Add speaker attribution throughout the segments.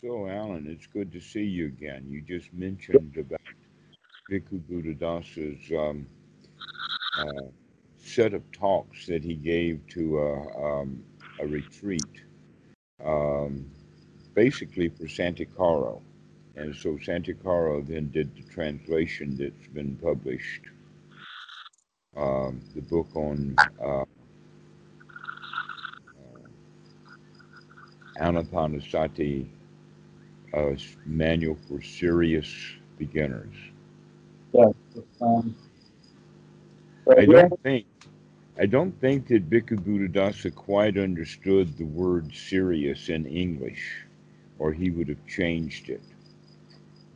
Speaker 1: So, Alan, it's good to see you again. You just mentioned about Bhikkhu Buddhadasa's um, uh, set of talks that he gave to a, um, a retreat, um, basically for Santikaro. And so Santikaro then did the translation that's been published, um, the book on uh, uh, Anapanasati uh, Manual for Serious Beginners.
Speaker 2: Yeah. Um,
Speaker 1: I don't think I don't think that Bhikkhu Buddhadasa quite understood the word serious in English, or he would have changed it.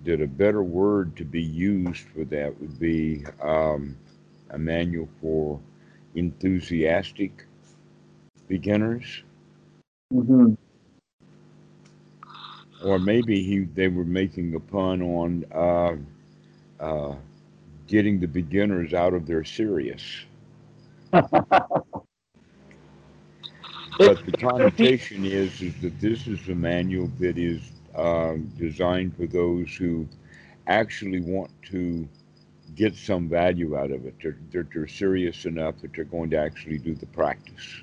Speaker 1: That a better word to be used for that would be um, a manual for enthusiastic beginners,
Speaker 2: mhm.
Speaker 1: Or maybe he they were making a pun on uh, uh, getting the beginners out of their serious. But the connotation is, is that this is a manual that is um, designed for those who actually want to get some value out of it. They're, they're, they're serious enough that they're going to actually do the practice.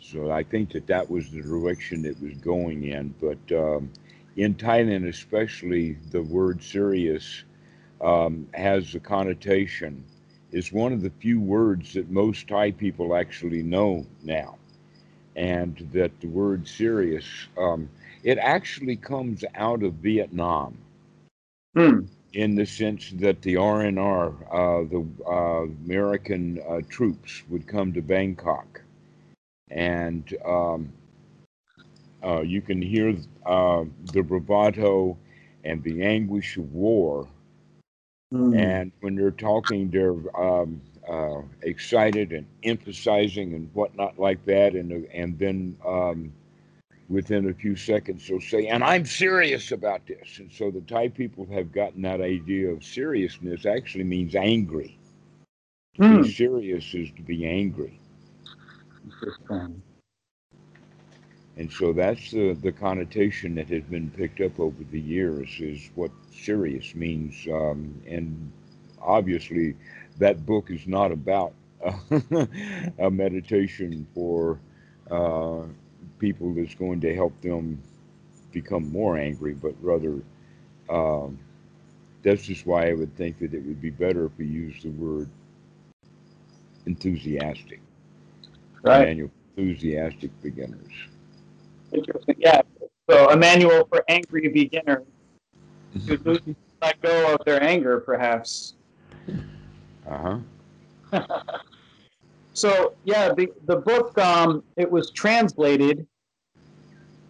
Speaker 1: So I think that that was the direction it was going in. But um, in Thailand, especially, the word serious um, has a connotation is one of the few words that most Thai people actually know now. And that the word serious, um, it actually comes out of Vietnam
Speaker 2: Hmm.
Speaker 1: in the sense that the R&R, uh, the uh, American uh, troops, would come to Bangkok. And um, uh, you can hear uh, the bravado and the anguish of war
Speaker 2: Hmm.
Speaker 1: and when they're talking, they're um, uh, excited and emphasizing and whatnot like that. And and then um, within a few seconds, they'll say, "And I'm serious about this." And so the Thai people have gotten that idea of seriousness actually means angry. To
Speaker 2: Hmm.
Speaker 1: be serious is to be angry.
Speaker 2: Interesting.
Speaker 1: And so that's the, the connotation that has been picked up over the years is what serious means. Um, and obviously, that book is not about a meditation for uh, people that's going to help them become more angry, but rather, um, that's just why I would think that it would be better if we use the word enthusiastic.
Speaker 2: Right.
Speaker 1: Manual enthusiastic beginners.
Speaker 2: Interesting. Yeah. So a manual for angry beginners to let go of their anger, perhaps.
Speaker 1: Uh huh.
Speaker 2: So yeah, the the book um, it was translated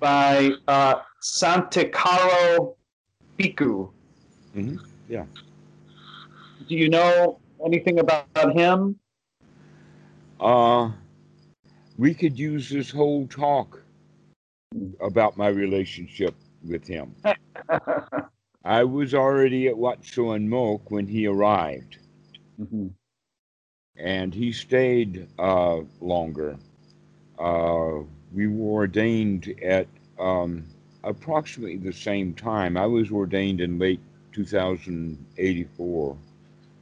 Speaker 2: by uh, Santikaro Bhikkhu.
Speaker 1: Mhm, yeah.
Speaker 2: Do you know anything about him?
Speaker 1: Uh, we could use this whole talk about my relationship with him. I was already at Wat Suan Mok when he arrived,
Speaker 2: Mhm.
Speaker 1: and he stayed uh, longer. Uh, we were ordained at um, approximately the same time. I was ordained in late 2084.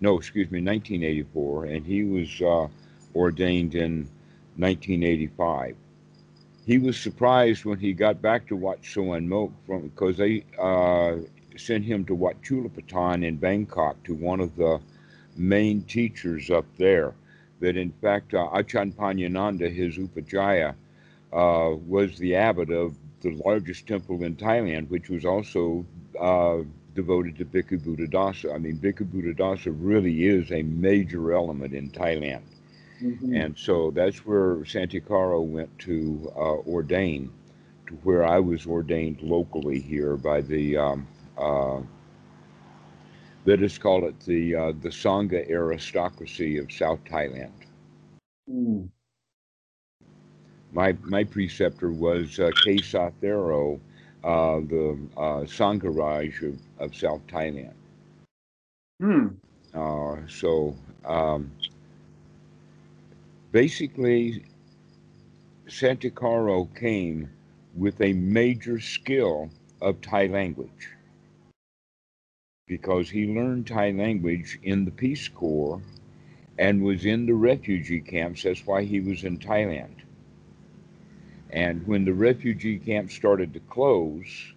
Speaker 1: No, excuse me, 1984, and he was uh, ordained in 1985. He was surprised when he got back to Wat Suan Mok from because they uh, sent him to Wat Chulapatan in Bangkok to one of the main teachers up there. That in fact, uh, Achan Panyananda, his Upajjhaya, uh, was the abbot of the largest temple in Thailand, which was also uh, devoted to Bhikkhu. I mean, Bhikkhu really is a major element in Thailand.
Speaker 2: Mhm.
Speaker 1: And so that's where Santikaro went to uh, ordain, to where I was ordained locally here by the, um, uh, let us call it the uh, the Sangha aristocracy of South Thailand.
Speaker 2: Mm.
Speaker 1: My my preceptor was uh, Kesa Thero, uh, the uh, Sangharaj of, of South Thailand.
Speaker 2: Hmm.
Speaker 1: Uh, so um, basically, Santikaro came with a major skill of Thai language because he learned Thai language in the Peace Corps and was in the refugee camps. That's why he was in Thailand. And when the refugee camps started to close,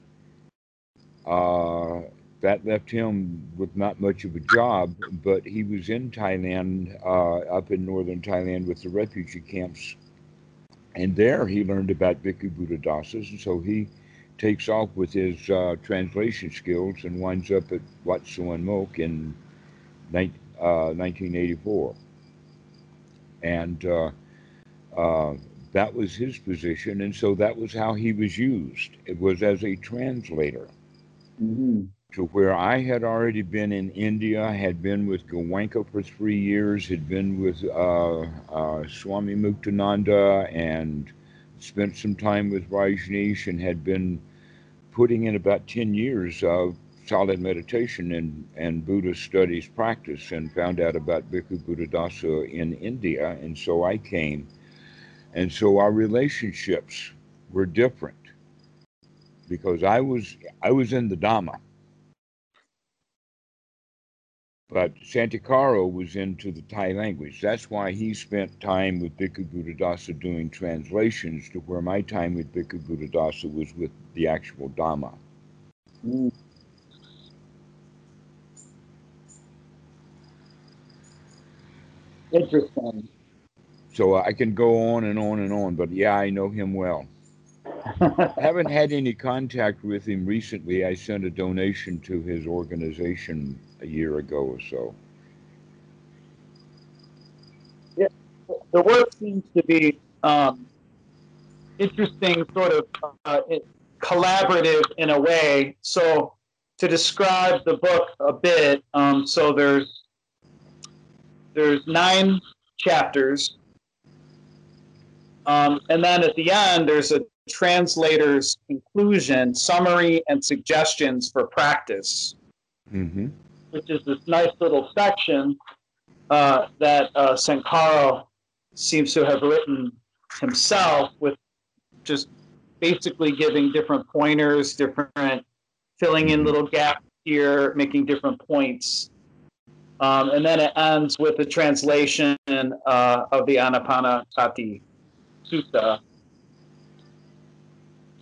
Speaker 1: uh, that left him with not much of a job, but he was in Thailand, uh, up in northern Thailand with the refugee camps. And there he learned about Bhikkhu Buddhadasas, and so he takes off with his uh, translation skills and winds up at Wat Suan Mok in 19, uh, 1984. And uh, uh, that was his position, and so that was how he was used. It was as a translator. Mm-hmm. To where I had already been in India, had been with Goenka for three years, had been with uh, uh, Swami Muktananda, and spent some time with Rajneesh, and had been putting in about 10 years of solid meditation and, and Buddhist studies practice and found out about Bhikkhu Buddhadasa in India. And so I came. And so our relationships were different because I was I was in the Dhamma. But Santikaro was into the Thai language. That's why he spent time with Bhikkhu Buddhadasa doing translations to where my time with Bhikkhu Buddhadasa was with the actual Dhamma. Mm.
Speaker 2: Interesting.
Speaker 1: So uh, I can go on and on and on, but yeah, I know him well. I haven't had any contact with him recently. I sent a donation to his organization a year ago or so.
Speaker 2: Yeah, the work seems to be um, interesting, sort of uh, collaborative in a way. So, to describe the book a bit, um, so there's there's nine chapters, um, and then at the end there's a translator's conclusion, summary, and suggestions for practice. Mm-hmm which is this nice little section uh, that uh, Santikaro seems to have written himself with just basically giving different pointers, different filling in little gaps here, making different points. Um, and then it ends with a translation uh, of the Anapanasati Sutta,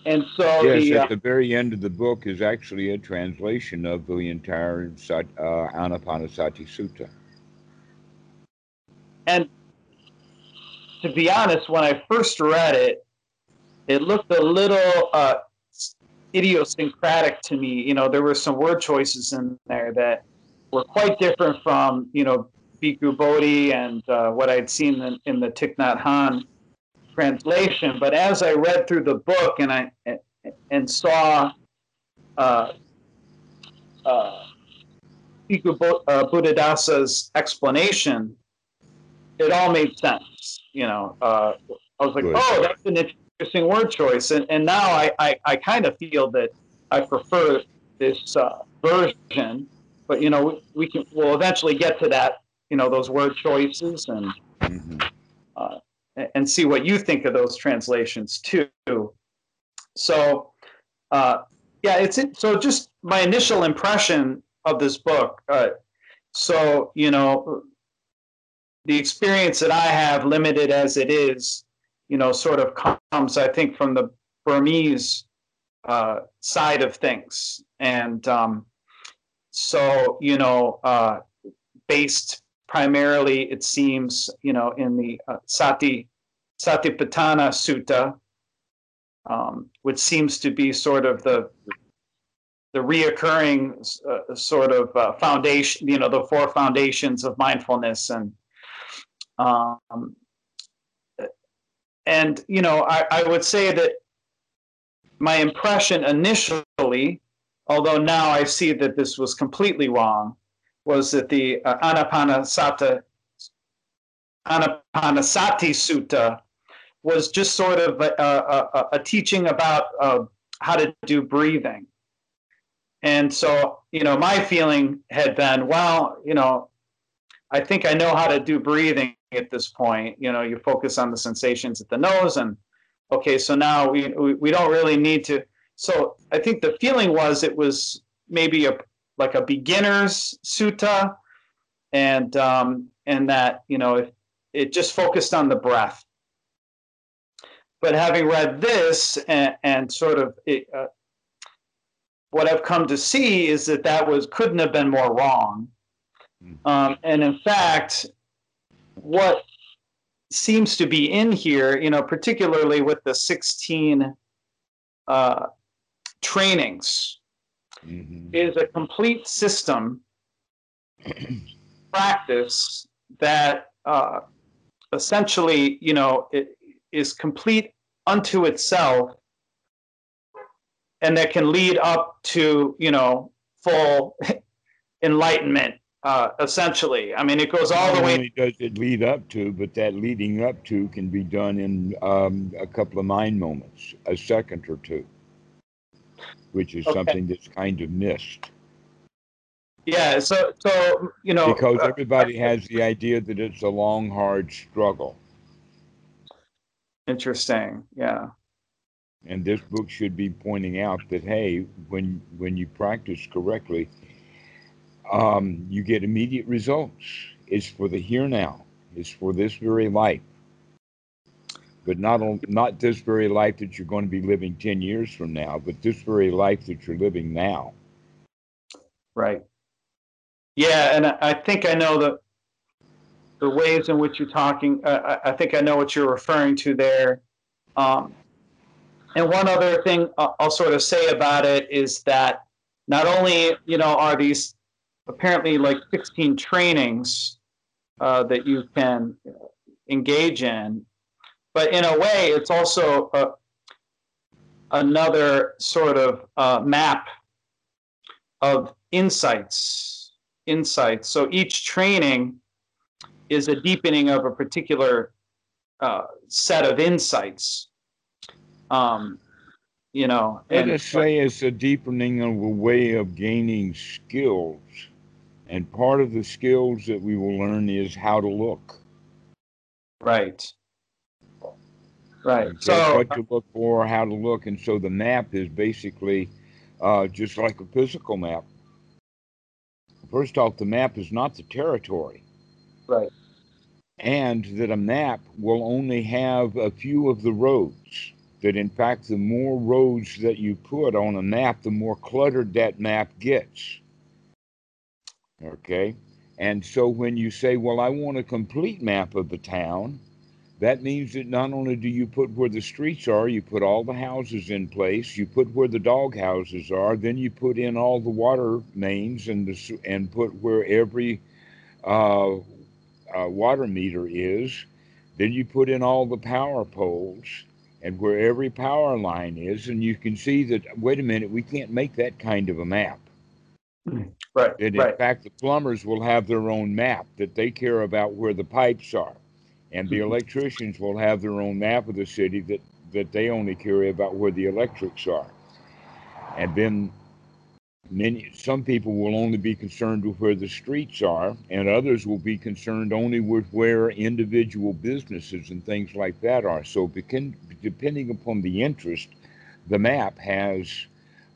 Speaker 2: and so
Speaker 1: yes,
Speaker 2: the,
Speaker 1: at uh, the very end of the book is actually a translation of the entire uh, Anapanasati Sutta.
Speaker 2: And to be honest, when I first read it, it looked a little uh, idiosyncratic to me. You know, there were some word choices in there that were quite different from, you know, Bhikkhu Bodhi and uh, what I'd seen in, in the Thich Nhat Hanh translation. But as I read through the book and I and saw uh, uh, uh, Buddhadasa's explanation, it all made sense. You know, uh, I was like, Good. oh, that's an interesting word choice. And, and now I, I, I kind of feel that I prefer this uh, version. But, you know, we, we, can, we'll eventually get to that, you know, those word choices and mm-hmm. uh, and see what you think of those translations too. So, uh, yeah, it's. So, just my initial impression of this book. Uh, so, you know, the experience that I have, limited as it is, you know, sort of comes, I think, from the Burmese uh, side of things, and um, so you know, uh, based primarily, it seems, you know, in the uh, Sati Satipatthana Sutta, um, which seems to be sort of the the reoccurring uh, sort of uh, foundation, you know, the four foundations of mindfulness, and um, and you know, I, I would say that my impression initially, although now I see that this was completely wrong, was that the uh, Anapanasati, Anapanasati Sutta was just sort of a, a, a teaching about uh, how to do breathing. And so, you know, my feeling had been, well, you know, I think I know how to do breathing at this point. You know, you focus on the sensations at the nose and okay, so now we, we, we don't really need to. So I think the feeling was it was maybe a like a beginner's sutta, and um, and that you know it, it just focused on the breath. But having read this and, and sort of it, uh, what I've come to see is that that was couldn't have been more wrong. Hmm. Um, and in fact, what seems to be in here, you know, particularly with the 16 uh, trainings, mm-hmm. is a complete system practice that uh, essentially, you know, it is complete unto itself and that can lead up to, you know, full enlightenment uh, essentially. I mean, it goes all the way.
Speaker 1: does it lead up to, but that leading up to can be done in um, a couple of mind moments, a second or two, which is okay. something that's kind of missed.
Speaker 2: Yeah, so so you know
Speaker 1: because uh, everybody uh, has the idea that it's a long, hard struggle.
Speaker 2: Interesting. Yeah.
Speaker 1: And this book should be pointing out that hey, when when you practice correctly, um, you get immediate results. It's for the here now. It's for this very life. But not on, not this very life that you're going to be living 10 years from now, but this very life that you're living now.
Speaker 2: Right. Yeah, and I think I know the the ways in which you're talking. Uh, I think I know what you're referring to there. Um, and one other thing I'll sort of say about it is that not only you know are these apparently like 16 trainings uh, that you can engage in. But in a way, it's also a, another sort of uh, map of insights. Insights. So each training is a deepening of a particular uh, set of insights. Um, you know,
Speaker 1: let us say it's a deepening of a way of gaining skills and part of the skills that we will learn is how to look.
Speaker 2: Right. Right.
Speaker 1: so what to look for, how to look, and so the map is basically uh, just like a physical map. First off, the map is not the territory.
Speaker 2: Right.
Speaker 1: And that a map will only have a few of the roads. That in fact, the more roads that you put on a map, the more cluttered that map gets. Okay. And so when you say, well, I want a complete map of the town, that means that not only do you put where the streets are, you put all the houses in place, you put where the dog houses are, then you put in all the water mains and the, and put where every uh, uh, water meter is. Then you put in all the power poles and where every power line is, and you can see that. Wait a minute, we can't make that kind of a map.
Speaker 2: Right.
Speaker 1: And in
Speaker 2: right.
Speaker 1: fact, the plumbers will have their own map that they care about where the pipes are. And the mm-hmm. electricians will have their own map of the city that, that they only care about where the electrics are. And then many some people will only be concerned with where the streets are, and others will be concerned only with where individual businesses and things like that are. So begin, depending upon the interest, the map has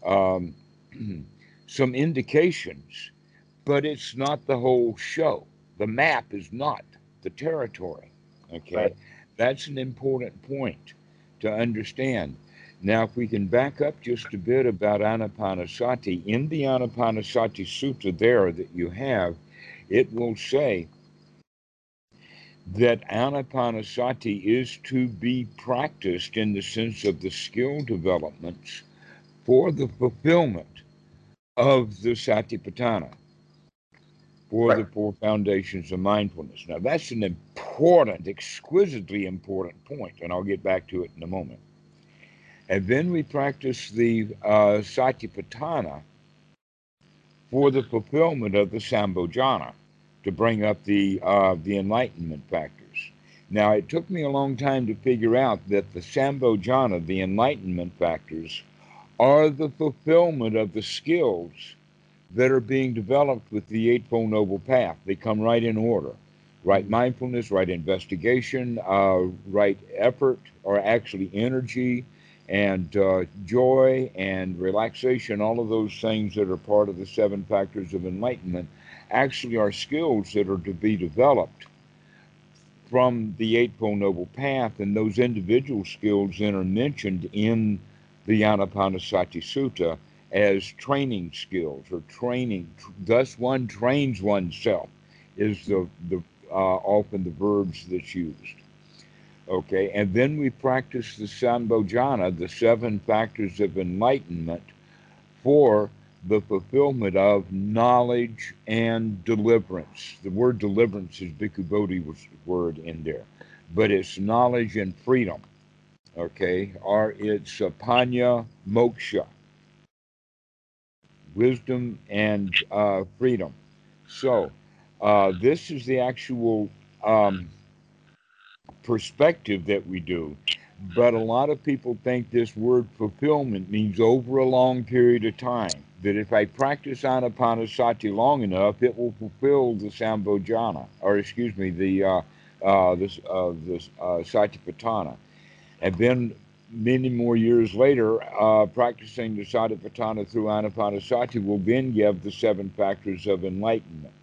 Speaker 1: um, some indications, but it's not the whole show. The map is not the territory. Okay. Right. That's an important point to understand. Now, if we can back up just a bit about Anapanasati, in the Anapanasati Sutta there that you have, it will say that Anapanasati is to be practiced in the sense of the skill developments for the fulfillment of the Satipatthana for right. the four foundations of mindfulness. Now, that's an important, exquisitely important point, and I'll get back to it in a moment. And then we practice the uh, Satipatthana for the fulfillment of the Sambhojana to bring up the, uh, the enlightenment factors. Now, it took me a long time to figure out that the Sambhojana, the enlightenment factors, are the fulfillment of the skills that are being developed with the Eightfold Noble Path. They come right in order. right mindfulness, right investigation, uh, right effort, or actually energy and uh, joy and relaxation, all of those things that are part of the seven factors of enlightenment, actually are skills that are to be developed from the Eightfold Noble Path, and those individual skills then are mentioned in the Anapanasati Sutta as training skills or training. Thus, one trains oneself is the, the uh, often the verbs that's used. Okay, and then we practice the Sambhojana, the seven factors of enlightenment, for the fulfillment of knowledge and deliverance. The word deliverance is Bhikkhu Bodhi's word in there, but it's knowledge and freedom. Okay, or it's panya moksha, wisdom and uh, freedom. So, uh, this is the actual um, perspective that we do. But a lot of people think this word fulfillment means over a long period of time. That if I practice anapanasati long enough, it will fulfill the sambhojana, or excuse me, the uh, uh, this uh, this uh, satipatthana, and then many more years later, uh, practicing the satipatthana through anapanasati will then give the seven factors of enlightenment.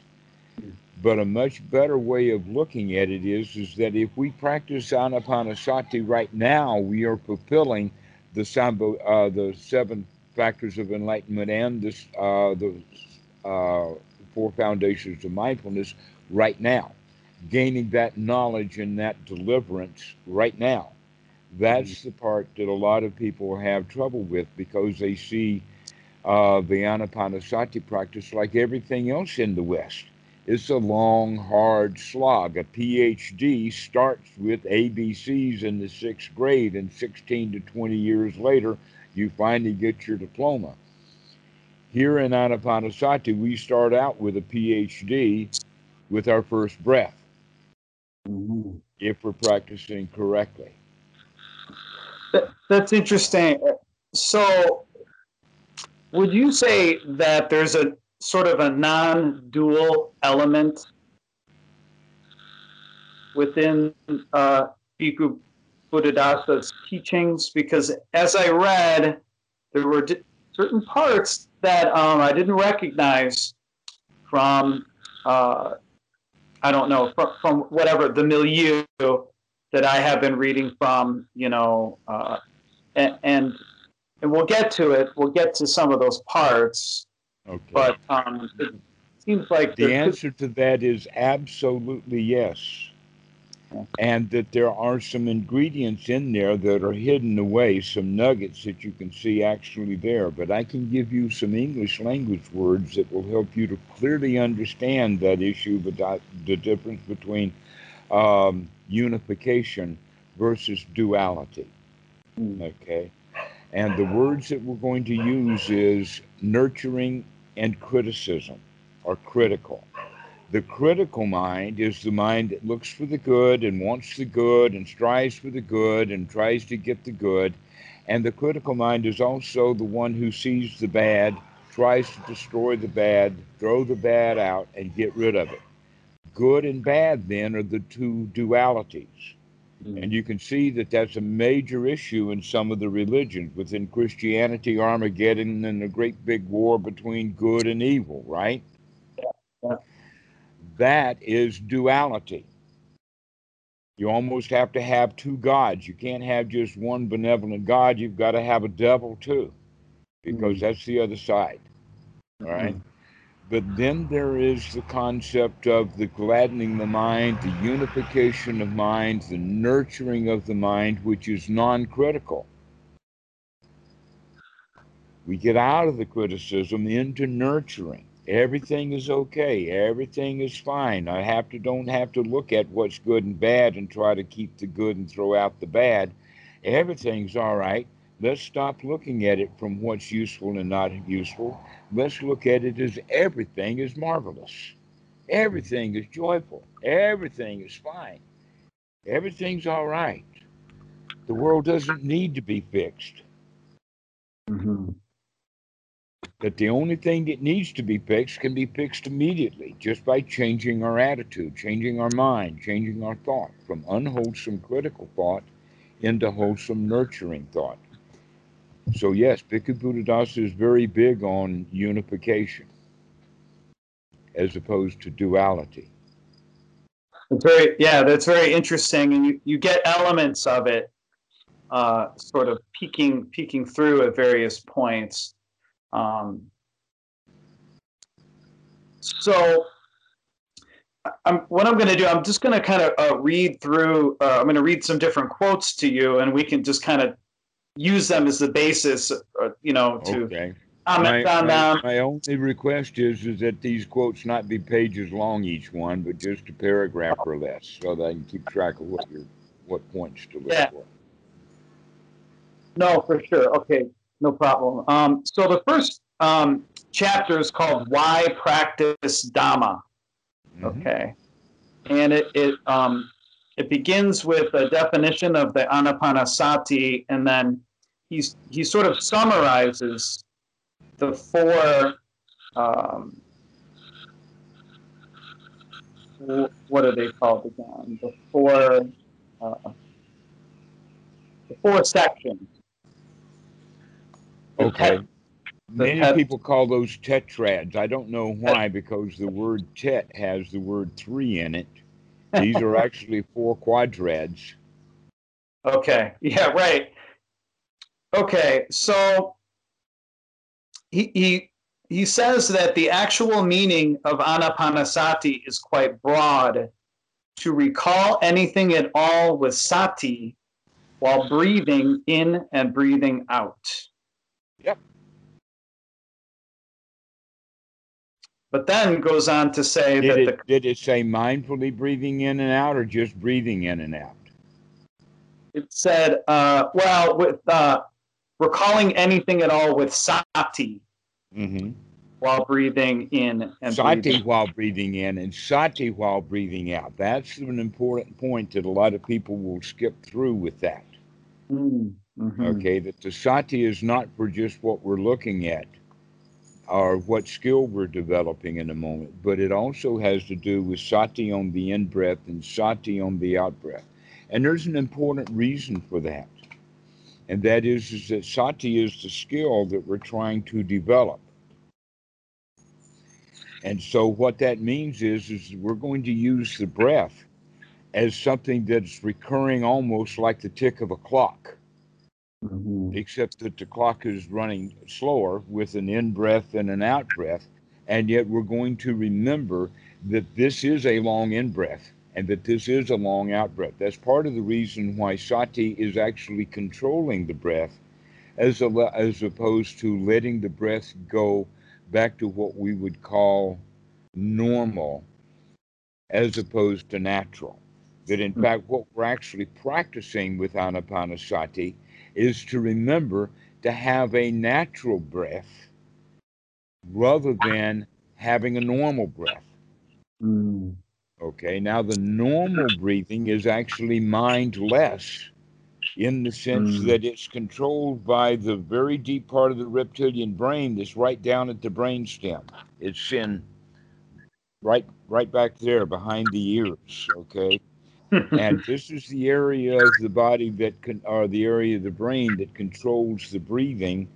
Speaker 1: But a much better way of looking at it is, is that if we practice anapanasati right now, we are fulfilling the sambo, uh, the seven factors of enlightenment and this, uh, the uh, four foundations of mindfulness right now, gaining that knowledge and that deliverance right now. That's mm-hmm. the part that a lot of people have trouble with because they see uh, the anapanasati practice like everything else in the West it's a long, hard slog. A PhD starts with ABCs in the sixth grade, and 16 to 20 years later, you finally get your diploma. Here in Anapanasati, we start out with a PhD with our first breath, mm-hmm. if we're practicing correctly.
Speaker 2: That, that's interesting. So, would you say that there's a sort of a non-dual element within uh, Bhikkhu Buddhadasa's teachings because as I read, there were di- certain parts that um, I didn't recognize from, uh, I don't know, from, from, whatever the milieu that I have been reading from, you know, uh, and, and and we'll get to it. We'll get to some of those parts. Okay. But um, it seems like
Speaker 1: the answer could... to that is absolutely yes. And that there are some ingredients in there that are hidden away, some nuggets that you can see actually there. But I can give you some English language words that will help you to clearly understand that issue, but the difference between um, unification versus duality. Hmm. Okay. And the words that we're going to use is nurturing and criticism are critical. The critical mind is the mind that looks for the good and wants the good and strives for the good and tries to get the good. And the critical mind is also the one who sees the bad, tries to destroy the bad, throw the bad out, and get rid of it. Good and bad, then, are the two dualities. Mm. And you can see that that's a major issue in some of the religions. Within Christianity, Armageddon and the great big war between good and evil, right? Yeah. That is duality. You almost have to have two gods. You can't have just one benevolent God. You've got to have a devil too, because mm. that's the other side. All right? mm. But then there is the concept of the gladdening the mind, the unification of mind, the nurturing of the mind, which is non critical. We get out of the criticism into nurturing. Everything is okay. Everything is fine. I have to don't have to look at what's good and bad and try to keep the good and throw out the bad. Everything's all right. Let's stop looking at it from what's useful and not useful. Let's look at it as everything is marvelous. Everything is joyful. Everything is fine. Everything's all right. The world doesn't need to be fixed.
Speaker 2: Mm-hmm.
Speaker 1: that the only thing that needs to be fixed can be fixed immediately just by changing our attitude, changing our mind, changing our thought from unwholesome critical thought into wholesome nurturing thought. So, yes, Bhikkhu Buddhadasa is very big on unification as opposed to duality.
Speaker 2: It's very, yeah, that's very interesting. And you, you get elements of it uh, sort of peeking, peeking through at various points. Um, so, I'm, what I'm going to do, I'm just going to kind of uh, read through, uh, I'm going to read some different quotes to you, and we can just kind of use them as the basis, uh, you know, to
Speaker 1: Okay.
Speaker 2: comment
Speaker 1: My,
Speaker 2: on
Speaker 1: my,
Speaker 2: them.
Speaker 1: my only request is, is that these quotes not be pages long each one, but just a paragraph or less, so that I can keep track of what your what points to look
Speaker 2: Yeah.
Speaker 1: for.
Speaker 2: No, for sure. Okay, no problem. Um, so the first um, chapter is called "Why Practice Dhamma."
Speaker 1: Mhm.
Speaker 2: Okay, and it it um, it begins with a definition of the anapanasati, and then he's he sort of summarizes the four. Um, what are they called again? The four. Uh, the four sections. The
Speaker 1: Okay.
Speaker 2: tet-
Speaker 1: Many
Speaker 2: tet-
Speaker 1: people call those tetrads. I don't know why, because the word tet has the word three in it. These are actually four quadrads.
Speaker 2: Okay. Yeah, right. Okay. So he he he says that the actual meaning of anapanasati is quite broad. To recall anything at all with sati while breathing in and breathing out.
Speaker 1: Yep.
Speaker 2: But then goes on to say
Speaker 1: Did
Speaker 2: that
Speaker 1: it, did it say mindfully breathing in and out or just breathing in and out?
Speaker 2: it said, uh, well, with uh, recalling anything at all with sati
Speaker 1: Mm-hmm.
Speaker 2: while breathing in and
Speaker 1: Sati
Speaker 2: breathing.
Speaker 1: while breathing in and sati while breathing out. That's an important point that a lot of people will skip through with that.
Speaker 2: Mm, mhm.
Speaker 1: Okay, that the sati is not for just what we're looking at or what skill we're developing in a moment, but it also has to do with sati on the in breath and sati on the out breath. And there's an important reason for that. And that is, is that sati is the skill that we're trying to develop. And so what that means is, is we're going to use the breath as something that's recurring almost like the tick of a clock
Speaker 2: Mhm.
Speaker 1: except that the clock is running slower with an in breath and an out breath. And yet we're going to remember that this is a long in breath and that this is a long out breath. That's part of the reason why sati is actually controlling the breath as, a, as opposed to letting the breath go back to what we would call normal as opposed to natural. That in
Speaker 2: Hmm.
Speaker 1: fact, what we're actually practicing with anapanasati is to remember to have a natural breath rather than having a normal breath.
Speaker 2: Mm.
Speaker 1: Okay, now the normal breathing is actually mindless in the sense
Speaker 2: Mm.
Speaker 1: that it's controlled by the very deep part of the reptilian brain that's right down at the brain stem. It's in right right back there behind the ears, okay? and this is the area of the body that can or the area of the brain that controls the breathing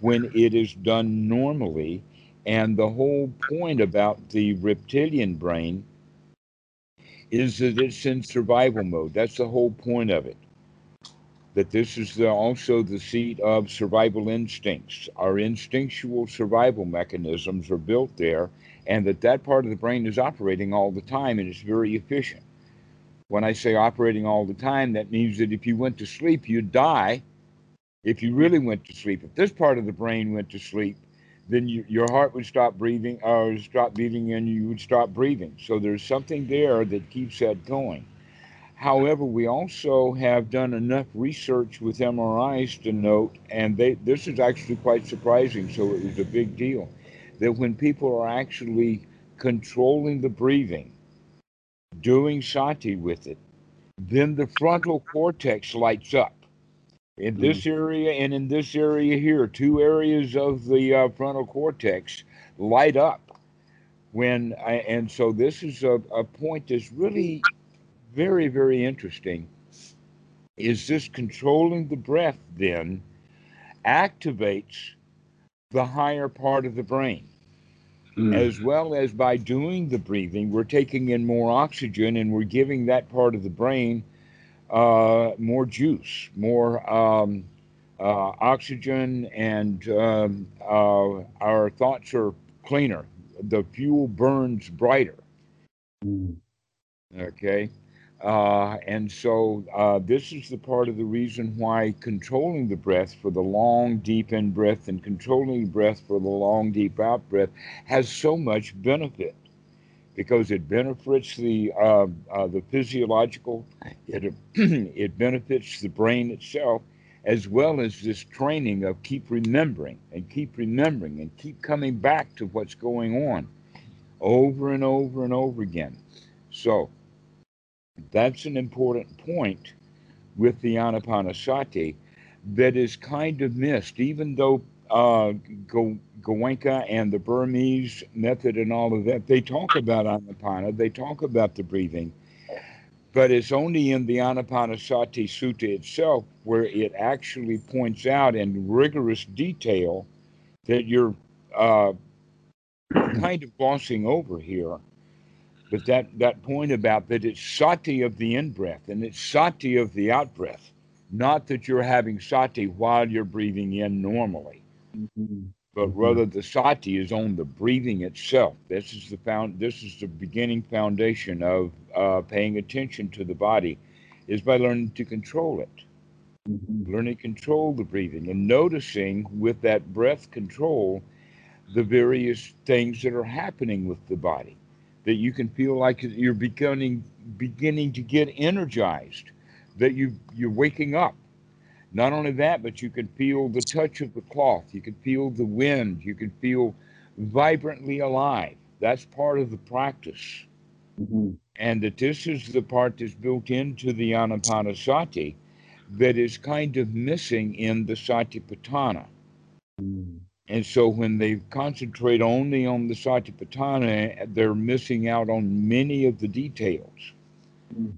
Speaker 1: when it is done normally and the whole point about the reptilian brain is that it's in survival mode. That's the whole point of it. That this is the, also the seat of survival instincts. Our instinctual survival mechanisms are built there and that that part of the brain is operating all the time and it's very efficient. When I say operating all the time, that means that if you went to sleep, you'd die. If you really went to sleep, if this part of the brain went to sleep, then you, your heart would stop breathing or stop beating and you would stop breathing. So there's something there that keeps that going. However, we also have done enough research with MRIs to note, and they, this is actually quite surprising, so it was a big deal, that when people are actually controlling the breathing, doing sati with it, then the frontal cortex lights up. In this mm-hmm. area and in this area here, two areas of the uh, frontal cortex light up when I, and so this is a, a point that's really very very interesting is this controlling the breath then activates the higher part of the brain mm. as well as by doing the breathing we're taking in more oxygen and we're giving that part of the brain uh, more juice more um, uh, oxygen and um, uh, our thoughts are cleaner the fuel burns brighter. Mm. Okay. Uh, and so uh, this is the part of the reason why controlling the breath for the long, deep in breath and controlling the breath for the long, deep out breath has so much benefit because it benefits the uh, uh the physiological, it it benefits the brain itself, as well as this training of keep remembering and keep remembering and keep coming back to what's going on over and over and over again. So that's an important point with the Anapanasati that is kind of missed, even though uh, Goenka and the Burmese method and all of that, they talk about Anapana, they talk about the breathing but it's only in the Anapanasati Sutta itself where it actually points out in rigorous detail that you're uh, kind of glossing over here. But that, that point about that it's sati of the in breath and it's sati of the out breath, not that you're having sati while you're breathing in normally. Mm-hmm but mm-hmm. rather the sati is on the breathing itself. This is the found. This is the beginning foundation of uh, paying attention to the body, is by learning to control it, mm-hmm. learning to control the breathing, and noticing with that breath control the various things that are happening with the body. That you can feel like you're beginning beginning to get energized, that you you're waking up not only that, but you can feel the touch of the cloth. You can feel the wind. You can feel vibrantly alive. That's part of the practice. Mm-hmm. And that this is the part that's built into the Anapanasati that is kind of missing in the Satipatthana. Mm-hmm. And so when they concentrate only on the Satipatthana, they're missing out on many of the details. Mm-hmm.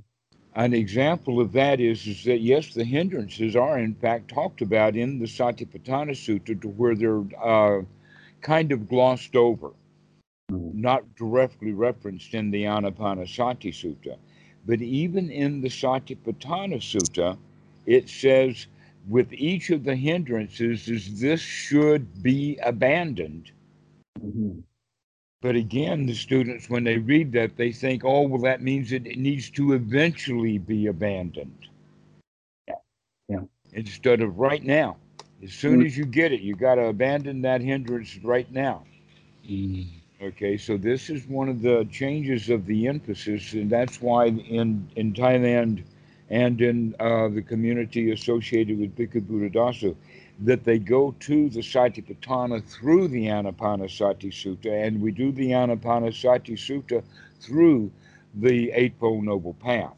Speaker 1: An example of that is, is that yes, the hindrances are in fact talked about in the Satipatthana Sutta to where they're uh, kind of glossed over, mm-hmm. not directly referenced in the Anapanasati Sutta. But even in the Satipatthana Sutta, it says with each of the hindrances is this should be abandoned. Mm-hmm. But again, the students, when they read that, they think, oh, well, that means it needs to eventually be abandoned.
Speaker 3: Yeah. Yeah.
Speaker 1: Instead of right now. As soon mm. as you get it, you got to abandon that hindrance right now. Mm. Okay, so this is one of the changes of the emphasis, and that's why in, in Thailand and in uh, the community associated with Bhikkhu Buddhadasa, that they go to the Satipatthana through the Anapanasati Sutta, and we do the Anapanasati Sutta through the Eightfold Noble Path.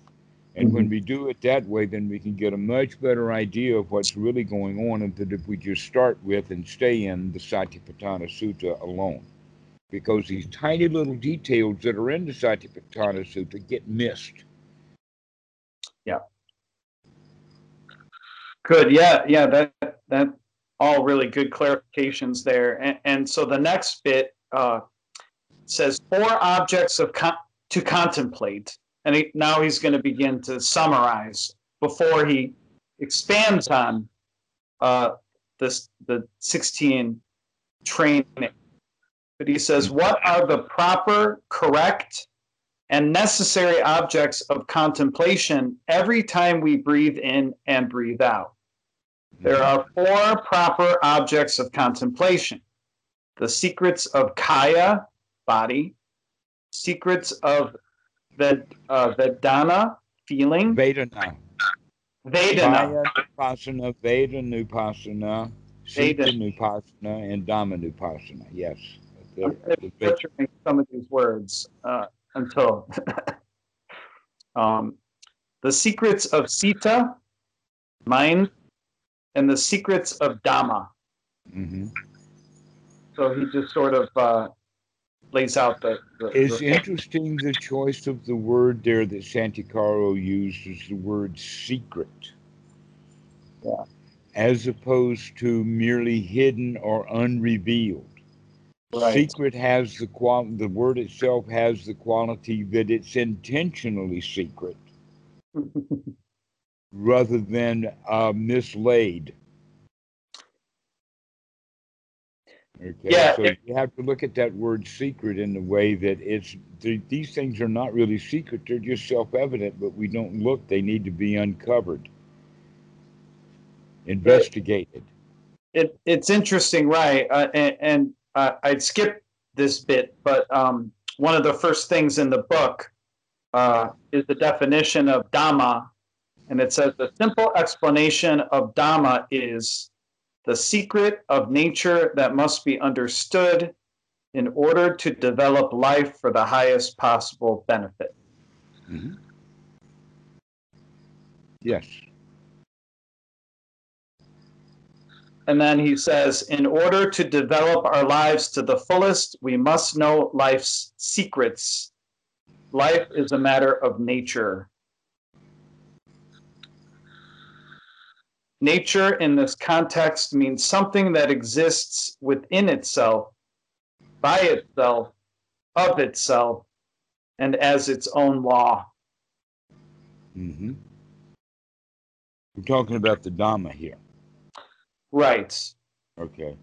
Speaker 1: And mm-hmm. when we do it that way, then we can get a much better idea of what's really going on than if we just start with and stay in the Satipatthana Sutta alone. Because these tiny little details that are in the Satipatthana Sutta get missed.
Speaker 2: Yeah. Good. Yeah. Yeah. That that all really good clarifications there. And, and so the next bit uh, says four objects of con- to contemplate, and he, now he's going to begin to summarize before he expands on uh, this the 16 training. But he says, what are the proper, correct, and necessary objects of contemplation every time we breathe in and breathe out? There are four proper objects of contemplation the secrets of Kaya, body, secrets of the uh, Vedana, feeling.
Speaker 1: Vedana.
Speaker 2: Vedana.
Speaker 1: Nupassana, Vedanupassana, Citta Nupassana, and Dhamma Nupassana. Yes.
Speaker 2: The, I'm the, some of these words uh, until. um, the secrets of Citta, mind, and the secrets of Dhamma.
Speaker 1: hmm
Speaker 2: So he just sort of uh, lays out the. the
Speaker 1: It's
Speaker 2: the-
Speaker 1: interesting the choice of the word there that Santikaro used is the word secret.
Speaker 2: Yeah.
Speaker 1: As opposed to merely hidden or unrevealed.
Speaker 2: Right.
Speaker 1: Secret has the qual the word itself has the quality that it's intentionally secret rather than uh, mislaid. Okay,
Speaker 2: Yeah,
Speaker 1: so
Speaker 2: it-
Speaker 1: you have to look at that word secret in the way that it's th- these things are not really secret; they're just self-evident, but we don't look; they need to be uncovered, investigated.
Speaker 2: it, it's interesting, right? Uh, and and uh, I'd skip this bit, but um, one of the first things in the book uh, is the definition of Dhamma. And it says the simple explanation of Dhamma is the secret of nature that must be understood in order to develop life for the highest possible benefit.
Speaker 1: Mhm. Yes.
Speaker 2: And then he says, in order to develop our lives to the fullest, we must know life's secrets. Life is a matter of nature. Nature in this context means something that exists within itself, by itself, of itself, and as its own law.
Speaker 1: Mm-hmm. We're talking about the Dhamma here.
Speaker 2: Right.
Speaker 1: Okay.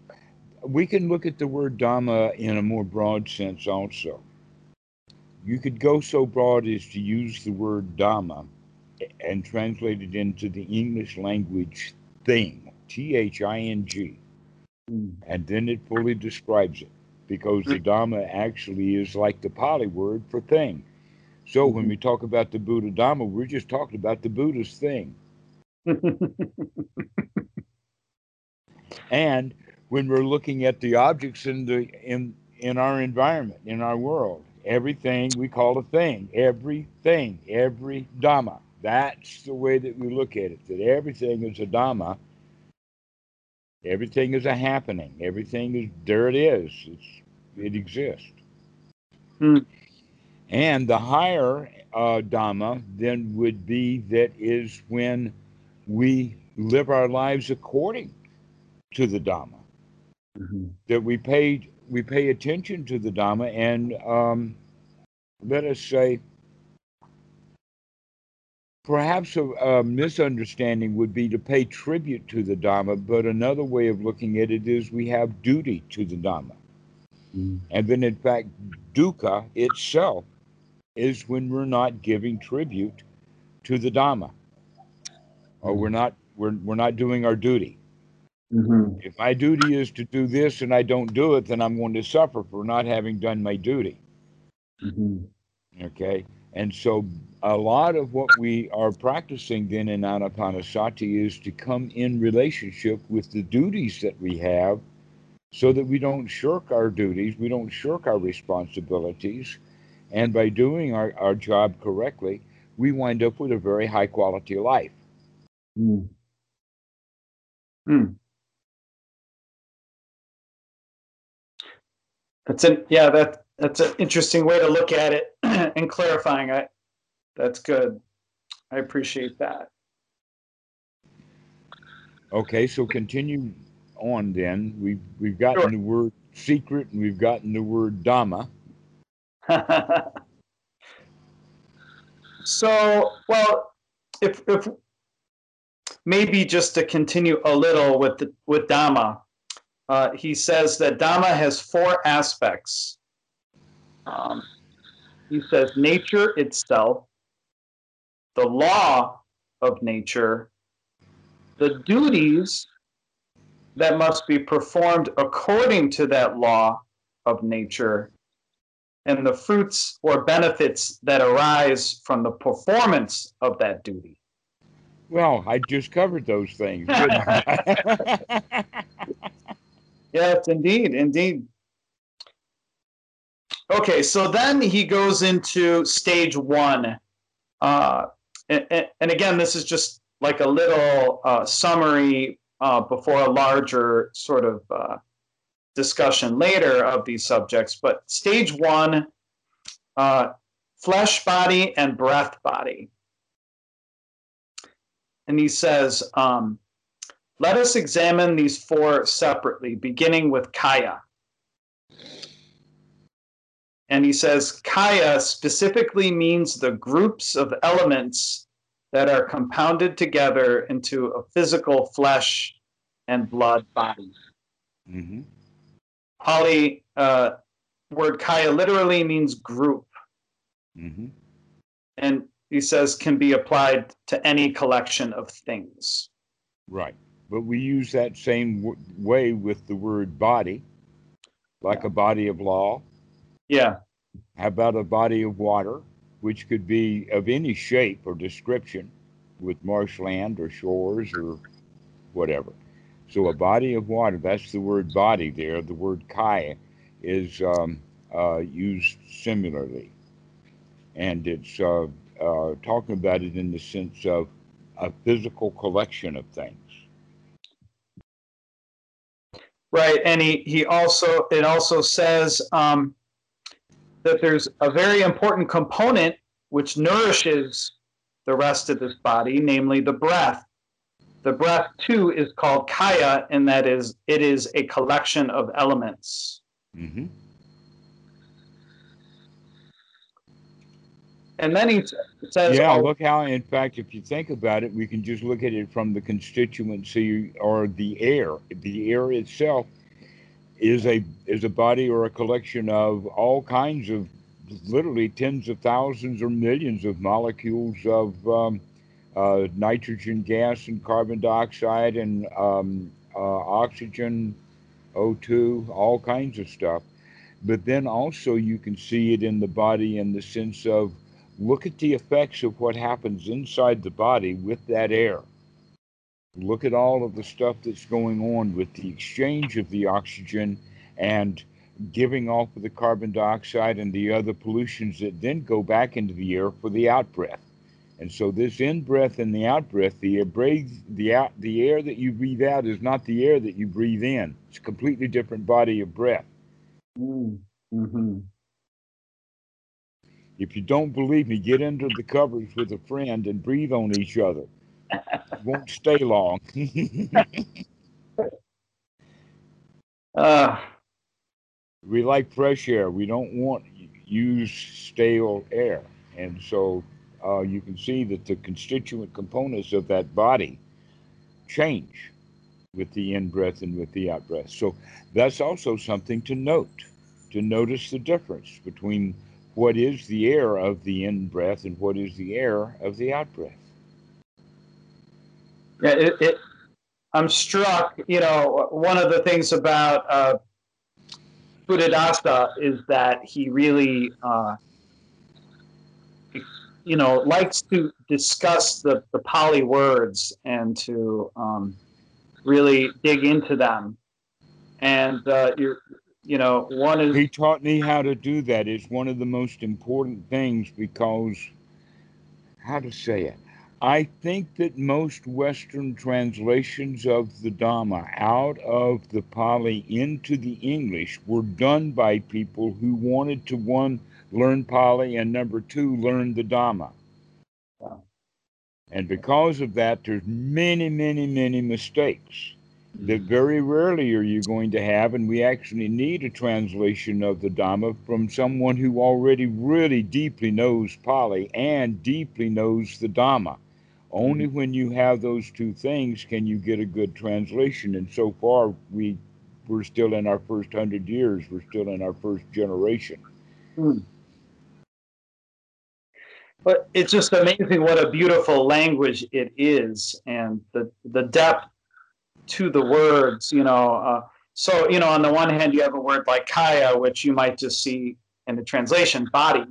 Speaker 1: We can look at the word Dhamma in a more broad sense also. You could go so broad as to use the word Dhamma and translated into the English language thing, T H I N G, hmm. and then it fully describes it because hmm. the Dhamma actually is like the Pali word for thing. So when mm-hmm. we talk about the Buddha Dhamma, we're just talking about the Buddha's thing. and when we're looking at the objects in the in in our environment in our world everything we call a thing everything every dhamma that's the way that we look at it that everything is a dhamma everything is a happening everything is there it is it's it exists
Speaker 2: Hmm.
Speaker 1: and the higher uh, dhamma then would be that is when we live our lives according to the Dhamma.
Speaker 3: Mhm.
Speaker 1: That we pay we pay attention to the Dhamma, and um, let us say, perhaps a, a misunderstanding would be to pay tribute to the Dhamma, but another way of looking at it is we have duty to the Dhamma,
Speaker 3: Mhm.
Speaker 1: and then in fact, dukkha itself is when we're not giving tribute to the Dhamma, or we're not we're we're not doing our duty.
Speaker 3: Mhm.
Speaker 1: If my duty is to do this and I don't do it, then I'm going to suffer for not having done my duty.
Speaker 3: Mhm.
Speaker 1: Okay. And so a lot of what we are practicing then in Anapanasati is to come in relationship with the duties that we have so that we don't shirk our duties, we don't shirk our responsibilities. And by doing our, our job correctly, we wind up with a very high quality life.
Speaker 3: Mhm.
Speaker 2: That's an yeah, that that's an interesting way to look at it and clarifying it. That's good. I appreciate that.
Speaker 1: Okay, so continue on then. We've we've gotten
Speaker 2: Sure.
Speaker 1: the word secret and we've gotten the word Dhamma.
Speaker 2: so, well, if if maybe just to continue a little with the, with Dhamma, uh, he says that Dhamma has four aspects. Um, he says nature itself, the law of nature, the duties that must be performed according to that law of nature, and the fruits or benefits that arise from the performance of that duty.
Speaker 1: Well, I just covered those things.
Speaker 2: Yes, indeed, indeed. Okay, so then he goes into stage one. Uh, and, and- again, this is just like a little uh, summary uh, before a larger sort of uh, discussion later of these subjects. But stage one, uh, flesh body and breath body. And he says, um, let us examine these four separately, beginning with Kaya. And he says, Kaya specifically means the groups of elements that are compounded together into a physical flesh and blood body.
Speaker 1: Mm-hmm.
Speaker 2: Pali uh, word Kaya literally means group.
Speaker 1: Mm-hmm.
Speaker 2: And he says can be applied to any collection of things.
Speaker 1: Right. But we use that same w- way with the word body, like a body of law.
Speaker 2: Yeah.
Speaker 1: How about a body of water, which could be of any shape or description with marshland or shores or whatever. So a body of water, that's the word body there. The word kai is um, uh, used similarly. And it's uh, uh, talking about it in the sense of a physical collection of things.
Speaker 2: Right, and he, he also it also says um, that there's a very important component which nourishes the rest of this body, namely the breath. The breath too is called kaya, and that is it is a collection of elements.
Speaker 1: Mm-hmm.
Speaker 2: And then he says,
Speaker 1: Yeah,
Speaker 2: oh,
Speaker 1: look how, in fact, if you think about it, we can just look at it from the constituency or the air. The air itself is a is a body or a collection of all kinds of, literally tens of thousands or millions of molecules of um, uh, nitrogen gas and carbon dioxide and um, uh, oxygen, O2, all kinds of stuff. But then also you can see it in the body in the sense of look at the effects of what happens inside the body with that air. Look at all of the stuff that's going on with the exchange of the oxygen and giving off of the carbon dioxide and the other pollutions that then go back into the air for the out breath. And so this in breath and the out breath, the air breathe, the out, the air that you breathe out is not the air that you breathe in. It's a completely different body of breath.
Speaker 3: Mm-hmm.
Speaker 1: If you don't believe me, get under the covers with a friend and breathe on each other. Won't stay long.
Speaker 2: uh,
Speaker 1: we like fresh air. We don't want use stale air. And so uh, you can see that the constituent components of that body change with the in breath and with the out breath. So that's also something to note, to notice the difference between what is the air of the in breath and what is the air of the out breath.
Speaker 2: Yeah, it, it, I'm struck. You know, one of the things about uh, Buddhadasa is that he really, uh, you know, likes to discuss the, the Pali words and to um, really dig into them. And uh, you're, you know, one is
Speaker 1: He taught me how to do that. It's one of the most important things because, how to say it? I think that most Western translations of the Dhamma out of the Pali into the English were done by people who wanted to, one, learn Pali, and number two, learn the Dhamma.
Speaker 2: Wow.
Speaker 1: And because of that, there's many, many, many mistakes that mm. very rarely are you going to have, and we actually need a translation of the Dhamma from someone who already really deeply knows Pali and deeply knows the Dhamma. Only when you have those two things can you get a good translation. And so far, we we're still in our first hundred years. We're still in our first generation.
Speaker 2: but it's just amazing what a beautiful language it is and the the depth to the words you know uh, so you know on the one hand you have a word like kaya which you might just see in the translation body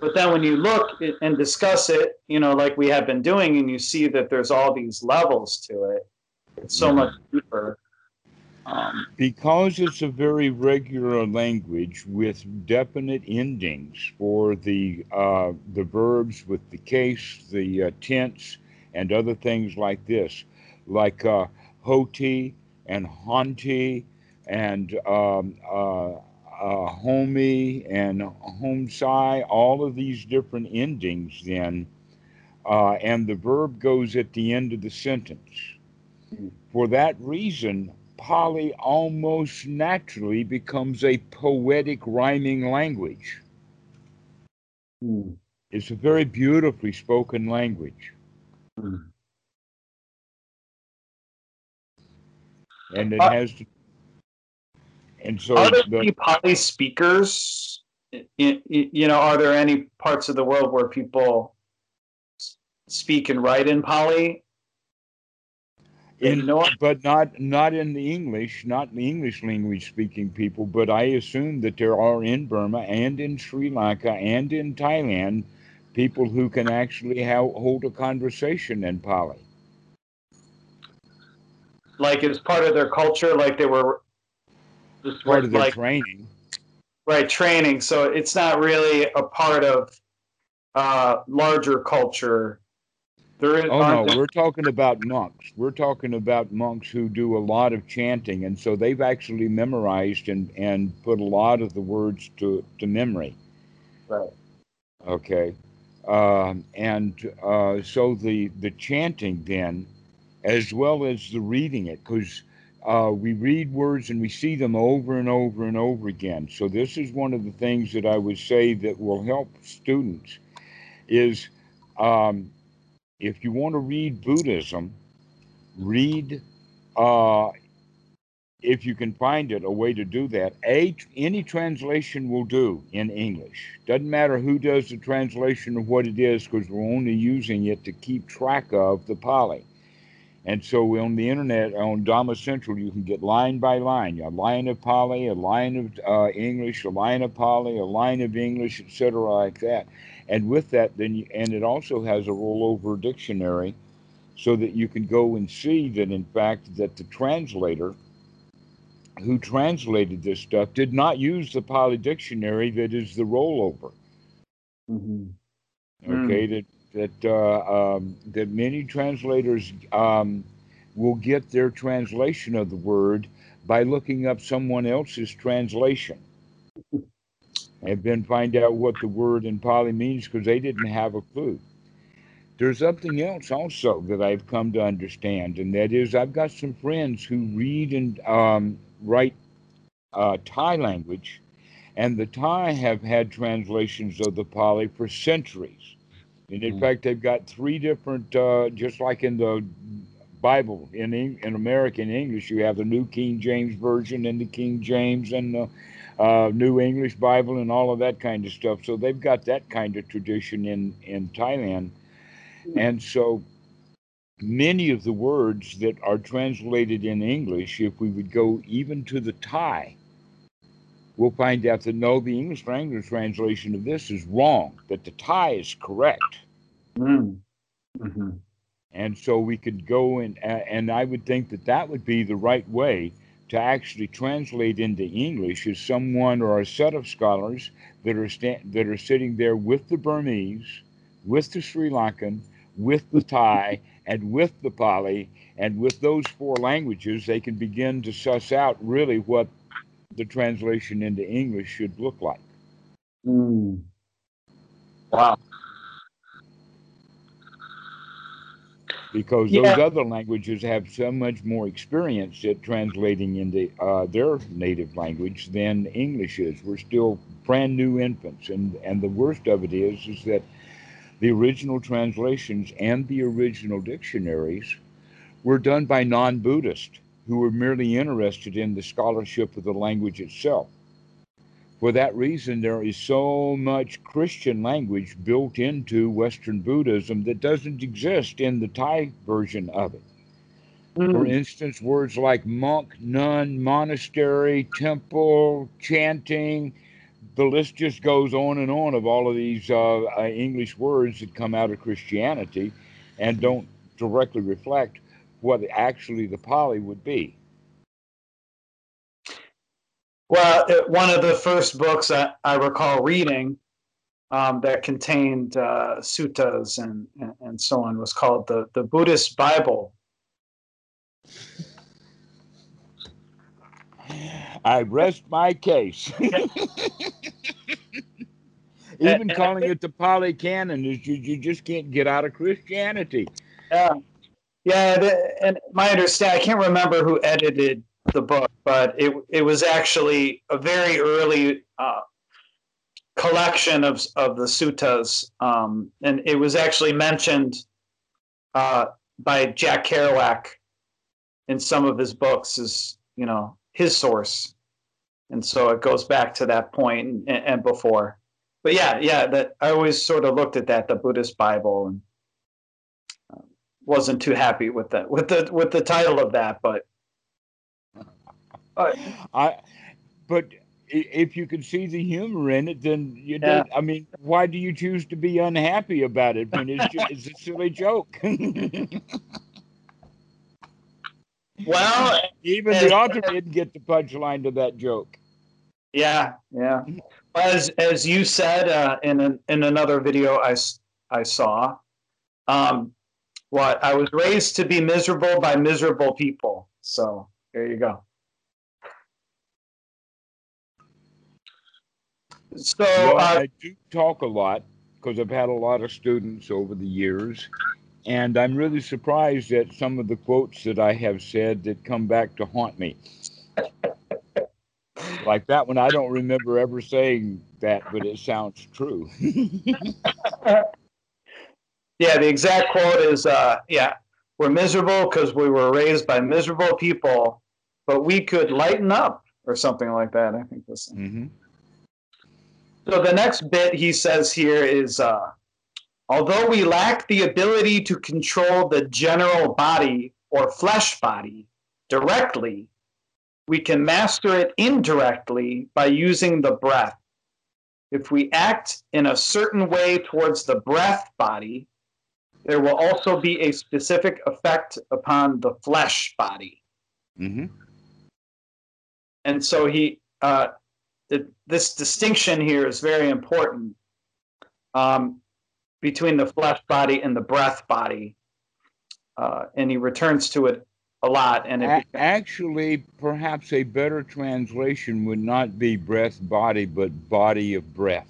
Speaker 2: but then when you look and discuss it you know like we have been doing and you see that there's all these levels to it it's so
Speaker 1: Mhm.
Speaker 2: much deeper um,
Speaker 1: Because it's a very regular language with definite endings for the uh, the verbs with the case, the uh, tense, and other things like this. Like uh, Hoti and Honti and um, uh, Homi and Homsai, all of these different endings then, uh, and the verb goes at the end of the sentence. For that reason, Pali almost naturally becomes a poetic rhyming language.
Speaker 3: Mm.
Speaker 1: It's a very beautifully spoken language.
Speaker 3: Mm.
Speaker 1: And it
Speaker 2: Uh,
Speaker 1: has to, and so
Speaker 2: Are there
Speaker 1: the,
Speaker 2: any Pali speakers? You know, are there any parts of the world where people speak and write in Pali?
Speaker 1: in,
Speaker 2: know-
Speaker 1: but not not in the English, not the English language speaking people. But I assume that there are in Burma and in Sri Lanka and in Thailand people who can actually hold a conversation in Pali.
Speaker 2: Like as part of their culture, like they were just
Speaker 1: Part of their
Speaker 2: like
Speaker 1: training.
Speaker 2: right training. So it's not really a part of uh, larger culture. There is.
Speaker 1: Oh no, we're talking about monks. We're talking about monks who do a lot of chanting, and so they've actually memorized and and put a lot of the words to to memory.
Speaker 2: Right.
Speaker 1: Okay, um, and uh, so the the chanting then, as well as the reading it, because uh, we read words and we see them over and over and over again. So this is one of the things that I would say that will help students is. Um, if you want to read Buddhism, read, uh, if you can find it, a way to do that. A, any translation will do in English. Doesn't matter who does the translation of what it is, because we're only using it to keep track of the Pali. And so on the internet, on Dhamma Central, you can get line by line, a line of Pali, a line of uh, English, a line of Pali, a line of English, etc., like that. And with that, then you, and it also has a rollover dictionary, so that you can go and see that in fact that the translator who translated this stuff did not use the Pali dictionary that is the rollover.
Speaker 3: Mhm.
Speaker 1: Okay, that that uh, um, that many translators um, will get their translation of the word by looking up someone else's translation, and then find out what the word in Pali means because they didn't have a clue. There's something else also that I've come to understand, and that is I've got some friends who read and um, write uh, Thai language, and the Thai have had translations of the Pali for centuries. And in
Speaker 3: Mhm.
Speaker 1: fact, they've got three different, uh, just like in the Bible in in American English, you have the New King James Version and the King James and the uh, New English Bible and all of that kind of stuff. So they've got that kind of tradition in in Thailand, and so many of the words that are translated in English, if we would go even to the Thai, we'll find out that no, the English language translation of this is wrong, that the Thai is correct.
Speaker 3: Mm. Mhm.
Speaker 1: And so we could go and and I would think that that would be the right way to actually translate into English is someone or a set of scholars that are sta- that are sitting there with the Burmese, with the Sri Lankan, with the Thai, and with the Pali, and with those four languages, they can begin to suss out really what the translation into English should look like.
Speaker 3: Mm.
Speaker 2: Wow.
Speaker 1: because
Speaker 2: Yeah.
Speaker 1: those other languages have so much more experience at translating into uh, their native language than English is. We're still brand new infants, and and the worst of it is is that the original translations and the original dictionaries were done by non-Buddhists who were merely interested in the scholarship of the language itself. For that reason, there is so much Christian language built into Western Buddhism that doesn't exist in the Thai version of it. For
Speaker 2: Mm.
Speaker 1: instance, words like monk, nun, monastery, temple, chanting, the list just goes on and on of all of these uh, uh, English words that come out of Christianity and don't directly reflect what actually the Pali would be.
Speaker 2: Well, it, one of the first books I, I recall reading um, that contained uh, suttas and, and, and so on was called the, the Buddhist Bible.
Speaker 1: I rest my case. Even
Speaker 2: And- and I
Speaker 1: calling it the Pali Canon is you, you just can't get out of Christianity.
Speaker 2: Yeah, yeah. The, and my understanding, I can't remember who edited the book, but it it was actually a very early uh, collection of of the suttas, um, and it was actually mentioned uh, by Jack Kerouac in some of his books as you know his source, and so it goes back to that point and, and before. But yeah, yeah, that I always sort of looked at that the Buddhist Bible and wasn't too happy with that with the with the title of that but
Speaker 1: I, but if you could see the humor in it, then you
Speaker 2: Yeah.
Speaker 1: don't. I mean, why do you choose to be unhappy about it when it's just, it's a silly joke?
Speaker 2: well
Speaker 1: Even the author didn't get the punchline to that joke.
Speaker 2: yeah yeah as as you said uh, in an, in another video I I saw um what i was raised to be miserable by miserable people so there you go so
Speaker 1: Well,
Speaker 2: uh,
Speaker 1: I do talk a lot because I've had a lot of students over the years, and I'm really surprised at some of the quotes that I have said that come back to haunt me. Like that one, I don't remember ever saying that, but it sounds true.
Speaker 2: yeah the exact quote is uh yeah we're miserable because we were raised by miserable people but we could lighten up or something like that i think this
Speaker 1: hmm
Speaker 2: so the next bit he says here is uh although we lack the ability to control the general body or flesh body directly we can master it indirectly by using the breath. If we act in a certain way towards the breath body there will also be a specific effect upon the flesh body.
Speaker 1: hmm
Speaker 2: And so he, uh, th- this distinction here is very important um, between the flesh body and the breath body. Uh, and he returns to it a lot. And
Speaker 1: A- actually, perhaps a better translation would not be breath body, but body of breath.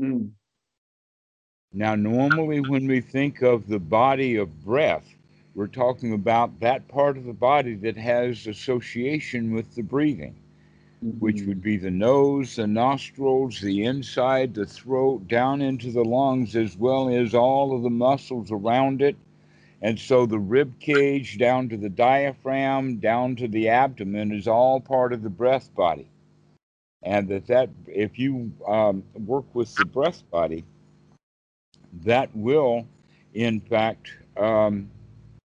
Speaker 2: Mm,
Speaker 1: Now, normally when we think of the body of breath, we're talking about that part of the body that has association with the breathing, which would be the nose, the nostrils, the inside, the throat, down into the lungs, as well as all of the muscles around it. And so the rib cage down to the diaphragm, down to the abdomen is all part of the breath body. And that, that if you um, work with the breath body, that will, in fact, um,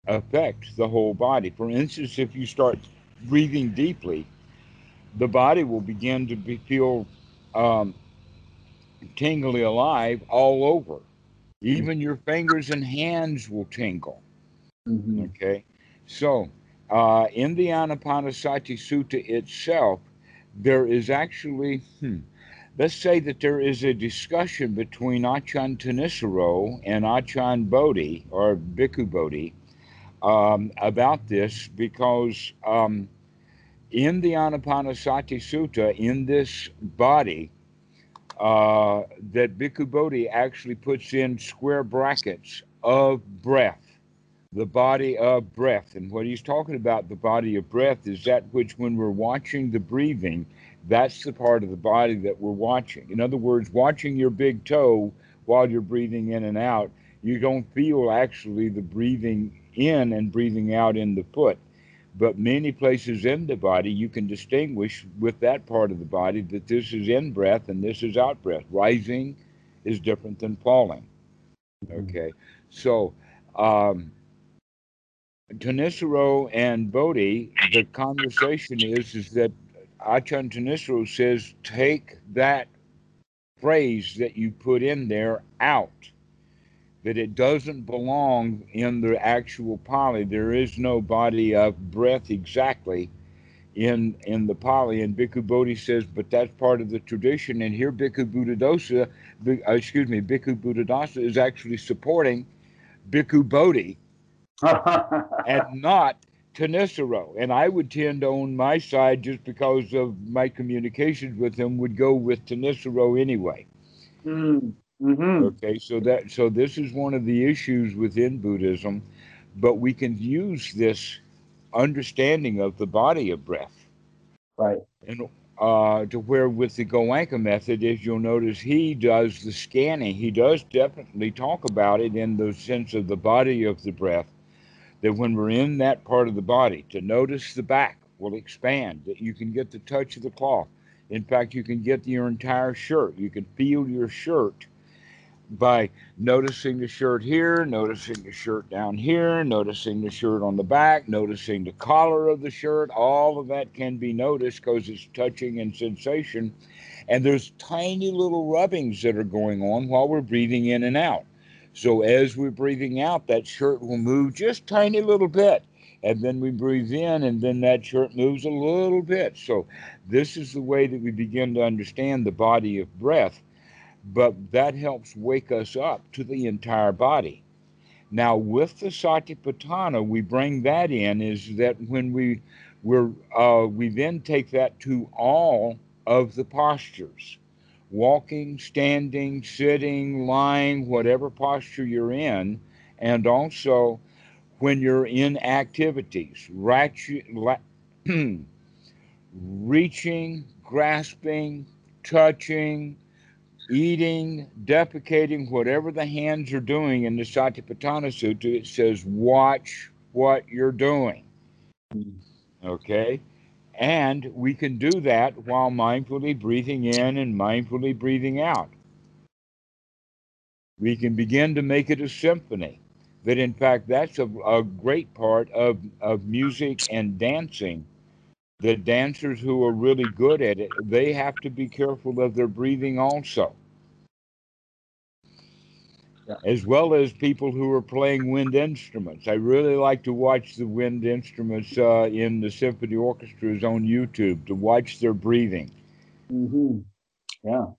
Speaker 1: affect the whole body. For instance, if you start breathing deeply, the body will begin to be, feel um, tingly alive all over. Even your fingers and hands will tingle.
Speaker 3: Mhm.
Speaker 1: Okay, so uh, in the Anapanasati Sutta itself, there is actually, hmm, let's say that there is a discussion between Achan Thanissaro and Achan Bodhi or Bhikkhu Bodhi um, about this because um, in the Anapanasati Sutta, in this body, uh, that Bhikkhu Bodhi actually puts in square brackets of breath the body of breath. And what he's talking about, the body of breath, is that which, when we're watching the breathing, that's the part of the body that we're watching. In other words, watching your big toe while you're breathing in and out, you don't feel actually the breathing in and breathing out in the foot. But many places in the body, you can distinguish with that part of the body that this is in breath and this is out breath. Rising is different than falling. Okay. So, um, Thanissaro and Bodhi, the conversation is is that Achan Thanissaro says, take that phrase that you put in there out. That it doesn't belong in the actual Pali. There is no body of breath exactly in in the Pali. And Bhikkhu Bodhi says, but that's part of the tradition. And here Bhikkhu Buddhadasa, uh, excuse me, Bhikkhu Buddhadasa is actually supporting Bhikkhu Bodhi and not Thanissaro, and I would tend to own my side just because of my communications with him would go with Thanissaro anyway.
Speaker 2: Mm. hmm
Speaker 1: Okay, so that so this is one of the issues within Buddhism, but we can use this understanding of the body of breath
Speaker 3: Right.
Speaker 1: and uh, to where with the Goenka method, as you'll notice, he does the scanning. He does definitely talk about it in the sense of the body of the breath. That when we're in that part of the body, to notice the back will expand. That you can get the touch of the cloth. In fact, you can get your entire shirt. You can feel your shirt by noticing the shirt here, noticing the shirt down here, noticing the shirt on the back, noticing the collar of the shirt. All of that can be noticed because it's touching and sensation. And there's tiny little rubbings that are going on while we're breathing in and out. So as we're breathing out, that shirt will move just tiny little bit. And then we breathe in, and then that shirt moves a little bit. So, this is the way that we begin to understand the body of breath but that helps wake us up to the entire body. Now, with the Satipatthana, we bring that in is that when we we're, uh, we then take that to all of the postures walking, standing, sitting, lying, whatever posture you're in, and also when you're in activities, reaching, grasping, touching, eating, defecating, whatever the hands are doing in the Satipatthana Sutta, it says, watch what you're doing.
Speaker 3: Mm.
Speaker 1: Okay? And we can do that while mindfully breathing in and mindfully breathing out. We can begin to make it a symphony. That in fact, that's a, a great part of, of music and dancing the dancers who are really good at it, they have to be careful of their breathing also. As well as people who are playing wind instruments. I really like to watch the wind instruments uh, in the symphony orchestras on YouTube to watch their breathing.
Speaker 3: hmm Yeah.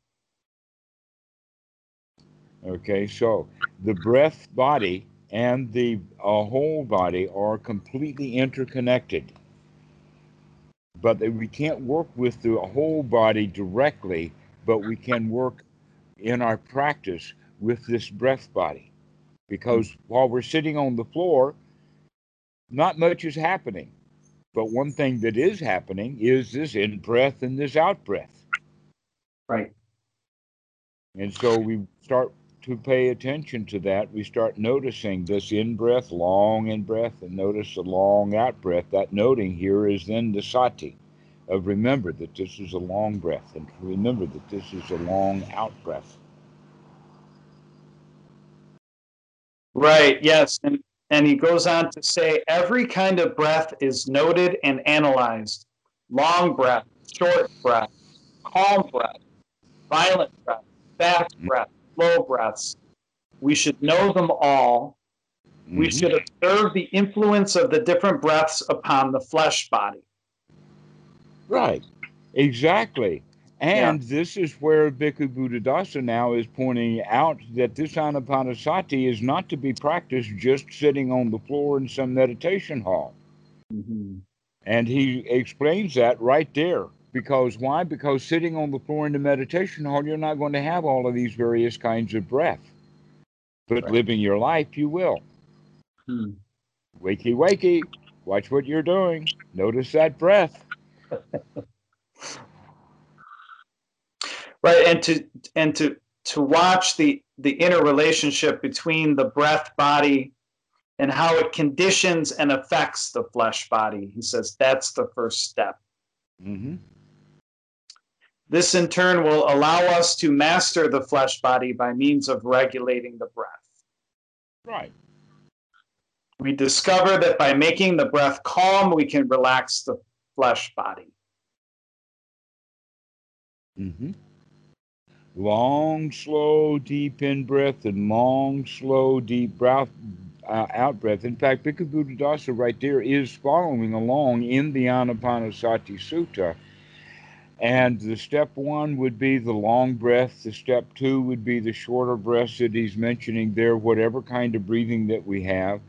Speaker 1: Okay, so the breath body and the uh, whole body are completely interconnected. But we can't work with the whole body directly, but we can work in our practice with this breath body. Hmm. Because while we're sitting on the floor, not much is happening. But one thing that is happening is this in breath and this out breath.
Speaker 3: Right.
Speaker 1: And so we start to pay attention to that. We start noticing this in breath, long in breath, and notice the long out breath. That noting here is then the sati of remember that this is a long breath and remember that this is a long out breath.
Speaker 2: Right. Yes. And and he goes on to say every kind of breath is noted and analyzed. Long breath, short breath, calm breath, violent breath, fast breath, slow breaths. We should know them all. We
Speaker 1: Mhm.
Speaker 2: should observe the influence of the different breaths upon the flesh body.
Speaker 1: Right. Exactly. And this is where Bhikkhu Buddhadasa now is pointing out that this anapanasati is not to be practiced just sitting on the floor in some meditation hall.
Speaker 3: hmm
Speaker 1: And he explains that right there. Because why? Because sitting on the floor in the meditation hall, you're not going to have all of these various kinds of breath. But
Speaker 3: Right.
Speaker 1: living your life, you will.
Speaker 3: Hmm.
Speaker 1: Wakey, wakey. Watch what you're doing. Notice that breath.
Speaker 2: Right. And to and to to watch the the interrelationship between the breath body and how it conditions and affects the flesh body. He says that's the first step.
Speaker 1: hmm
Speaker 2: This in turn will allow us to master the flesh body by means of regulating the breath.
Speaker 1: Right.
Speaker 2: We discover that by making the breath calm, we can relax the flesh body.
Speaker 1: hmm Long, slow, deep in breath and long, slow, deep breath, uh, out breath. In fact, Bhikkhu Buddhadasa right there is following along in the Anapanasati Sutta. And the step one would be the long breath. The step two would be the shorter breath that he's mentioning there, whatever kind of breathing that we have.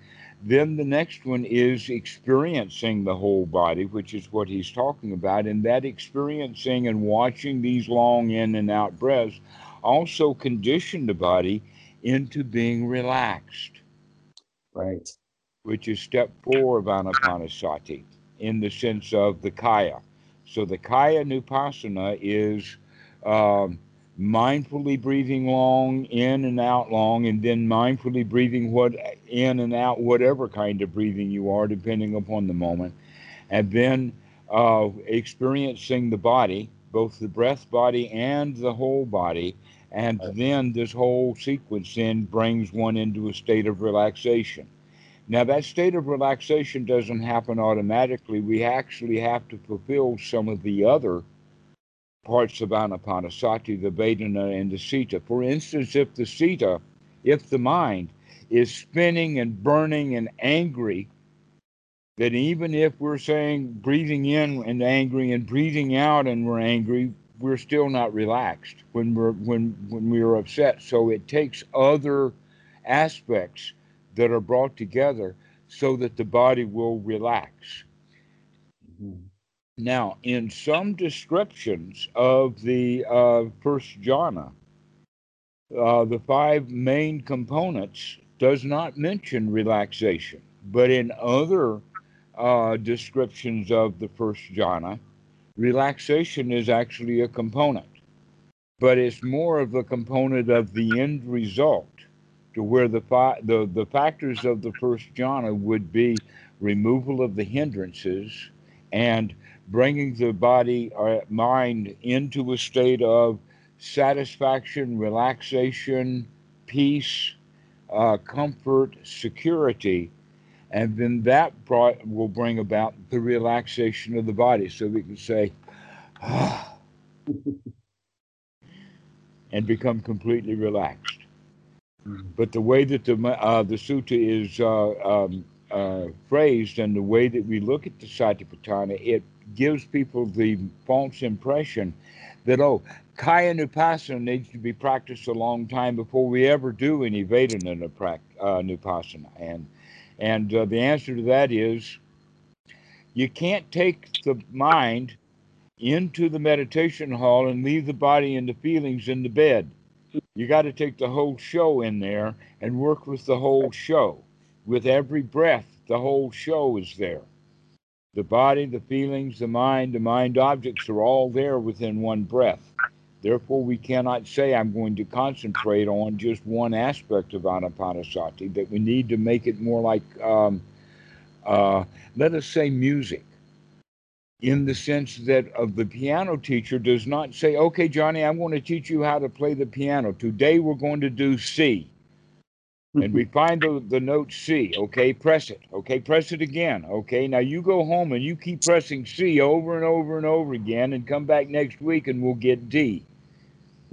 Speaker 1: Then the next one is experiencing the whole body, which is what he's talking about. And that experiencing and watching these long in and out breaths also condition the body into being relaxed,
Speaker 3: Right.
Speaker 1: which is step four of Anapanasati in the sense of the Kaya. So the Kaya Nupassana is um, mindfully breathing long in and out long, and then mindfully breathing what in and out, whatever kind of breathing you are, depending upon the moment, and then uh, experiencing the body, both the breath body and the whole body, and
Speaker 3: Right.
Speaker 1: then this whole sequence then brings one into a state of relaxation. Now, that state of relaxation doesn't happen automatically. We actually have to fulfill some of the other parts of Anapanasati, the Vedana and the Citta. For instance, if the Citta, if the mind is spinning and burning and angry, then even if we're saying breathing in and angry and breathing out and we're angry, we're still not relaxed when we're when when we're upset. So it takes other aspects that are brought together so that the body will relax.
Speaker 3: Mhm.
Speaker 1: Now, in some descriptions of the uh, first jhana, uh, the five main components does not mention relaxation, but in other uh, descriptions of the first jhana, relaxation is actually a component, but it's more of a component of the end result, to where the fi- the the factors of the first jhana would be removal of the hindrances and bringing the body or mind into a state of satisfaction, relaxation, peace, uh, comfort, security, and then that will bring about the relaxation of the body. So we can say, ah, and become completely relaxed.
Speaker 3: Mhm.
Speaker 1: But the way that the uh, the sutta is uh, um, uh, phrased and the way that we look at the Satipatthana, it gives people the false impression that oh, Kaya Nupassana needs to be practiced a long time before we ever do any Vedana uh, Nupassana, and and uh, the answer to that is you can't take the mind into the meditation hall and leave the body and the feelings in the bed. You got to take the whole show in there and work with the whole show. With every breath, the whole show is there. The body, the feelings, the mind, the mind objects are all there within one breath. Therefore, we cannot say, I'm going to concentrate on just one aspect of Anapanasati, that we need to make it more like, um, uh, let us say, music in the sense that of the piano teacher does not say, okay, Johnny, I'm going to teach you how to play the piano. Today we're going to do C. And we find the, the note C. Okay, press it. Okay, press it again. Okay, now you go home and you keep pressing C over and over and over again and come back next week and we'll get D.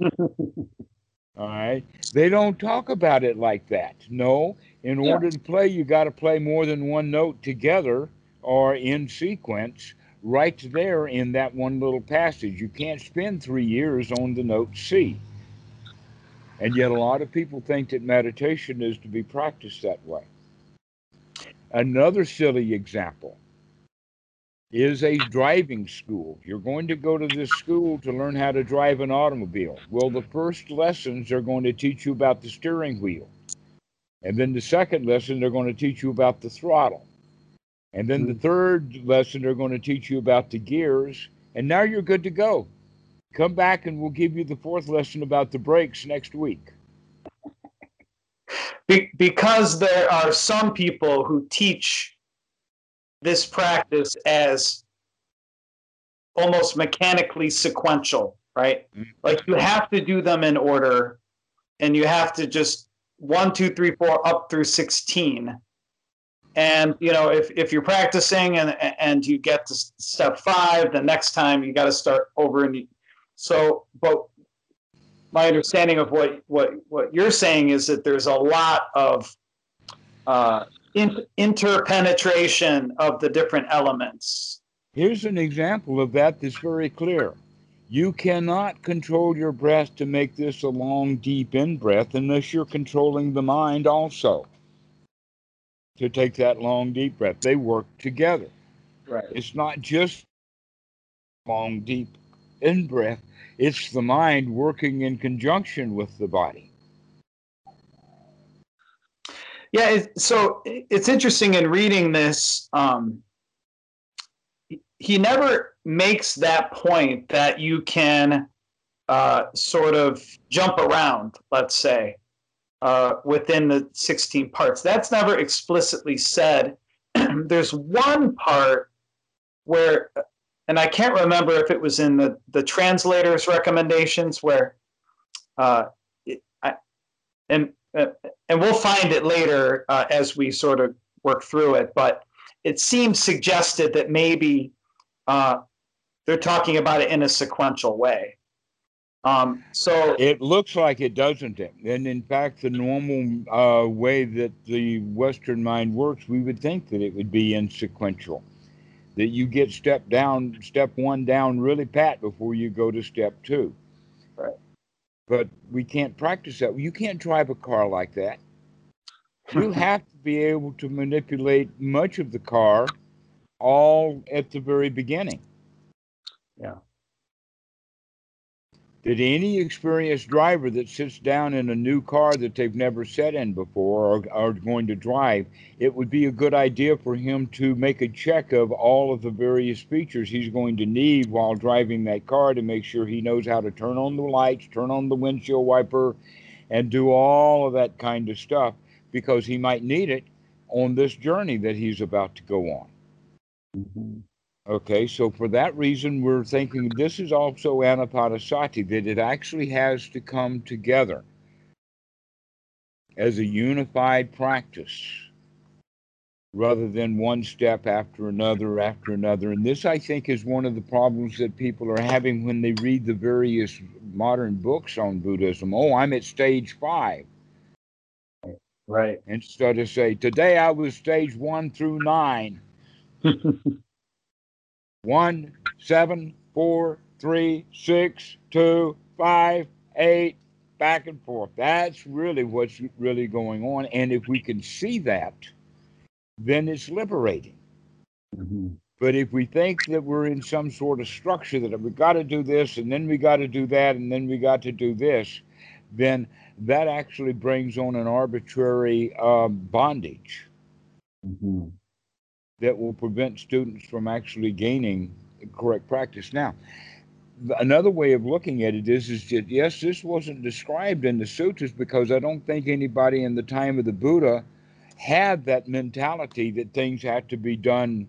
Speaker 1: All right. They don't talk about it like that. No, in
Speaker 2: Yeah.
Speaker 1: order to play, you got to play more than one note together or in sequence right there in that one little passage. You can't spend three years on the note C. And yet, a lot of people think that meditation is to be practiced that way. Another silly example is a driving school. You're going to go to this school to learn how to drive an automobile. Well, the first lessons are going to teach you about the steering wheel. And then the second lesson, they're going to teach you about the throttle. And then the
Speaker 3: Mhm.
Speaker 1: third lesson, they're going to teach you about the gears. And now you're good to go. Come back and we'll give you the fourth lesson about the brakes next week.
Speaker 2: Be- because there are some people who teach this practice as almost mechanically sequential, right?
Speaker 1: Mhm.
Speaker 2: Like you have to do them in order, and you have to just one, two, three, four, up through sixteen. And you know, if if you're practicing and and you get to step five, the next time you got to start over. And you, so, but my understanding of what what what you're saying is that there's a lot of uh, in, interpenetration of the different elements.
Speaker 1: Here's an example of that that's very clear. You cannot control your breath to make this a long, deep in breath unless you're controlling the mind also. to take that long, deep breath. They work together.
Speaker 2: Right.
Speaker 1: It's not just long, deep in breath, it's the mind working in conjunction with the body.
Speaker 2: Yeah, so it's interesting in reading this. Um, he never makes that point that you can uh, sort of jump around, let's say, uh, within the 16 parts. That's never explicitly said. There's one part where, and I can't remember if it was in the, the translator's recommendations, where, uh, I, and uh, and we'll find it later uh, as we sort of work through it, but it seems suggested that maybe uh, they're talking about it in a sequential way. Um, so
Speaker 1: it looks like it, doesn't? And in fact, the normal uh, way that the Western mind works, we would think that it would be in sequential. That you get step down, step one down really pat before you go to step two.
Speaker 2: Right.
Speaker 1: But we can't practice that. You can't drive a car like that. You have to be able to manipulate much of the car all at the very beginning.
Speaker 2: Yeah.
Speaker 1: Did any experienced driver that sits down in a new car that they've never sat in before or are going to drive, it would be a good idea for him to make a check of all of the various features he's going to need while driving that car to make sure he knows how to turn on the lights, turn on the windshield wiper, and do all of that kind of stuff because he might need it on this journey that he's about to go on.
Speaker 3: Mm-hmm.
Speaker 1: Okay, so for that reason, we're thinking this is also anapanasati, that it actually has to come together as a unified practice rather than one step after another after another. And this, I think, is one of the problems that people are having when they read the various modern books on Buddhism. Oh, I'm at stage five.
Speaker 2: Right.
Speaker 1: Instead of say, today I was stage one through nine. one, seven, four, three, six, two, five, eight, back and forth. That's really what's really going on. And if we can see that, then it's liberating.
Speaker 3: Mm-hmm.
Speaker 1: But if we think that we're in some sort of structure that we got to do this and then we got to do that and then we got to do this, then that actually brings on an arbitrary um, bondage.
Speaker 3: Mm-hmm
Speaker 1: that will prevent students from actually gaining correct practice. Now, another way of looking at it is, is that yes, this wasn't described in the sutras because I don't think anybody in the time of the Buddha had that mentality that things had to be done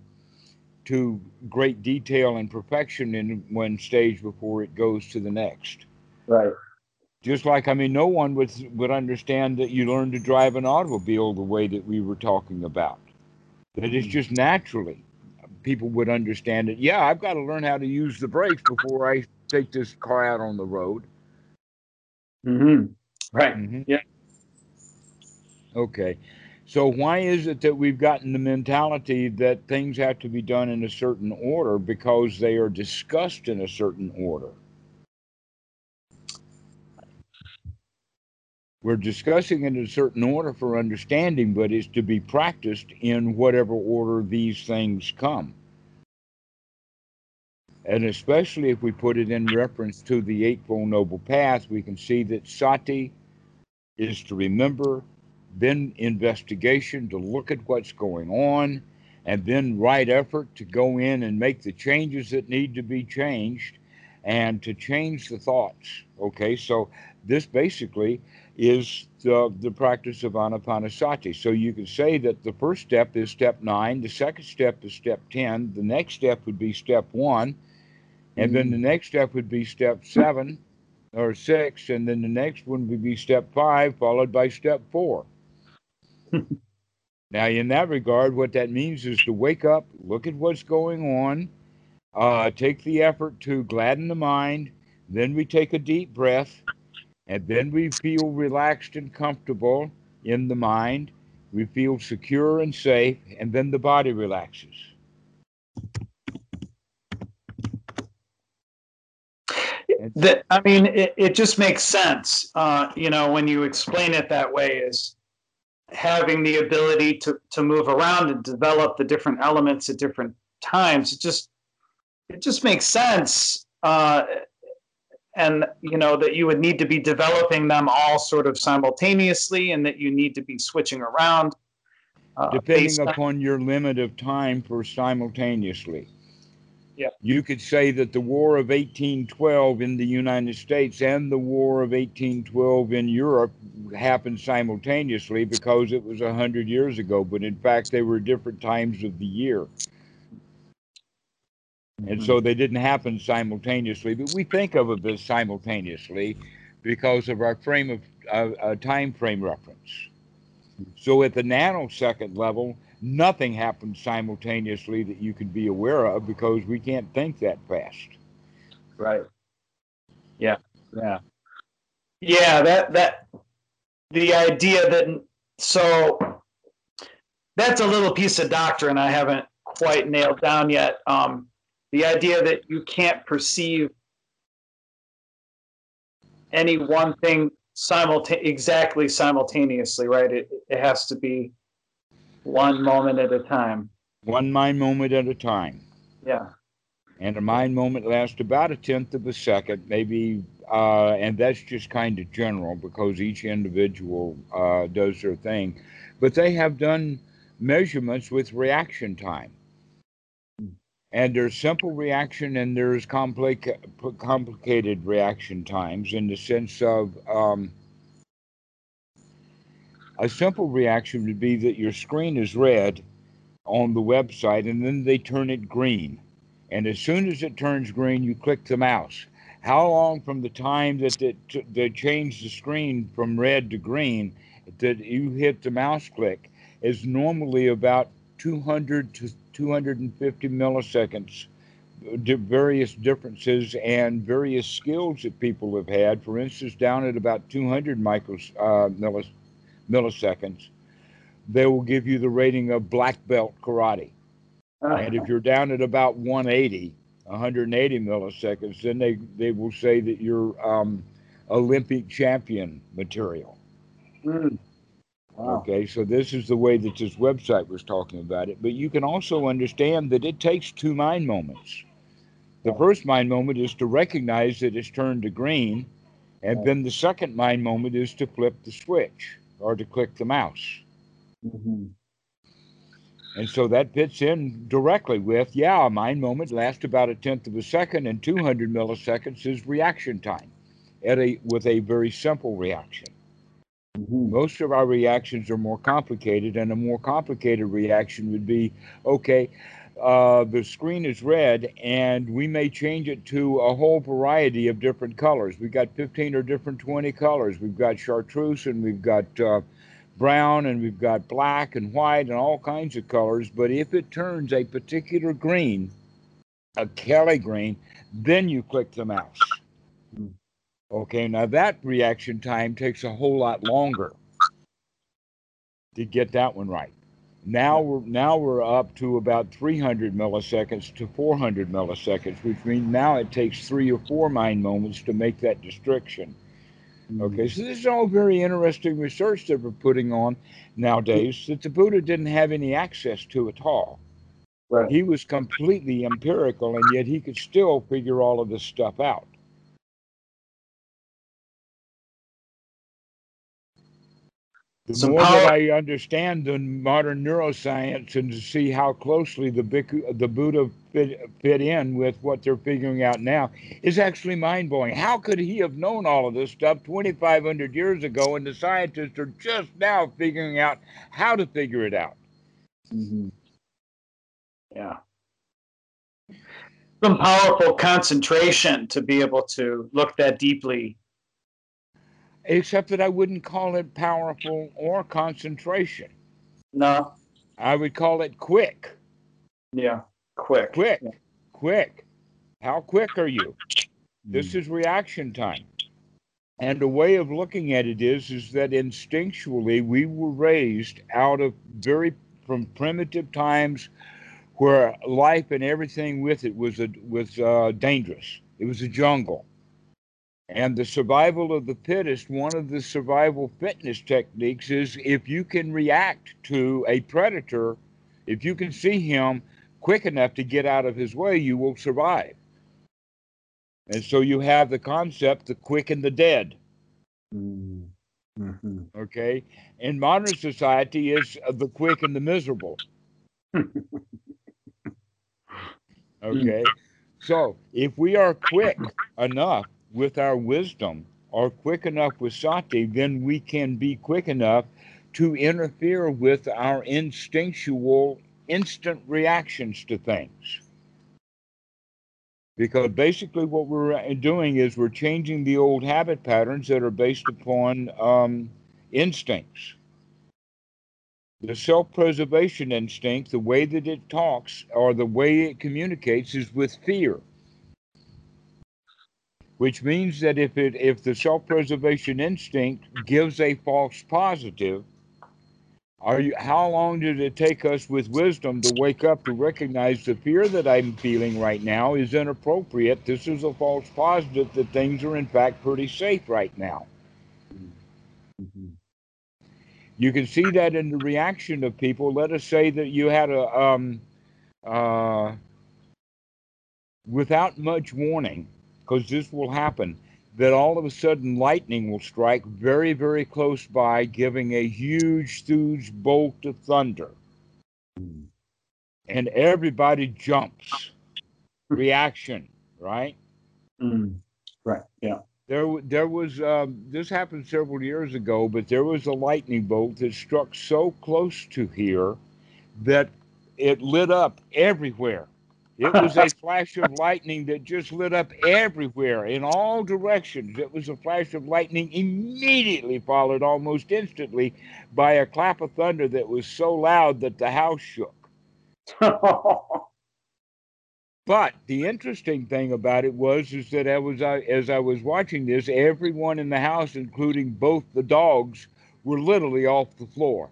Speaker 1: to great detail and perfection in one stage before it goes to the next.
Speaker 2: Right.
Speaker 1: Just like I mean, no one would would understand that you learn to drive an automobile the way that we were talking about that it's just naturally people would understand it. Yeah, I've got to learn how to use the brakes before I take this car out on the road.
Speaker 2: Mm-hmm. Right.
Speaker 1: Mm-hmm.
Speaker 2: Yeah.
Speaker 1: Okay. So why is it that we've gotten the mentality that things have to be done in a certain order because they are discussed in a certain order? We're discussing it in a certain order for understanding, but it's to be practiced in whatever order these things come. And especially if we put it in reference to the Eightfold Noble Path, we can see that sati is to remember, then investigation to look at what's going on, and then right effort to go in and make the changes that need to be changed and to change the thoughts. Okay, so this basically is the, the practice of anapanasati. So you can say that the first step is step nine, the second step is step 10, the next step would be step one, and then the next step would be step seven or six, and then the next one would be step five, followed by step four. now, in that regard, what that means is to wake up, look at what's going on, uh, take the effort to gladden the mind, then we take a deep breath and then we feel relaxed and comfortable in the mind. We feel secure and safe, and then the body relaxes.
Speaker 2: That I mean, it, it just makes sense. Uh, you know, when you explain it that way, is having the ability to to move around and develop the different elements at different times. It just it just makes sense. Uh, and you know that you would need to be developing them all sort of simultaneously and that you need to be switching around
Speaker 1: uh, depending upon your limit of time for simultaneously
Speaker 2: yeah.
Speaker 1: You could say that the War of 1812 in the United States and the War of 1812 in Europe happened simultaneously because it was 100 years ago, but in fact, they were different times of the year. And so they didn't happen simultaneously, but we think of it as simultaneously because of our frame of uh, uh, time frame reference. So at the nanosecond level, nothing happens simultaneously that you can be aware of because we can't think that fast.
Speaker 2: Right. Yeah. Yeah. Yeah. That that the idea that so that's a little piece of doctrine I haven't quite nailed down yet. Um, the idea that you can't perceive any one thing simulta- exactly simultaneously, right? It, it has to be one moment at a time.
Speaker 1: One mind moment at a time.
Speaker 2: Yeah.
Speaker 1: And a mind moment lasts about a tenth of a second, maybe, uh, and that's just kind of general because each individual uh, does their thing. But they have done measurements with reaction time. And there's simple reaction and there's complica- complicated reaction times in the sense of um, a simple reaction would be that your screen is red on the website and then they turn it green. And as soon as it turns green, you click the mouse. How long from the time that it, they change the screen from red to green that you hit the mouse click is normally about 200 to 250 milliseconds. Various differences and various skills that people have had. For instance, down at about 200 micros, uh, milliseconds milliseconds, they will give you the rating of black belt karate. Uh-huh. And if you're down at about 180, 180 milliseconds, then they, they will say that you're um, Olympic champion material.
Speaker 2: Mm.
Speaker 1: Wow. Okay, so this is the way that this website was talking about it. But you can also understand that it takes two mind moments. The first mind moment is to recognize that it's turned to green, and then the second mind moment is to flip the switch or to click the mouse.
Speaker 2: Mm-hmm.
Speaker 1: And so that fits in directly with, yeah, a mind moment lasts about a tenth of a second, and 200 milliseconds is reaction time at a, with a very simple reaction.
Speaker 2: Mm-hmm.
Speaker 1: Most of our reactions are more complicated, and a more complicated reaction would be okay, uh, the screen is red, and we may change it to a whole variety of different colors. We've got 15 or different 20 colors. We've got chartreuse, and we've got uh, brown, and we've got black and white, and all kinds of colors. But if it turns a particular green, a Kelly green, then you click the mouse. Okay, now that reaction time takes a whole lot longer to get that one right. Now we're now we're up to about 300 milliseconds to 400 milliseconds, which means now it takes three or four mind moments to make that distinction. Mm-hmm. Okay, so this is all very interesting research that we're putting on nowadays that the Buddha didn't have any access to at all.
Speaker 2: Right.
Speaker 1: He was completely empirical, and yet he could still figure all of this stuff out. The Some more power- that I understand the modern neuroscience and to see how closely the the Buddha fit, fit in with what they're figuring out now is actually mind blowing. How could he have known all of this stuff 2,500 years ago, and the scientists are just now figuring out how to figure it out?
Speaker 2: Mm-hmm. Yeah. Some powerful concentration to be able to look that deeply
Speaker 1: except that I wouldn't call it powerful or concentration.
Speaker 2: No.
Speaker 1: I would call it quick.
Speaker 2: Yeah, quick.
Speaker 1: Quick,
Speaker 2: yeah.
Speaker 1: quick. How quick are you? This is reaction time. And a way of looking at it is, is that instinctually we were raised out of very from primitive times where life and everything with it was a, was uh, dangerous. It was a jungle. And the survival of the fittest, one of the survival fitness techniques is if you can react to a predator, if you can see him quick enough to get out of his way, you will survive. And so you have the concept the quick and the dead.
Speaker 3: Mm. Mhm.
Speaker 1: Okay. In modern society, is the quick and the miserable. Okay. So if we are quick enough with our wisdom or quick enough with sati, then we can be quick enough to interfere with our instinctual instant reactions to things. Because basically, what we're doing is we're changing the old habit patterns that are based upon um, instincts. The self preservation instinct, the way that it talks or the way it communicates is with fear. Which means that if it if the self preservation instinct gives a false positive, are you how long did it take us with wisdom to wake up to recognize the fear that I'm feeling right now is inappropriate? This is a false positive that things are in fact pretty safe right now.
Speaker 3: Mhm.
Speaker 1: you can see that in the reaction of people. Let us say that you had a um, uh, without much warning, because this will happen, that all of a sudden lightning will strike very, very close by, giving a huge, huge bolt of thunder, and everybody jumps. Reaction, right?
Speaker 3: Mm. Right. Yeah.
Speaker 1: There, there was um, this happened several years ago, but there was a lightning bolt that struck so close to here that it lit up everywhere. It was a flash of lightning that just lit up everywhere in all directions. It was a flash of lightning immediately followed almost instantly by a clap of thunder that was so loud that the house shook. But the interesting thing about it was is that I was I, as I was watching this, everyone in the house, including both the dogs, were literally off the floor.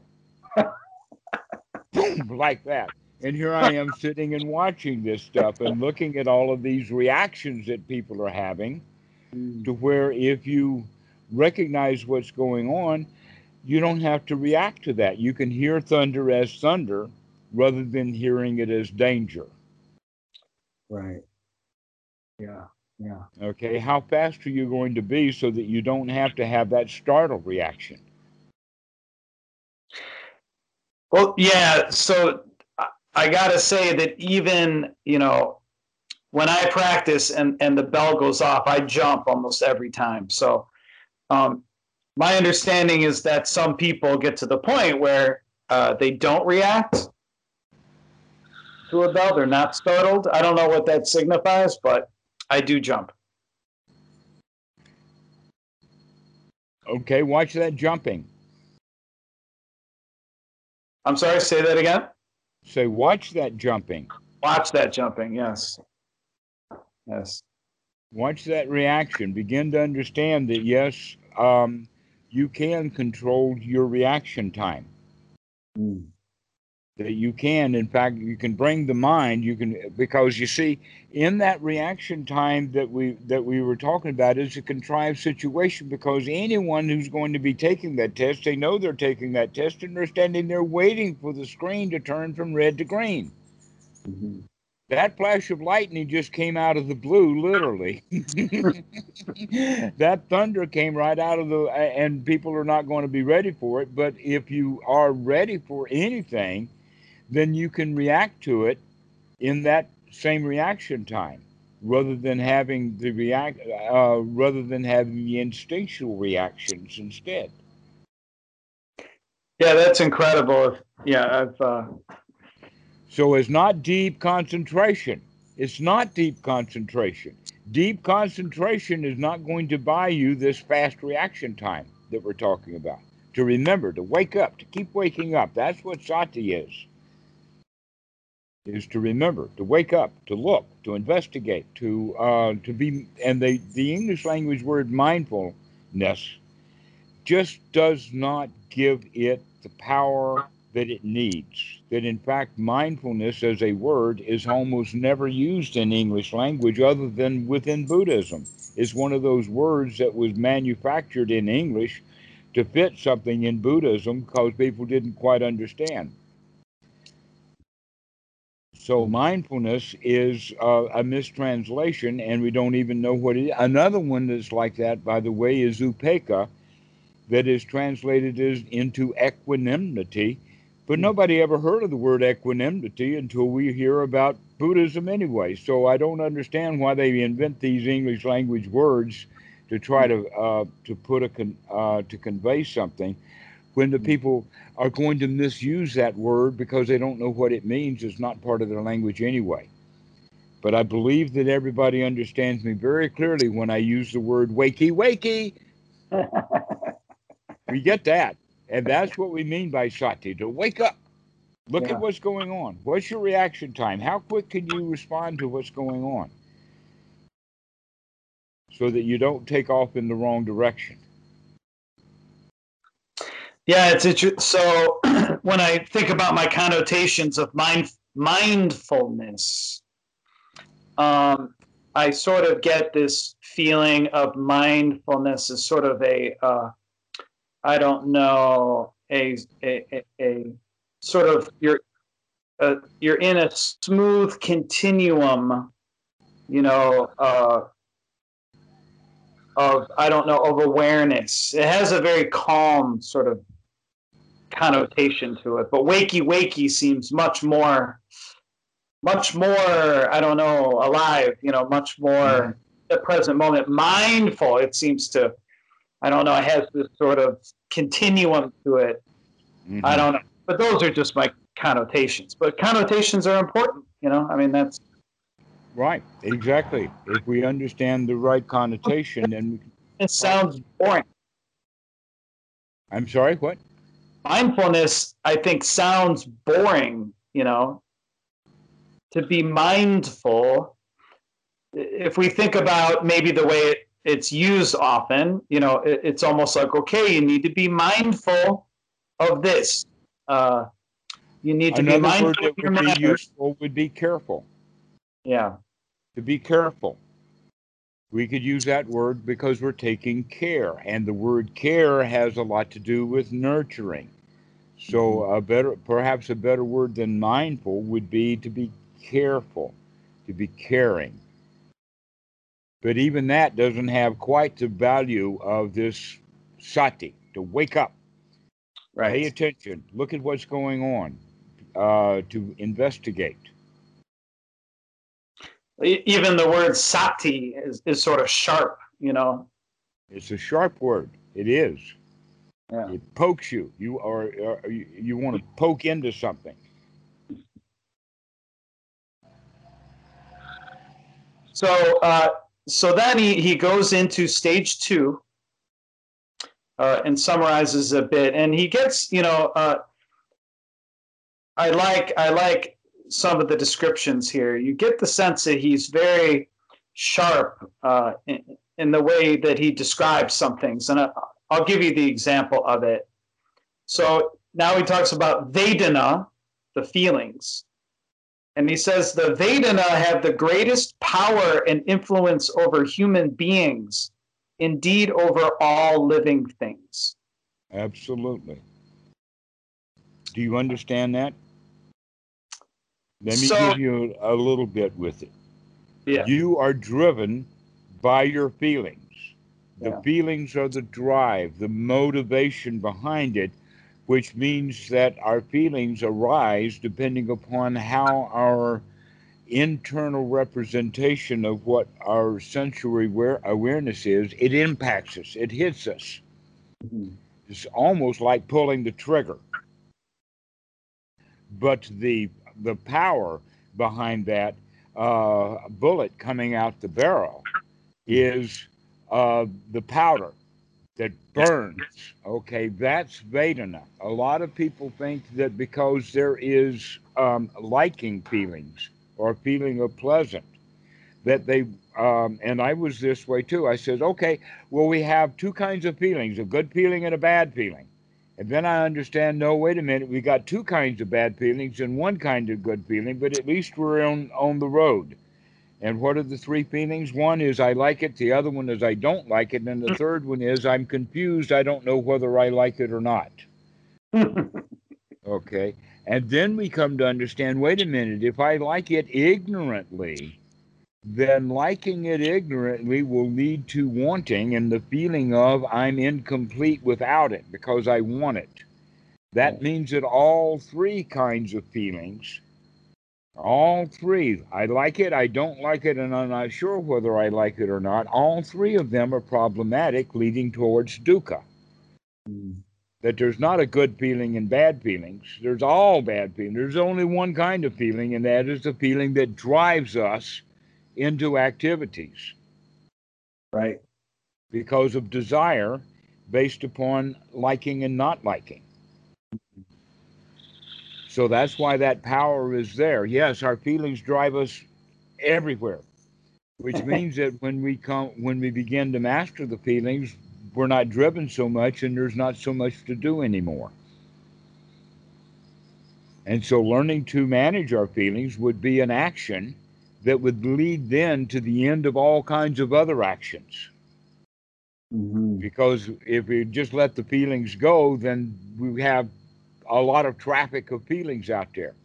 Speaker 1: Boom, like that. And here I am sitting and watching this stuff and looking at all of these reactions that people are having mm. to where if you recognize what's going on, you don't have to react to that. You can hear thunder as thunder rather than hearing it as danger.
Speaker 3: Right. Yeah. Yeah.
Speaker 1: Okay, how fast are you going to be so that you don't have to have that startle reaction?
Speaker 2: Well, yeah. So I- gotta say that even you know when I practice and and the bell goes off, I jump almost every time. So um, my understanding is that some people get to the point where uh, they don't react to a bell; they're not startled. I don't know what that signifies, but I do jump.
Speaker 1: Okay, watch that jumping.
Speaker 2: I'm sorry. Say that again.
Speaker 1: Say, watch that jumping.
Speaker 2: Watch that jumping. Yes. Yes.
Speaker 1: Watch that reaction. Begin to understand that, yes, um, you can control your reaction time.
Speaker 3: Mm.
Speaker 1: That you can. In fact you can bring the mind. You can because you see in that reaction time that we that we were talking about is a contrived situation because anyone who's going to be taking that test they know they're taking that test and they're standing there waiting for the screen to turn from red to green.
Speaker 3: Mhm.
Speaker 1: that flash of lightning just came out of the blue literally. That thunder came right out of the and people are not going to be ready for it but if you are ready for anything then you can react to it in that same reaction time rather than having the react uh, rather than having the instinctual reactions instead
Speaker 2: Yeah, that's incredible. Yeah, I've. Uh,
Speaker 1: So it's not deep concentration. It's not deep concentration. Deep concentration is not going to buy you this fast reaction time that we're talking about. To remember, to wake up, to keep waking up. That's what sati is. Is to remember, to wake up, to look, to investigate, to uh, to be, and the the English language word mindfulness just does not give it the power that it needs. That in fact, mindfulness as a word is almost never used in English language other than within Buddhism. It's one of those words that was manufactured in English to fit something in Buddhism because people didn't quite understand. So mindfulness is uh, a mistranslation, and we don't even know what it is. Another one that's like that, by the way, is upekkha, that is translated as into equanimity. But nobody ever heard of the word equanimity until we hear about Buddhism anyway. So I don't understand why they invent these English language words to try to uh, to put a con- uh, to convey something when the hmm. people are going to misuse that word because they don't know what it means. It's not part of their language anyway. But I believe that everybody understands me very clearly when I use the word wakey wakey. we get that. And that's what we mean by sati to wake up. Look
Speaker 3: Yeah.
Speaker 1: at what's going on. What's your reaction time? How quick can you respond to what's going on? So that you don't take off in the wrong direction.
Speaker 2: Yeah, it's interesting. So when I think about my connotations of mind mindfulness, um, I sort of get this feeling of mindfulness as sort of a, uh, I don't know, a a, a, a sort of you're uh, you're in a smooth continuum, you know, uh, of I don't know of awareness. It has a very calm sort of connotation to it, but wakey wakey seems much more, much more I don't know alive. You know, much more mm-hmm. the present moment. Mindful. It seems to, I don't know. It has this sort of continuum to it. I mm-hmm. don't know, but those are just my connotations. But connotations are important. You know, I mean that's
Speaker 1: Right, exactly. If we understand the right connotation, then we can,
Speaker 2: it sounds boring.
Speaker 1: I'm sorry, what?
Speaker 2: Mindfulness i think sounds boring you know to be mindful if we think about maybe the way it, it's used often you know it, it's almost like okay you need to be mindful of this uh, you need to be
Speaker 1: Another
Speaker 2: mindful
Speaker 1: word
Speaker 2: of
Speaker 1: that
Speaker 2: your
Speaker 1: would be useful would be careful.
Speaker 2: yeah
Speaker 1: To be careful. We could use that word because we're taking care, and the word care has a lot to do with nurturing. So a better, perhaps a better word than mindful would be to be careful, to be caring. But even that doesn't have quite the value of this sati, to wake up, pay
Speaker 2: right
Speaker 1: attention, look at what's going on, uh, to investigate.
Speaker 2: Even the word sati is, is sort of sharp you know
Speaker 1: It's a sharp word. It is.
Speaker 2: Yeah.
Speaker 1: It pokes you. You are, are you, you want to poke into something.
Speaker 2: So, uh, so then he, he goes into stage two uh, and summarizes a bit, and he gets, you know, uh, I like I like some of the descriptions here. You get the sense that he's very sharp uh, in, in the way that he describes some things, and I, I'll give you the example of it. So now he talks about Vedana, the feelings. And he says the Vedana have the greatest power and influence over human beings, indeed over all living things.
Speaker 1: Absolutely. Do you understand that? Let me
Speaker 2: So-
Speaker 1: give you a, little bit with it.
Speaker 2: Yeah.
Speaker 1: You are driven by your feelings. The
Speaker 2: Yeah.
Speaker 1: feelings are the drive, the motivation behind it, which means that our feelings arise depending upon how our internal representation of what our sensory aware- awareness is, it impacts us, it hits us.
Speaker 3: Mhm.
Speaker 1: It's almost like pulling the trigger. But the the power behind that uh, bullet coming out the barrel is uh, the powder that burns. Okay, that's Vedana. A lot of people think that because there is um, liking feelings or feeling of pleasant, that they, um, and I was this way too. I said, okay, well, we have two kinds of feelings a good feeling and a bad feeling. And then I understand, no, wait a minute, we got two kinds of bad feelings and one kind of good feeling, but at least we're on, on the road. And what are the three feelings? One is I like it, the other one is I don't like it, and the mm. third one is I'm confused, I don't know whether I like it or not. okay. And then we come to understand wait a minute, if I like it ignorantly, then liking it ignorantly will lead to wanting and the feeling of I'm incomplete without it because I want it. That means that all three kinds of feelings, all three, I like it, I don't like it, and I'm not sure whether I like it or not, all three of them are problematic, leading towards dukkha.
Speaker 3: Mm.
Speaker 1: That there's not a good feeling and bad feelings. There's all bad feelings. There's only one kind of feeling, and that is the feeling that drives us into activities
Speaker 3: Right.
Speaker 1: because of desire based upon liking and not liking. So that's why that power is there. Yes, our feelings drive us everywhere, which means that when we come when we begin to master the feelings, we're not driven so much and there's not so much to do anymore. And so learning to manage our feelings would be an action that would lead then to the end of all kinds of other actions.
Speaker 3: hmm
Speaker 1: Because if we just let the feelings go, then we have a lot of traffic of feelings out there.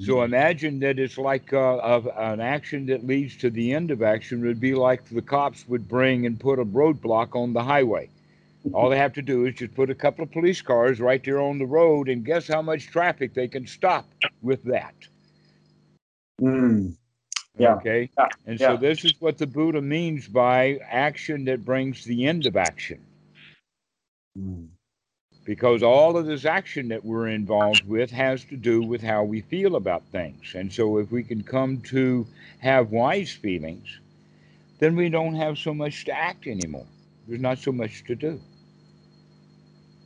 Speaker 1: So imagine that it's like uh, of an action that leads to the end of action would be like the cops would bring and put a roadblock on the highway. All they have to do is just put a couple of police cars right there on the road, and guess how much traffic they can stop with that.
Speaker 3: Mm. Yeah.
Speaker 1: Okay.
Speaker 2: Yeah.
Speaker 1: And so
Speaker 2: Yeah.
Speaker 1: this is what the Buddha means by action that brings the end of action.
Speaker 3: Mm.
Speaker 1: Because all of this action that we're involved with has to do with how we feel about things. And so, if we can come to have wise feelings, then we don't have so much to act anymore. There's not so much to do.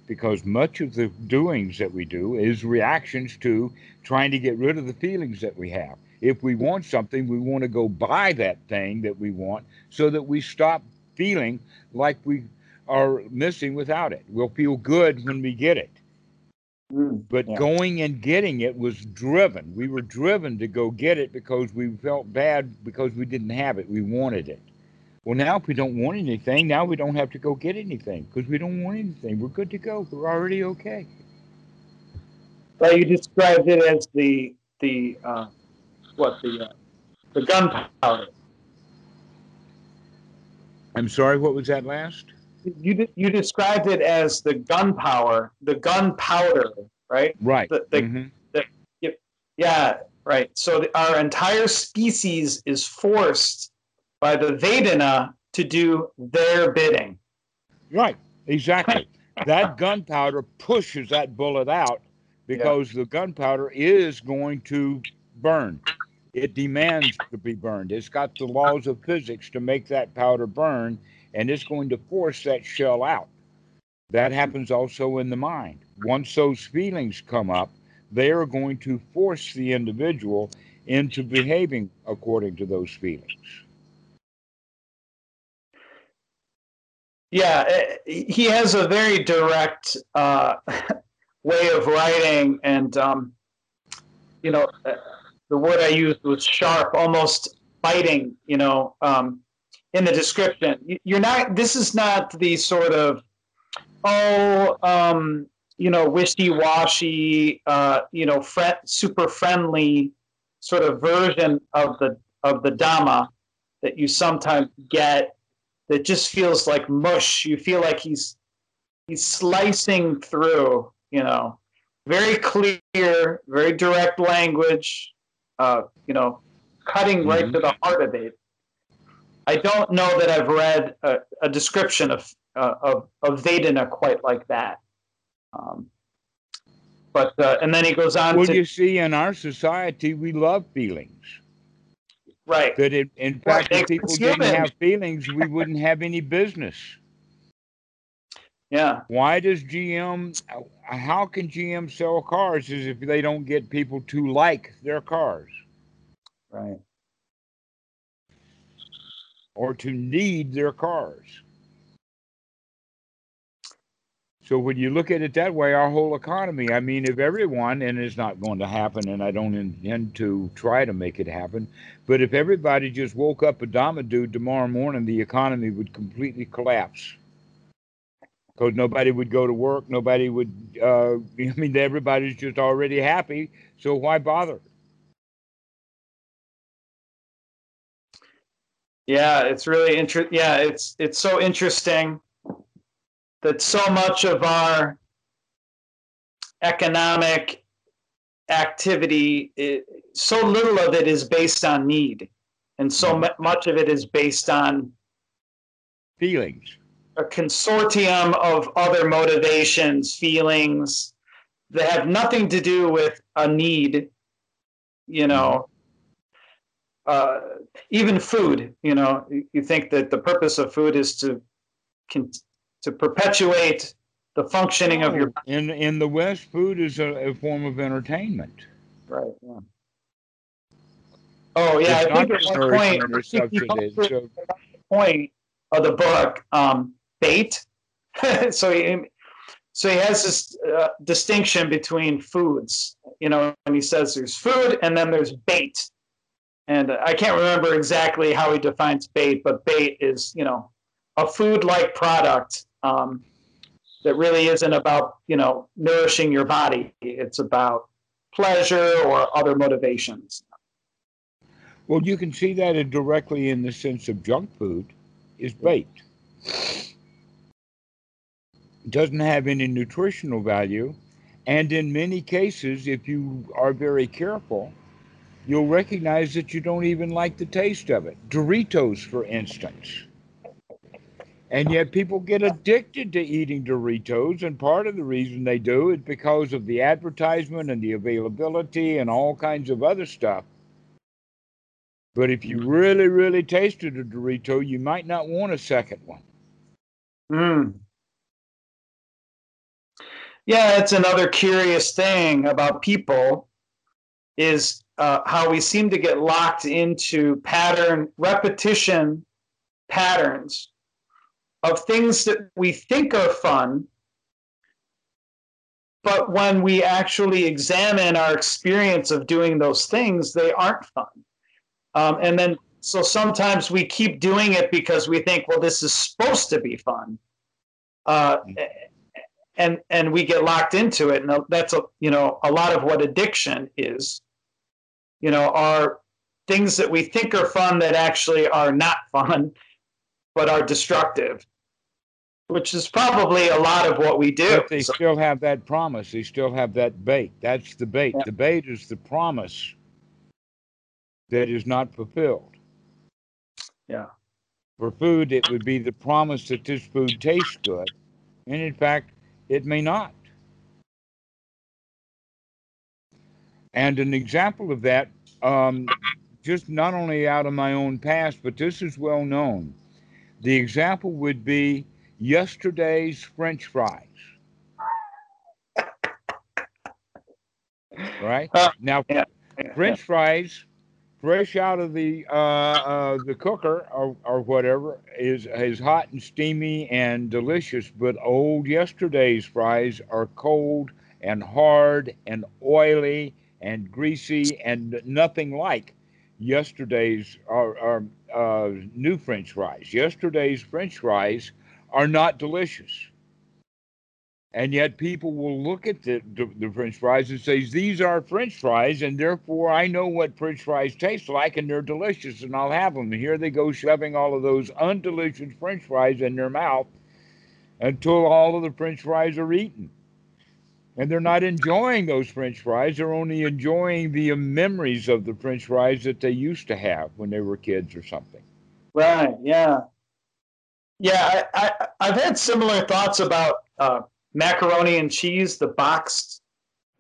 Speaker 1: Because much of the doings that we do is reactions to trying to get rid of the feelings that we have. If we want something, we want to go buy that thing that we want so that we stop feeling like we are missing without it. We'll feel good when we get it.
Speaker 3: Mm.
Speaker 1: But
Speaker 3: Yeah.
Speaker 1: going and getting it was driven. We were driven to go get it because we felt bad because we didn't have it. We wanted it. Well, now if we don't want anything, now we don't have to go get anything because we don't want anything. We're good to go. We're already okay.
Speaker 2: Well, you described it as the the uh, what the uh, the gunpowder.
Speaker 1: I'm sorry, what was that last?
Speaker 2: You you described it as the gunpowder, the gunpowder, right?
Speaker 1: Right.
Speaker 2: The, the,
Speaker 1: Mhm.
Speaker 2: Yeah, right. So the, our entire species is forced by the Vedana to do their bidding.
Speaker 1: Right, exactly. that gunpowder pushes that bullet out because the gunpowder is going to burn. It demands to be burned. It's got the laws of physics to make that powder burn, and it's going to force that shell out. That happens also in the mind. Once those feelings come up, they are going to force the individual into behaving according to those feelings.
Speaker 2: Yeah, eh, he has a very direct uh, way of writing, and um, you know, eh, the word I used was sharp, almost biting. You know, um, in the description, You- you're not. This is not the sort of oh, um, you know, wishy-washy, uh, you know, super friendly sort of version of the of the Dhamma that you sometimes get that just feels like mush. You feel like he's he's slicing through, you know, very clear, very direct language, uh, you know, cutting right
Speaker 1: Mhm.
Speaker 2: to the heart of it. I don't know that I've read a, a description of, uh, of of Vedana quite like that. Um, but uh, and then he goes on
Speaker 1: Well,
Speaker 2: to
Speaker 1: you see, in our society, we love feelings.
Speaker 2: right.
Speaker 1: that in, in fact, if
Speaker 2: it's
Speaker 1: people didn't have feelings, we wouldn't have any business.
Speaker 2: Yeah,
Speaker 1: Why does GM, how can GM sell cars is if they don't get people to like their cars
Speaker 3: Right.
Speaker 1: Or to need their cars? So when you look at it that way, our whole economy, I mean, if everyone, and it's not going to happen, and I don't intend to try to make it happen, but if everybody just woke up a dude tomorrow morning, the economy would completely collapse. Because nobody would go to work, nobody would, uh, I mean, everybody's just already happy, so why bother?
Speaker 2: Yeah, it's really interesting. Yeah, it's it's so interesting that so much of our economic activity, it, so little of it is based on need, and so
Speaker 1: Mm-hmm.
Speaker 2: much of it is based on
Speaker 1: Feelings.
Speaker 2: a consortium of other motivations, feelings that have nothing to do with a need. You know, uh, even food. You know, you- think that the purpose of food is to to perpetuate the functioning of your
Speaker 1: In in the West, food is a, a form of entertainment.
Speaker 2: right. Yeah. Oh yeah,
Speaker 1: it's
Speaker 2: I think at one point.
Speaker 1: So,
Speaker 2: point of the book, um, bait. so he so he has this uh, distinction between foods, you know, and he says there's food and then there's bait. And I can't remember exactly how he defines bait, but bait is, you know, a food-like product um, that really isn't about, you know, nourishing your body. It's about pleasure or other motivations.
Speaker 1: well, you can see that in- directly in the sense of junk food is bait. It doesn't have any nutritional value, and in many cases, if you are very careful, you'll recognize that you don't even like the taste of it. Doritos, for instance. And yet people get addicted to eating Doritos, and part of the reason they do is because of the advertisement and the availability and all kinds of other stuff. But if you really, really tasted a Dorito, you might not want a second one.
Speaker 2: Mm. Yeah, it's another curious thing about people is uh, how we seem to get locked into pattern repetition patterns of things that we think are fun but when we actually examine our experience of doing those things they aren't fun. Um, and then so sometimes we keep doing it because we think well this is supposed to be fun. Uh, and and we get locked into it. And that's a you know a lot of what addiction is you know are things that we think are fun that actually are not fun but are destructive which is probably a lot of what we do
Speaker 1: But they
Speaker 2: So-
Speaker 1: still have that promise. They still have that bait. That's the bait.
Speaker 2: Yeah.
Speaker 1: The bait is the promise that is not fulfilled.
Speaker 2: Yeah.
Speaker 1: For food, it would be the promise that this food tastes good. And in fact, it may not. And an example of that, um, just not only out of my own past, but this is well known. The example would be yesterday's French fries. Right?
Speaker 2: Uh,
Speaker 1: now,
Speaker 2: yeah,
Speaker 1: French fries, fresh out of the uh, uh, the cooker or, or whatever, is is hot and steamy and delicious. But old yesterday's fries are cold and hard and oily and greasy and nothing like yesterday's or, uh, new French fries. Yesterday's French fries are not delicious. And yet people will look at the, the, the French fries and say, these are French fries, and therefore I know what French fries taste like, and they're delicious, and I'll have them. And here they go shoving all of those undelicious French fries in their mouth until all of the French fries are eaten. And they're not enjoying those French fries, they're only enjoying the memories of the French fries that they used to have when they were kids or something.
Speaker 2: Right. Yeah. Yeah. I, I I've had similar thoughts about uh, macaroni and cheese, the boxed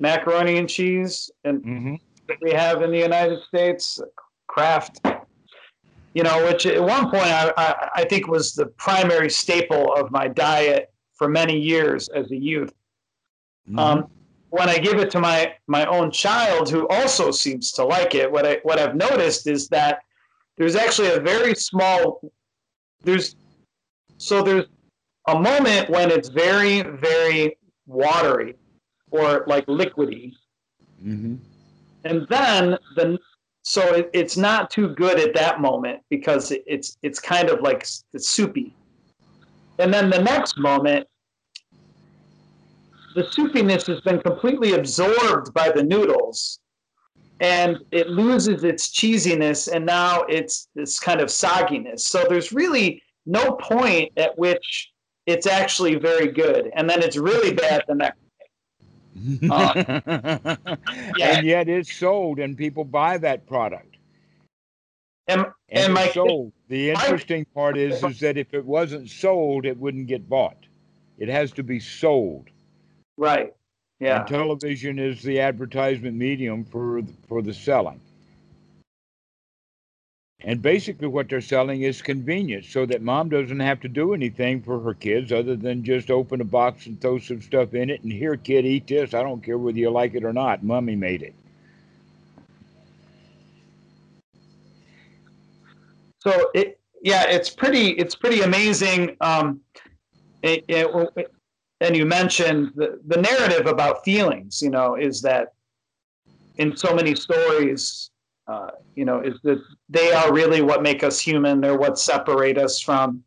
Speaker 2: macaroni and cheese, and
Speaker 1: Mm-hmm.
Speaker 2: that we have in the United States, Kraft. You know, which at one point I, I, I think was the primary staple of my diet for many years as a youth.
Speaker 1: Mm-hmm.
Speaker 2: Um, when I give it to my my own child, who also seems to like it, what I what I've noticed is that there's actually a very small there's so there's a moment when it's very, very watery or like liquidy.
Speaker 1: hmm
Speaker 2: And then the so it, it's not too good at that moment because it, it's it's kind of like it's soupy. And then the next moment, the soupiness has been completely absorbed by the noodles, and it loses its cheesiness, and now it's this kind of sogginess. So there's really no point at which it's actually very good, and then it's really bad the next. Uh, yeah.
Speaker 1: And yet it's sold, and people buy that product.
Speaker 2: And,
Speaker 1: And
Speaker 2: and my
Speaker 1: sold. The interesting part is, is that if it wasn't sold, it wouldn't get bought. It has to be sold.
Speaker 2: Right, yeah.
Speaker 1: And television is the advertisement medium for for the selling. And basically, what they're selling is convenience, so that mom doesn't have to do anything for her kids other than just open a box and throw some stuff in it and here, kid, eat this. I don't care whether you like it or not. Mommy made it.
Speaker 2: So it, yeah, it's pretty, it's pretty amazing. Um, it, it, and you mentioned the, the narrative about feelings, you know, is that in so many stories, uh, you know, is that they are really what make us human. They're what separate us from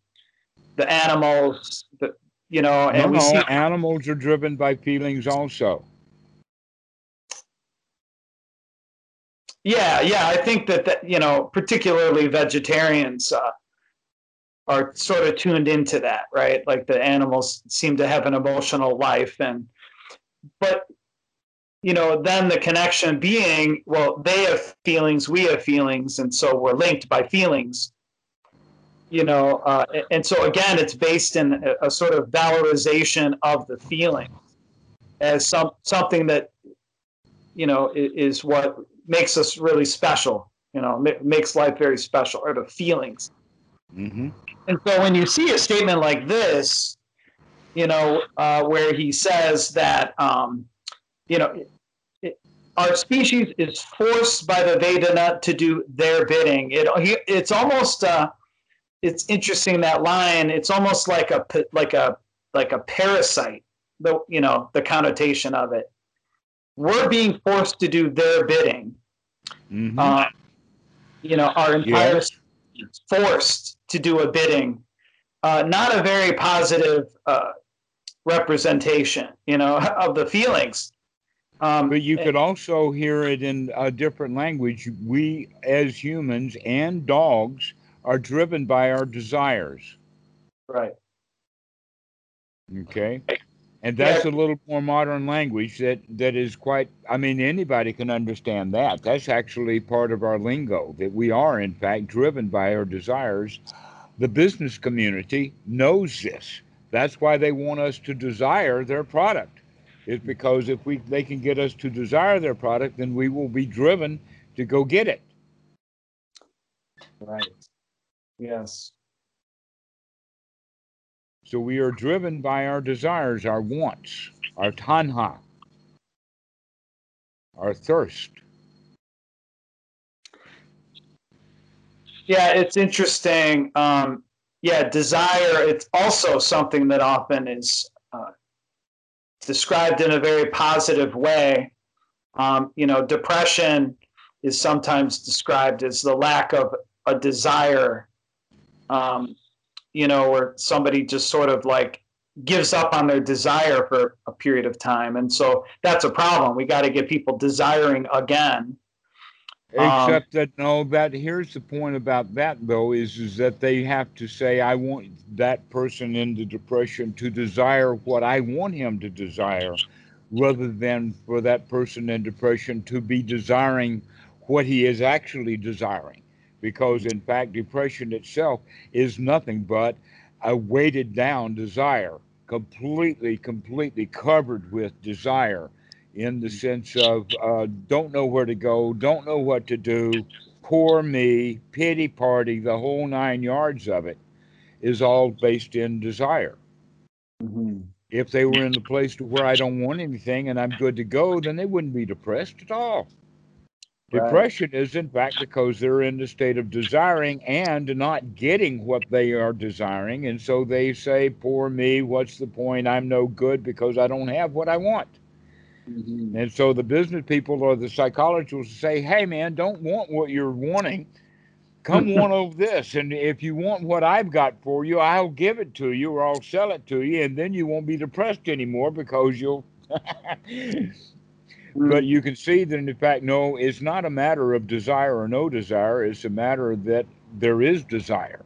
Speaker 2: the animals, the, you know, and
Speaker 1: no,
Speaker 2: we see,
Speaker 1: animals are driven by feelings also.
Speaker 2: yeah, yeah, I think that, that you know, particularly vegetarians, uh, are sort of tuned into that, right? Like the animals seem to have an emotional life and but you know, then the connection being, well, they have feelings, we have feelings, and so we're linked by feelings. You know, uh, and so again, it's based in a, a sort of valorization of the feeling as some something that you know is what makes us really special. You know, makes life very special, or the feelings.
Speaker 1: Hmm
Speaker 2: And so when you see a statement like this, you know, uh, where he says that, um, you know, it, it, our species is forced by the Vedana to do their bidding. It, he, it's almost, uh, it's interesting that line. It's almost like a like a like a parasite. The you know the connotation of it. We're being forced to do their bidding.
Speaker 1: hmm
Speaker 2: Uh, you know, our entire is forced to do a bidding. Uh, not a very positive uh, representation, you know, of the feelings. Um,
Speaker 1: But you could also hear it in a different language. We, as humans and dogs, are driven by our desires.
Speaker 2: right,
Speaker 1: Okay. And that's a little more modern language that, that is quite, I mean, anybody can understand that. That's actually part of our lingo, that we are, in fact, driven by our desires. The business community knows this. That's why they want us to desire their product. Is because if we they can get us to desire their product, then we will be driven to go get it.
Speaker 3: Right. Yes.
Speaker 1: So we are driven by our desires, our wants, our tanha, our thirst.
Speaker 2: yeah, it's interesting. Um, yeah, desire. It's also something that often is uh, described in a very positive way. Um, you know, depression is sometimes described as the lack of a desire. Um, you know, where somebody just sort of like gives up on their desire for a period of time, and so that's a problem. We got to get people desiring again.
Speaker 1: Except that no, that here's the point about that though is is that they have to say I want that person in the depression to desire what I want him to desire, rather than for that person in depression to be desiring what he is actually desiring, because in fact depression itself is nothing but a weighted down desire, completely completely covered with desire in the sense of uh, don't know where to go, don't know what to do, poor me, pity party, the whole nine yards of it is all based in desire.
Speaker 3: hmm
Speaker 1: If they were in the place to where I don't want anything and I'm good to go, then they wouldn't be depressed at all.
Speaker 2: Right.
Speaker 1: Depression is, in fact, because they're in the state of desiring and not getting what they are desiring. And so they say, Poor me, what's the point? I'm no good because I don't have what I want.
Speaker 2: Mhm.
Speaker 1: And so the business people or the psychologists say, Hey, man, don't want what you're wanting. Come want over this. And if you want what I've got for you, I'll give it to you or I'll sell it to you. And then you won't be depressed anymore because you'll. But you can see that, in fact, no, it's not a matter of desire or no desire. It's a matter that there is desire.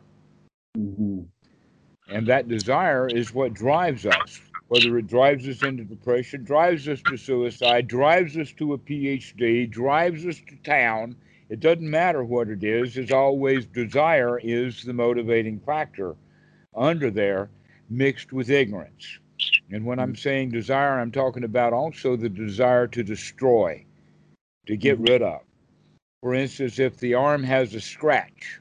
Speaker 3: Mhm.
Speaker 1: And that desire is what drives us, whether it drives us into depression, drives us to suicide, drives us to a PhD, drives us to town. It doesn't matter what it is. It's always desire is the motivating factor under there, mixed with ignorance. And when I'm saying desire, I'm talking about also the desire to destroy, to get rid of. For instance, if the arm has a scratch,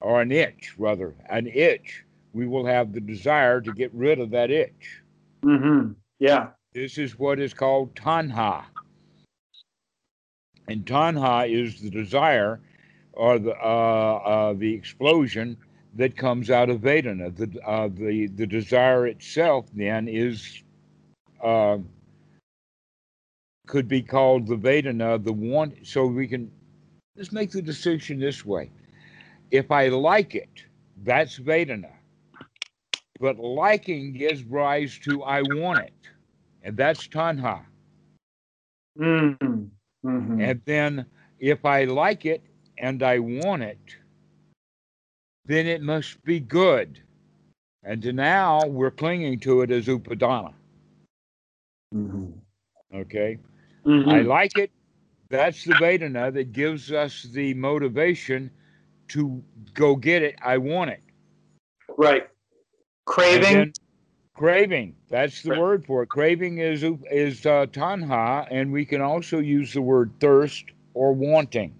Speaker 1: or an itch, rather, an itch, we will have the desire to get rid of that itch.
Speaker 2: Mm-hmm. Yeah.
Speaker 1: This is what is called tanha. And tanha is the desire or the uh, uh, the explosion that comes out of Vedana. The uh, the the desire itself then is uh, could be called the Vedana, the want. So we can let's make the distinction this way. If I like it, that's Vedana. But liking gives rise to I want it, and that's tanha.
Speaker 2: Mm-hmm.
Speaker 3: Mhm.
Speaker 1: And then if I like it and I want it, then it must be good. And now we're clinging to it as upadana.
Speaker 3: Mhm.
Speaker 1: Okay.
Speaker 2: Mhm.
Speaker 1: I like it. That's the Vedana that gives us the motivation to go get it. I want it.
Speaker 2: right. Craving.
Speaker 1: craving. That's the
Speaker 2: Right.
Speaker 1: word for it. Craving is is uh, tanha, and we can also use the word thirst or wanting.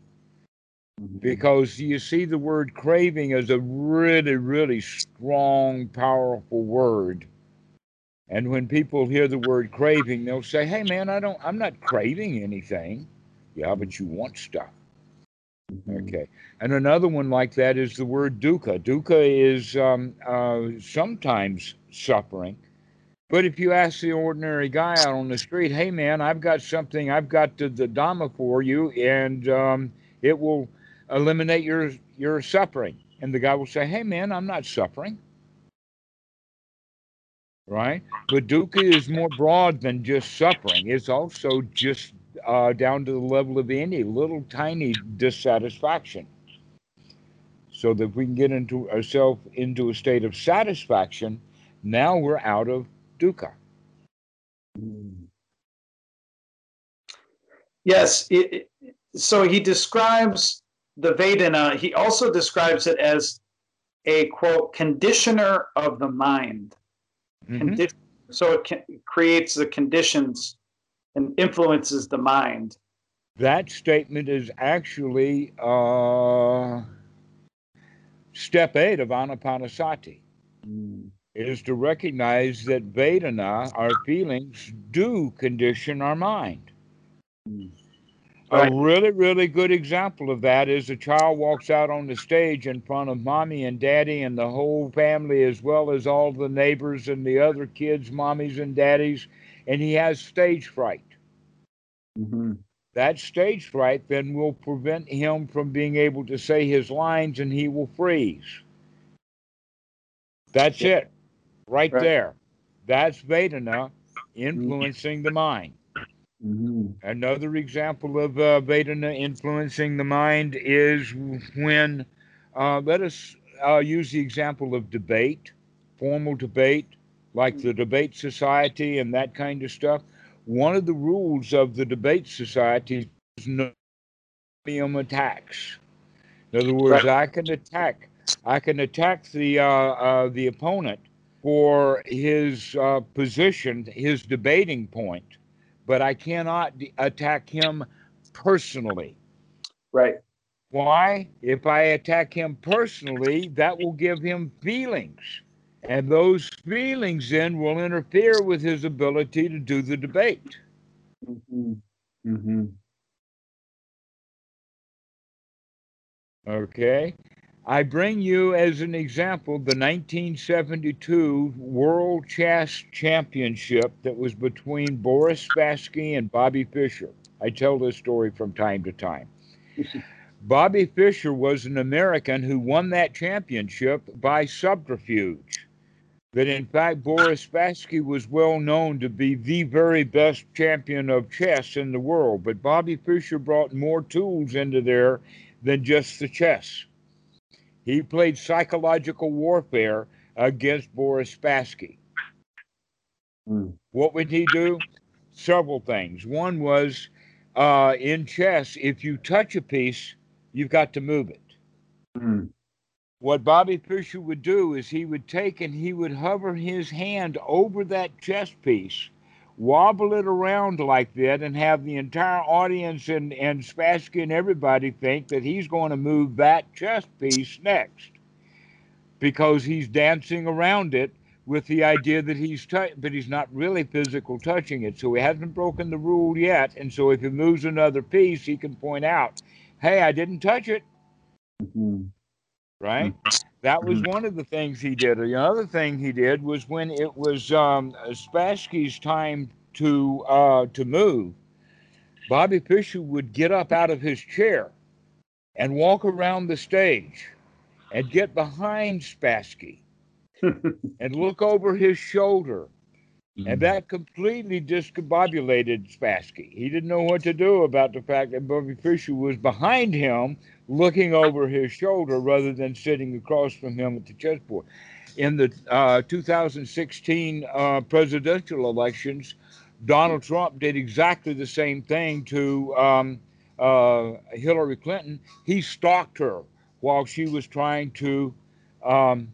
Speaker 3: Mhm.
Speaker 1: because you see the word craving as a really, really strong, powerful word. And when people hear the word craving, they'll say, "Hey, man, I don't. I'm not craving anything." Yeah, but you want stuff.
Speaker 3: Mhm.
Speaker 1: Okay. And another one like that is the word dukkha. Dukkha is um, uh, sometimes suffering. But if you ask the ordinary guy out on the street, hey, man, I've got something, I've got the, the Dhamma for you, and um, it will eliminate your, your suffering. And the guy will say, hey, man, I'm not suffering. Right? But dukkha is more broad than just suffering, it's also just uh, down to the level of any little tiny dissatisfaction. So that we can get into ourselves into a state of satisfaction, now we're out of dukkha.
Speaker 2: Yes. It, it- so he describes the Vedana. He also describes it as a quote conditioner of the mind.
Speaker 1: Mhm.
Speaker 2: Condi- so it can, creates the conditions and influences the mind.
Speaker 1: That statement is actually uh, step eight of Anapanasati.
Speaker 3: Mhm.
Speaker 1: Is to recognize that Vedana, our feelings, do condition our mind.
Speaker 3: Mhm.
Speaker 2: Right.
Speaker 1: A really, really good example of that is a child walks out on the stage in front of mommy and daddy and the whole family, as well as all the neighbors and the other kids, mommies and daddies, and he has stage fright.
Speaker 3: Mhm.
Speaker 1: That stage fright then will prevent him from being able to say his lines and he will freeze. That's
Speaker 2: Yeah.
Speaker 1: it, right,
Speaker 2: Right.
Speaker 1: there. That's Vedana influencing the mind.
Speaker 3: Mhm.
Speaker 1: Another example of uh, Vedana influencing the mind is when, uh, let us uh, use the example of debate, formal debate, like the debate society and that kind of stuff. One of the rules of the debate society is no attacks. In other words, I can attack, I can attack the uh, uh, the opponent for his uh, position, his debating point, but I cannot d- attack him personally.
Speaker 2: Right.
Speaker 1: Why? If I attack him personally, that will give him feelings. And those feelings then will interfere with his ability to do the debate.
Speaker 3: Mhm. Mhm.
Speaker 1: Okay. I bring you as an example the 1972 World Chess Championship that was between Boris Spassky and Bobby Fischer. I tell this story from time to time. Bobby Fischer was an American who won that championship by subterfuge. That in fact, Boris Spassky was well known to be the very best champion of chess in the world, but Bobby Fischer brought more tools into there than just the chess. He played psychological warfare against Boris Spassky.
Speaker 3: Mm.
Speaker 1: What would he do? Several things. One was uh, in chess, if you touch a piece, you've got to move it.
Speaker 3: Mm.
Speaker 1: What Bobby Fischer would do is he would take and he would hover his hand over that chess piece, wobble it around like that, and have the entire audience and, and Spassky and everybody think that he's going to move that chess piece next because he's dancing around it with the idea that he's tou- but he's not really physical touching it. So he hasn't broken the rule yet. And so if he moves another piece, he can point out, hey, I didn't touch it
Speaker 3: Mhm.
Speaker 1: right? That was one of the things he did. The other thing he did was when it was um, Spassky's time to uh, to move, Bobby Fischer would get up out of his chair and walk around the stage and get behind Spassky and look over his shoulder. And that completely discombobulated Spassky. He didn't know what to do about the fact that Bobby Fischer was behind him, looking over his shoulder rather than sitting across from him at the chessboard. In the uh, 2016 uh, presidential elections, Donald Trump did exactly the same thing to um, uh, Hillary Clinton. He stalked her while she was trying to um,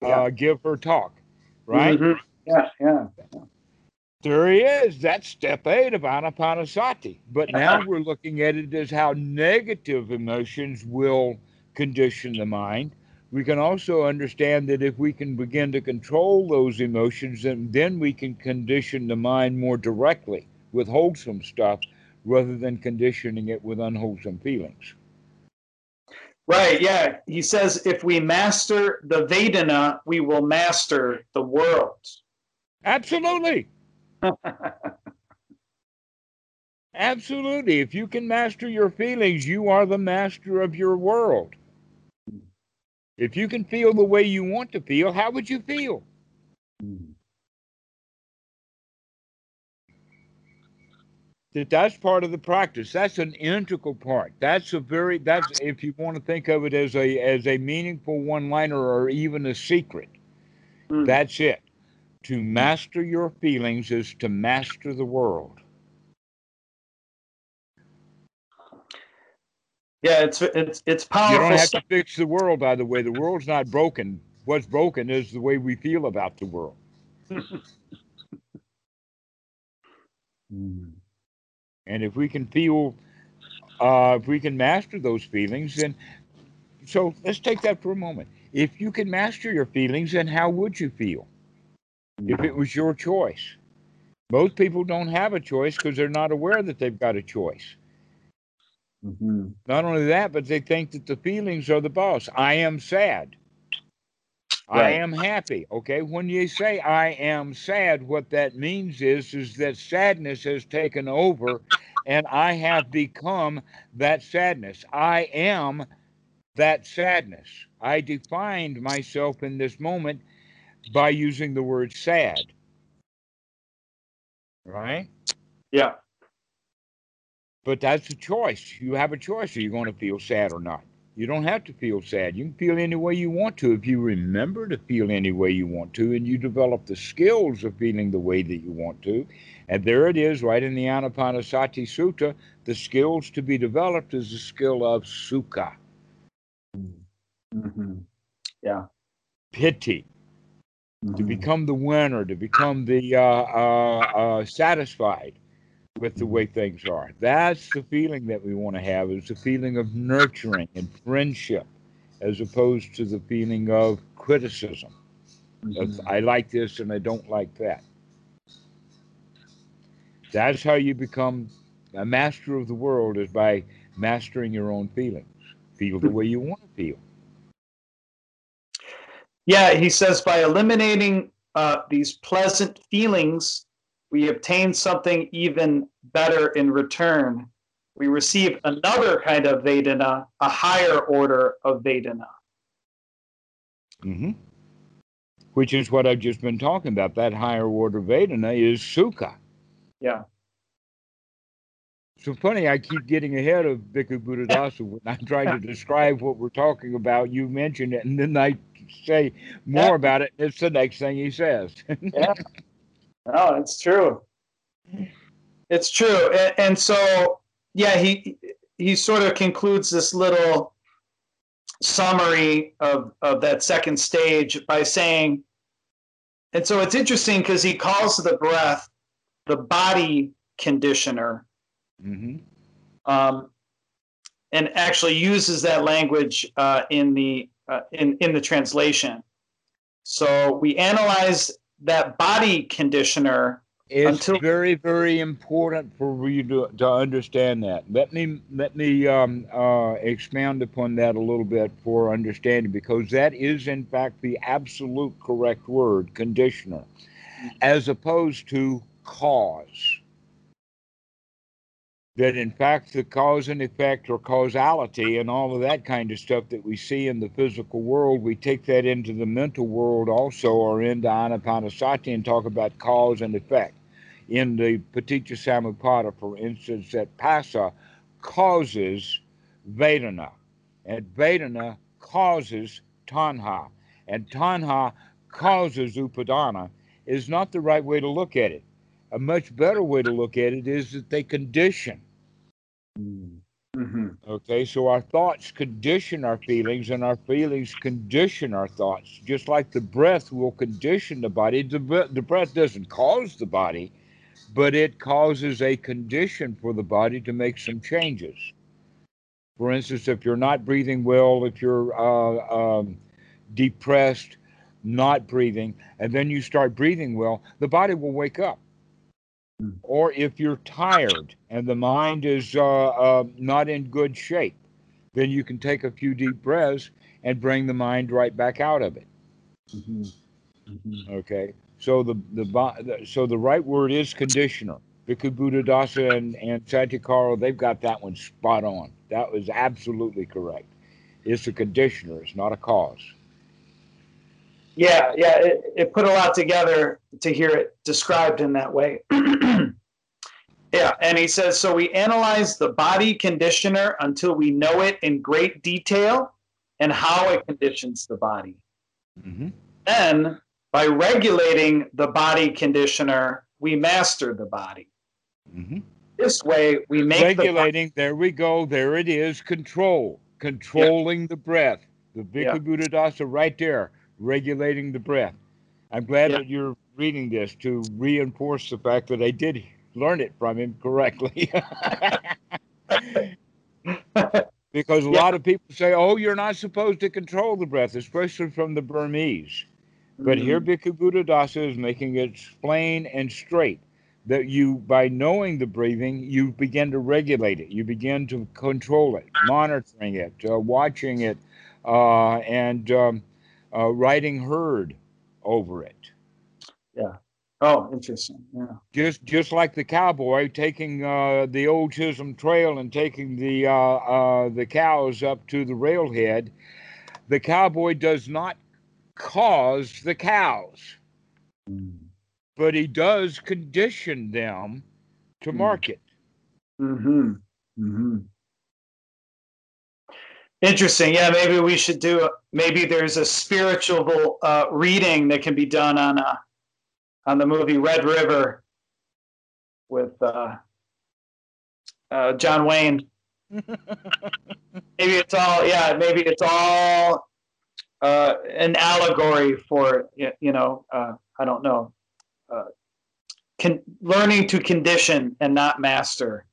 Speaker 3: Yeah.
Speaker 1: uh, give her talk, right?
Speaker 2: Mhm.
Speaker 3: Yeah, yeah.
Speaker 1: There he is. That's step eight of Anapanasati. But now we're looking at it as how negative emotions will condition the mind. We can also understand that if we can begin to control those emotions, then, then we can condition the mind more directly with wholesome stuff rather than conditioning it with unwholesome feelings.
Speaker 2: Right. Yeah. He says if we master the Vedana, we will master the world.
Speaker 1: Absolutely. Absolutely. If you can master your feelings, you are the master of your world. If you can feel the way you want to feel, how would you feel? That that's part of the practice. That's an integral part. That's a very that's if you want to think of it as a as a meaningful one-liner or even a secret.
Speaker 2: Mm.
Speaker 1: That's it. To master your feelings is to master the world.
Speaker 2: Yeah. It's it's it's powerful.
Speaker 1: You don't have to fix the world, by the way. The world's not broken. What's broken is the way we feel about the world. And if we can feel, uh, if we can master those feelings, then so let's take that for a moment. If you can master your feelings, then how would you feel if it was your choice? Most people don't have a choice because they're not aware that they've got a choice.
Speaker 3: Mhm.
Speaker 1: Not only that, but they think that the feelings are the boss. I am sad. I am happy. Okay. When you say I am sad, what that means is is that sadness has taken over and I have become that sadness. I am that sadness. I defined myself in this moment by using the word sad. Right?
Speaker 2: Yeah.
Speaker 1: But that's a choice. You have a choice. Are you going to feel sad or not? You don't have to feel sad. You can feel any way you want to if you remember to feel any way you want to and you develop the skills of feeling the way that you want to. And there it is, right in the Anapanasati Sutta. The skills to be developed is the skill of sukha,
Speaker 3: Mhm.
Speaker 1: piti, to
Speaker 3: Mhm.
Speaker 1: become the winner, to become the uh, uh, uh, satisfied with the way things are. That's the feeling that we want to have. Is the feeling of nurturing and friendship, as opposed to the feeling of criticism.
Speaker 3: Mhm.
Speaker 1: I like this and I don't like that. That's how you become a master of the world is by mastering your own feelings. feel the way you want to feel.
Speaker 2: Yeah, he says by eliminating uh, these pleasant feelings, we obtain something even better in return. We receive another kind of Vedana, a higher order of Vedana.
Speaker 1: hmm Which is what I've just been talking about. That higher order Vedana is Sukha.
Speaker 2: Yeah.
Speaker 1: So funny, I keep getting ahead of Bhikkhu Buddhadasa when I'm trying to describe what we're talking about. You mention it, and then I say more
Speaker 2: Yeah.
Speaker 1: about it. It's the next thing he says.
Speaker 2: Yeah. No, it's true. It's true. And, and so, yeah, he he sort of concludes this little summary of, of that second stage by saying, and so it's interesting because he calls the breath the body conditioner
Speaker 1: hmm
Speaker 2: um, and actually uses that language uh, in the uh, in in the translation. So we analyze that body conditioner.
Speaker 1: It's
Speaker 2: Until-
Speaker 1: very, very important for you to, to understand that. Let me let me um, uh, expound upon that a little bit for understanding, because that is in fact the absolute correct word, conditioner, as opposed to cause. That in fact the cause and effect or causality and all of that kind of stuff that we see in the physical world, we take that into the mental world also or into Anapanasati and talk about cause and effect. In the Paticca Samuppada, for instance, that Phassa causes Vedana, and Vedana causes Tanha, and Tanha causes Upadana, is not the right way to look at it. A much better way to look at it is that they condition.
Speaker 3: Mm.
Speaker 2: Mm-hmm.
Speaker 1: Okay, so our thoughts condition our feelings, and our feelings condition our thoughts. Just like the breath will condition the body, the, the breath doesn't cause the body, but it causes a condition for the body to make some changes. For instance, if you're not breathing well, if you're uh, um, depressed, not breathing, and then you start breathing well, the body will wake up.
Speaker 3: Hmm.
Speaker 1: Or if you're tired and the mind is uh, uh, not in good shape, then you can take a few deep breaths and bring the mind right back out of it.
Speaker 3: Mhm. Mhm.
Speaker 1: Okay, so the the, so the right word is conditioner. Bhikkhu Buddhadasa and and Santikaro, they've got that one spot on. That was absolutely correct. It's a conditioner. It's not a cause.
Speaker 2: Yeah, yeah, it, it put a lot together to hear it described in that way. yeah, and he says so we analyze the body conditioner until we know it in great detail and how it conditions the body.
Speaker 1: Mm-hmm.
Speaker 2: Then, by regulating the body conditioner, we master the body.
Speaker 1: Mm-hmm.
Speaker 2: This way, we make the
Speaker 1: Regulating. there we go. There it is. Control. Controlling the breath. The Bhikkhu
Speaker 2: Yeah.
Speaker 1: Buddhadasa right there. Regulating the breath. I'm glad
Speaker 2: Yeah.
Speaker 1: that you're reading this to reinforce the fact that I did learn it from him correctly. because a
Speaker 2: Yeah.
Speaker 1: lot of people say, "Oh, you're not supposed to control the breath," especially from the Burmese. But here,
Speaker 2: Mm-hmm.
Speaker 1: Bhikkhu Buddhadasa is making it plain and straight that you, by knowing the breathing, you begin to regulate it. You begin to control it, monitoring it, uh, watching it, uh, and um, uh, writing herd over it. Yeah.
Speaker 2: Oh, interesting. Yeah.
Speaker 1: Just, just like the cowboy taking uh, the old Chisholm Trail and taking the uh, uh, the cows up to the railhead, the cowboy does not cause the cows.
Speaker 3: Mm.
Speaker 1: but he does condition them to
Speaker 2: Hmm.
Speaker 1: market.
Speaker 2: Mm-hmm. Mm-hmm. Interesting. Yeah, maybe we should do. Maybe there's a spiritual uh, reading that can be done on a, on the movie Red River with uh, uh, John Wayne. maybe it's all. Yeah, maybe it's all uh, an allegory for you know. Uh, I don't know. Uh, con- learning to condition and not master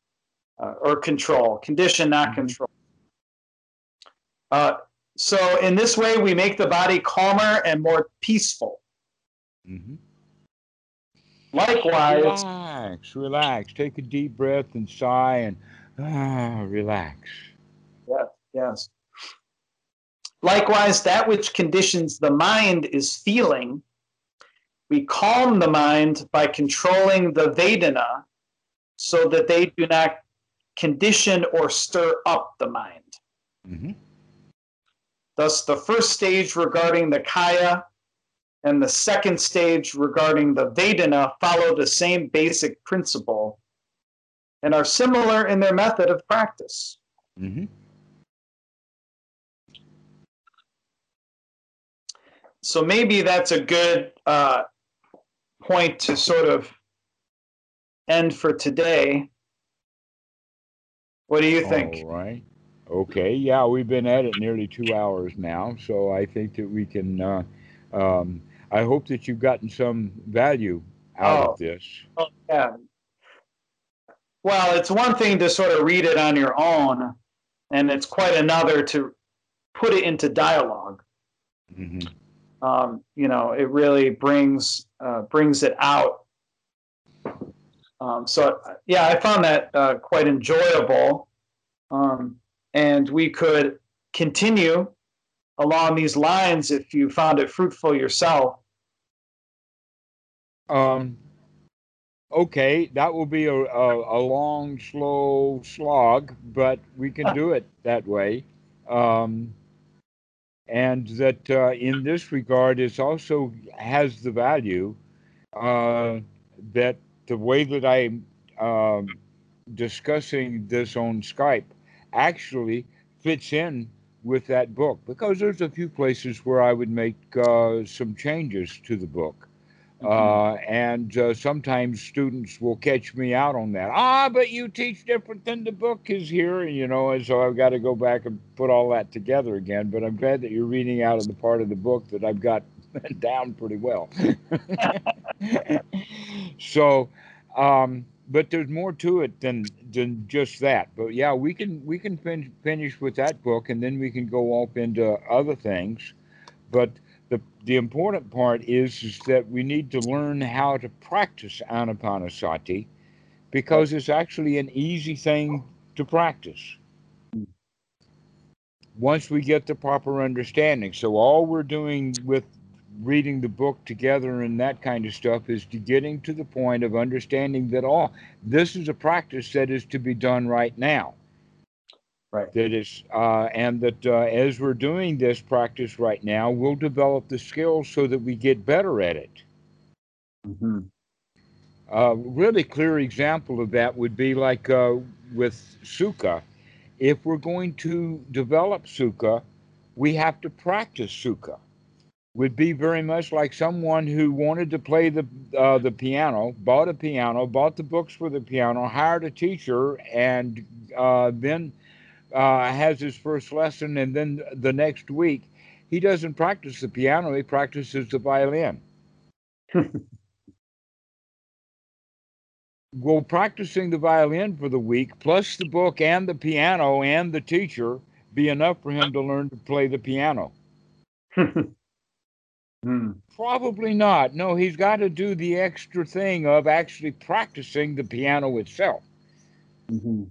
Speaker 2: uh, or control. Condition, not
Speaker 1: Mhm.
Speaker 2: control. Uh, so, in this way, we make the body calmer and more peaceful.
Speaker 1: Mhm.
Speaker 2: Likewise,
Speaker 1: Relax, relax. Take a deep breath and sigh and ah, relax.
Speaker 2: yes, yes. Likewise, that which conditions the mind is feeling. We calm the mind by controlling the Vedana so that they do not condition or stir up the mind.
Speaker 1: hmm
Speaker 2: Thus, the first stage regarding the Kaya and the second stage regarding the Vedana follow the same basic principle and are similar in their method of practice.
Speaker 1: hmm
Speaker 2: So maybe that's a good uh, point to sort of end for today. What do you think?
Speaker 1: All right. Okay. Yeah, we've been at it nearly two hours now, so I think that we can. Uh, um, I hope that you've gotten some value out
Speaker 2: Oh.
Speaker 1: of this.
Speaker 2: Yeah. Well, it's one thing to sort of read it on your own, and it's quite another to put it into dialogue.
Speaker 1: hmm
Speaker 2: Um, you know, it really brings uh, brings it out. Um, so yeah, I found that uh, quite enjoyable, um, and we could continue along these lines if you found it fruitful yourself.
Speaker 1: Um. Okay, that will be a, a, a long, slow slog, but we can do it that way. Um, and that uh, in this regard, it also has the value uh, that the way that I'm um, discussing this on Skype actually fits in with that book because there's a few places where I would make uh, some changes to the book. Uh, and uh, sometimes students will catch me out on that. Ah, but you teach different than the book is here, you know, and so I've got to go back and put all that together again. But I'm glad that you're reading out of the part of the book that I've got down pretty well. so, um, but there's more to it than than just that. But yeah, we can we can fin- finish with that book, and then we can go off into other things. But the the important part is is that we need to learn how to practice anapanasati because it's actually an easy thing to practice once we get the proper understanding so all we're doing with reading the book together and that kind of stuff is to getting to the point of understanding that all this is a practice that is to be done right now
Speaker 2: Right.
Speaker 1: that is uh, and that uh, as we're doing this practice right now we'll develop the skills so that we get better at it
Speaker 3: Mm-hmm.
Speaker 1: a really clear example of that would be like uh, with sukha if we're going to develop sukha we have to practice sukha would be very much like someone who wanted to play the uh, the piano, bought a piano, bought the books for the piano, hired a teacher, and uh, then uh, has his first lesson, and then the next week he doesn't practice the piano; he practices the violin. well, practicing the violin for the week, plus the book and the piano and the teacher, be enough for him to learn to play the piano.
Speaker 3: Mm.
Speaker 1: Probably not. No, he's got to do the extra thing of actually practicing the piano itself.
Speaker 3: Mm-hmm.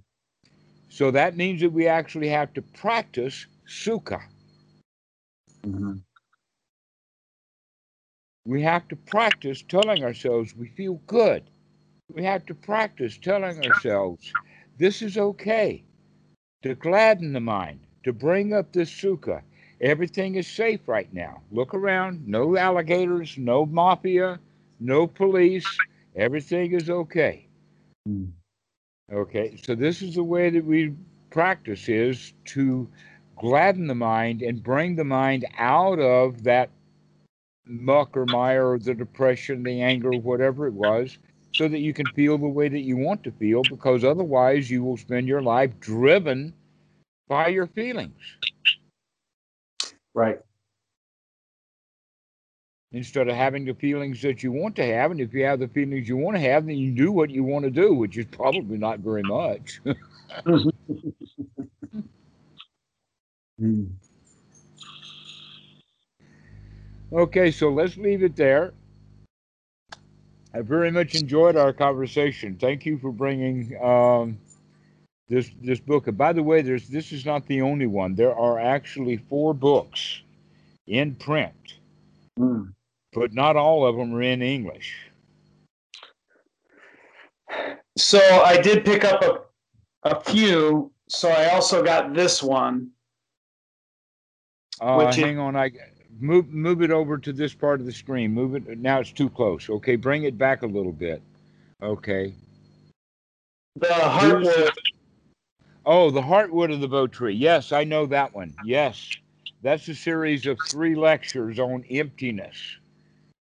Speaker 1: So that means that we actually have to practice sukha.
Speaker 3: Mm-hmm.
Speaker 1: We have to practice telling ourselves we feel good. We have to practice telling ourselves this is okay. To gladden the mind, to bring up this sukha. Everything is safe right now. Look around. No alligators, no mafia, no police. Everything is okay. Okay, so this is the way that we practice is to gladden the mind and bring the mind out of that muck or mire or the depression, the anger, whatever it was, so that you can feel the way that you want to feel, because otherwise you will spend your life driven by your feelings
Speaker 2: Right.
Speaker 1: instead of having the feelings that you want to have. And if you have the feelings you want to have, then you do what you want to do, which is probably not very much.
Speaker 3: Mm.
Speaker 1: Okay, so let's leave it there. I very much enjoyed our conversation. Thank you for bringing um, this this book. And by the way, there's this is not the only one. There are actually four books in print,
Speaker 3: Mm.
Speaker 1: but not all of them are in English.
Speaker 2: So I did pick up a, a few. So I also got this one.
Speaker 1: Uh,
Speaker 2: Which is-
Speaker 1: hang on, I move move it over to this part of the screen. Move it now. It's too close. Okay, bring it back a little bit. Okay.
Speaker 2: The Heartwood.
Speaker 1: Oh, the Heartwood of the Bow Tree. Yes, I know that one. Yes, that's a series of three lectures on emptiness.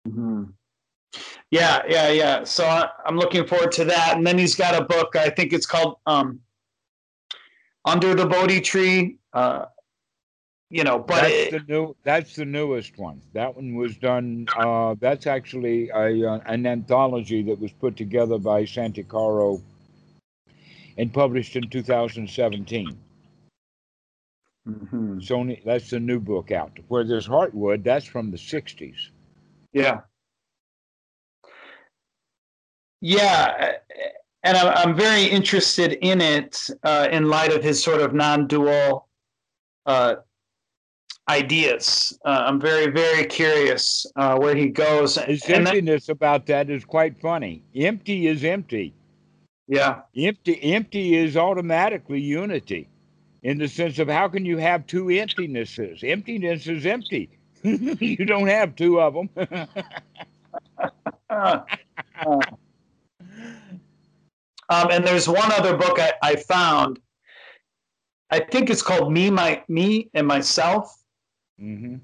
Speaker 3: Mhm.
Speaker 2: Yeah, yeah, yeah. So I, I'm looking forward to that. And then he's got a book. I think it's called um, Under the Bodhi Tree. Uh, you know, but
Speaker 1: that's
Speaker 2: it,
Speaker 1: the new. That's the newest one. That one was done. Uh, that's actually a uh, an anthology that was put together by Santikaro and published in 2017.
Speaker 3: Mhm.
Speaker 1: Sony. That's the new book out. Where there's Heartwood. That's from the 60s.
Speaker 2: yeah, yeah. And I'm, I'm very interested in it uh, in light of his sort of non-dual uh, ideas. Uh, I'm very, very curious uh, where he goes.
Speaker 1: His
Speaker 2: And
Speaker 1: emptiness about that is quite funny. Empty is empty.
Speaker 2: Yeah,
Speaker 1: Empty empty is automatically unity. In the sense of how can you have two emptinesses? Emptiness is empty. you don't have two of them.
Speaker 2: Uh, uh. Um, and there's one other book I, I found. I think it's called Me, My, Me and Myself.
Speaker 1: hmm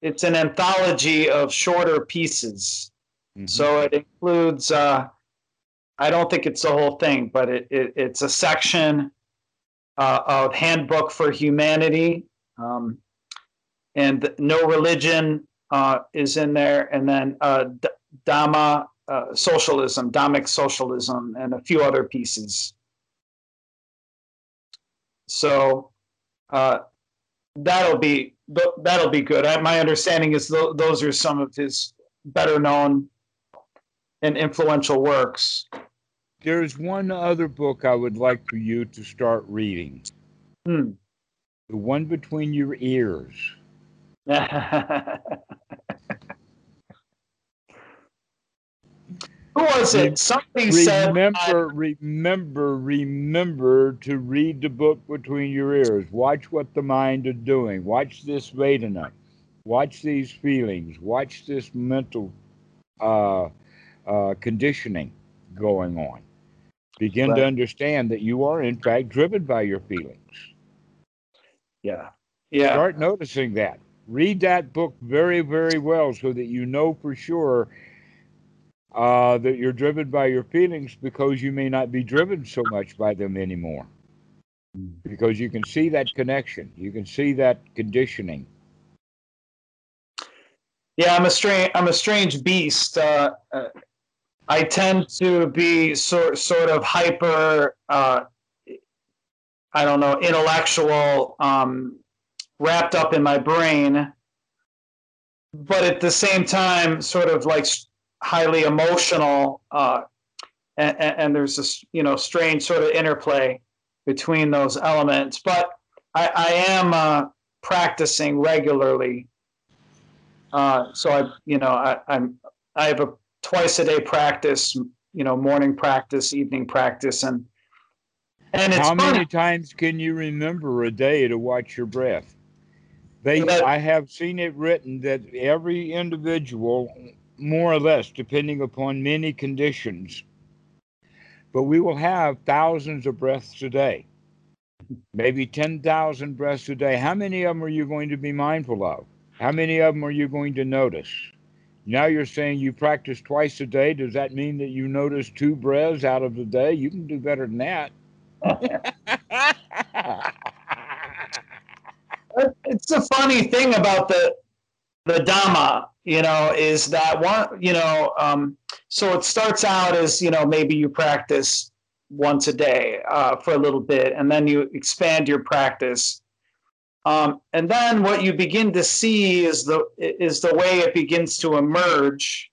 Speaker 2: It's an anthology of shorter pieces. So it includes. Uh, I don't think it's the whole thing, but it, it it's a section uh, of Handbook for Humanity, um, and No Religion uh, is in there, and then uh, uh, Socialism, Dhammic Socialism, and a few other pieces. So uh, that'll be that'll be good. I, my understanding is th- those are some of his better known and influential works.
Speaker 1: There's one other book I would like for you to start reading.
Speaker 2: Hmm.
Speaker 1: The one between your ears.
Speaker 2: Who was it? Somebody said.
Speaker 1: Remember, remember, remember to read the book between your ears. Watch what the mind is doing. Watch this Vedana. Watch these feelings. Watch this mental uh, uh, conditioning going on. Begin to understand that you are, in fact, driven by your feelings.
Speaker 2: yeah. Yeah.
Speaker 1: Start noticing that. Read that book very, very well so that you know for sure uh, that you're driven by your feelings because you may not be driven so much by them anymore.
Speaker 3: Mm.
Speaker 1: Because you can see that connection, you can see that conditioning.
Speaker 2: Yeah, I'm a strange. I'm a strange beast. Uh, uh, I tend to be sort sort of hyper. Uh, I don't know, intellectual, um, wrapped up in my brain, but at the same time, sort of like highly emotional. Uh, and, and, there's this, you know, strange sort of interplay between those elements. But I, I am uh, practicing regularly uh, so I, you know, I, I'm I have a twice a day practice, you know, morning practice, evening practice, and and it's
Speaker 1: How many times can you remember a day to watch your breath? They,
Speaker 2: That-
Speaker 1: I have seen it written that every individual, more or less, depending upon many conditions, but we will have thousands of breaths a day, maybe 10,000 breaths a day. How many of them are you going to be mindful of? How many of them are you going to notice? Now you're saying you practice twice a day. Does that mean that you notice two breaths out of the day? You can do better than that.
Speaker 2: it's the funny thing about the the Dhamma, you know, is that one, you know, um, so it starts out as you know maybe you practice once a day uh, for a little bit, and then you expand your practice, um, and then what you begin to see is the is the way it begins to emerge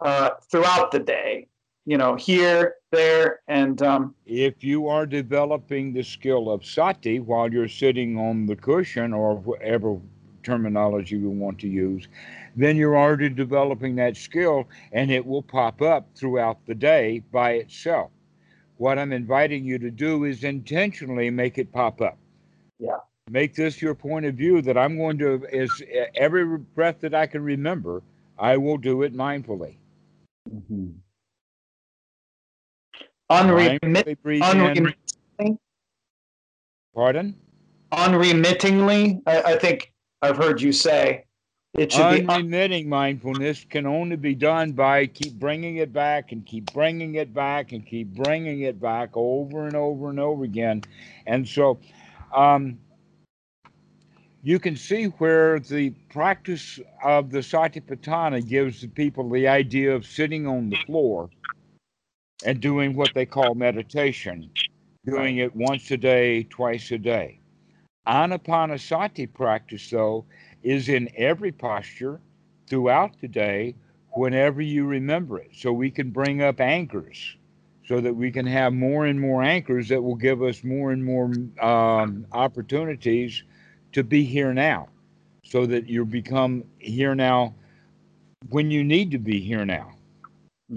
Speaker 2: uh, throughout the day, you know, here, there, and um,
Speaker 1: if you are developing the skill of sati while you're sitting on the cushion or whatever terminology we want to use, then you're already developing that skill and it will pop up throughout the day by itself. What I'm inviting you to do is intentionally make it pop up.
Speaker 2: Yeah.
Speaker 1: Make this your point of view that I'm going to, is every breath that I can remember, I will do it mindfully.
Speaker 3: Mm-hmm.
Speaker 2: unremit-
Speaker 1: Mindfully in.
Speaker 2: unremittingly,
Speaker 1: Pardon?
Speaker 2: unremittingly. I, I think I've heard you say it should be. Un-
Speaker 1: Unremitting mindfulness can only be done by keep bringing it back and keep bringing it back and keep bringing it back over and over and over again. And so um, you can see where the practice of the Satipatthana gives the people the idea of sitting on the floor and doing what they call meditation, doing it once a day, twice a day. Anapanasati practice, though, is in every posture throughout the day whenever you remember it. So we can bring up anchors so that we can have more and more anchors that will give us more and more um, opportunities to be here now so that you become here now when you need to be here now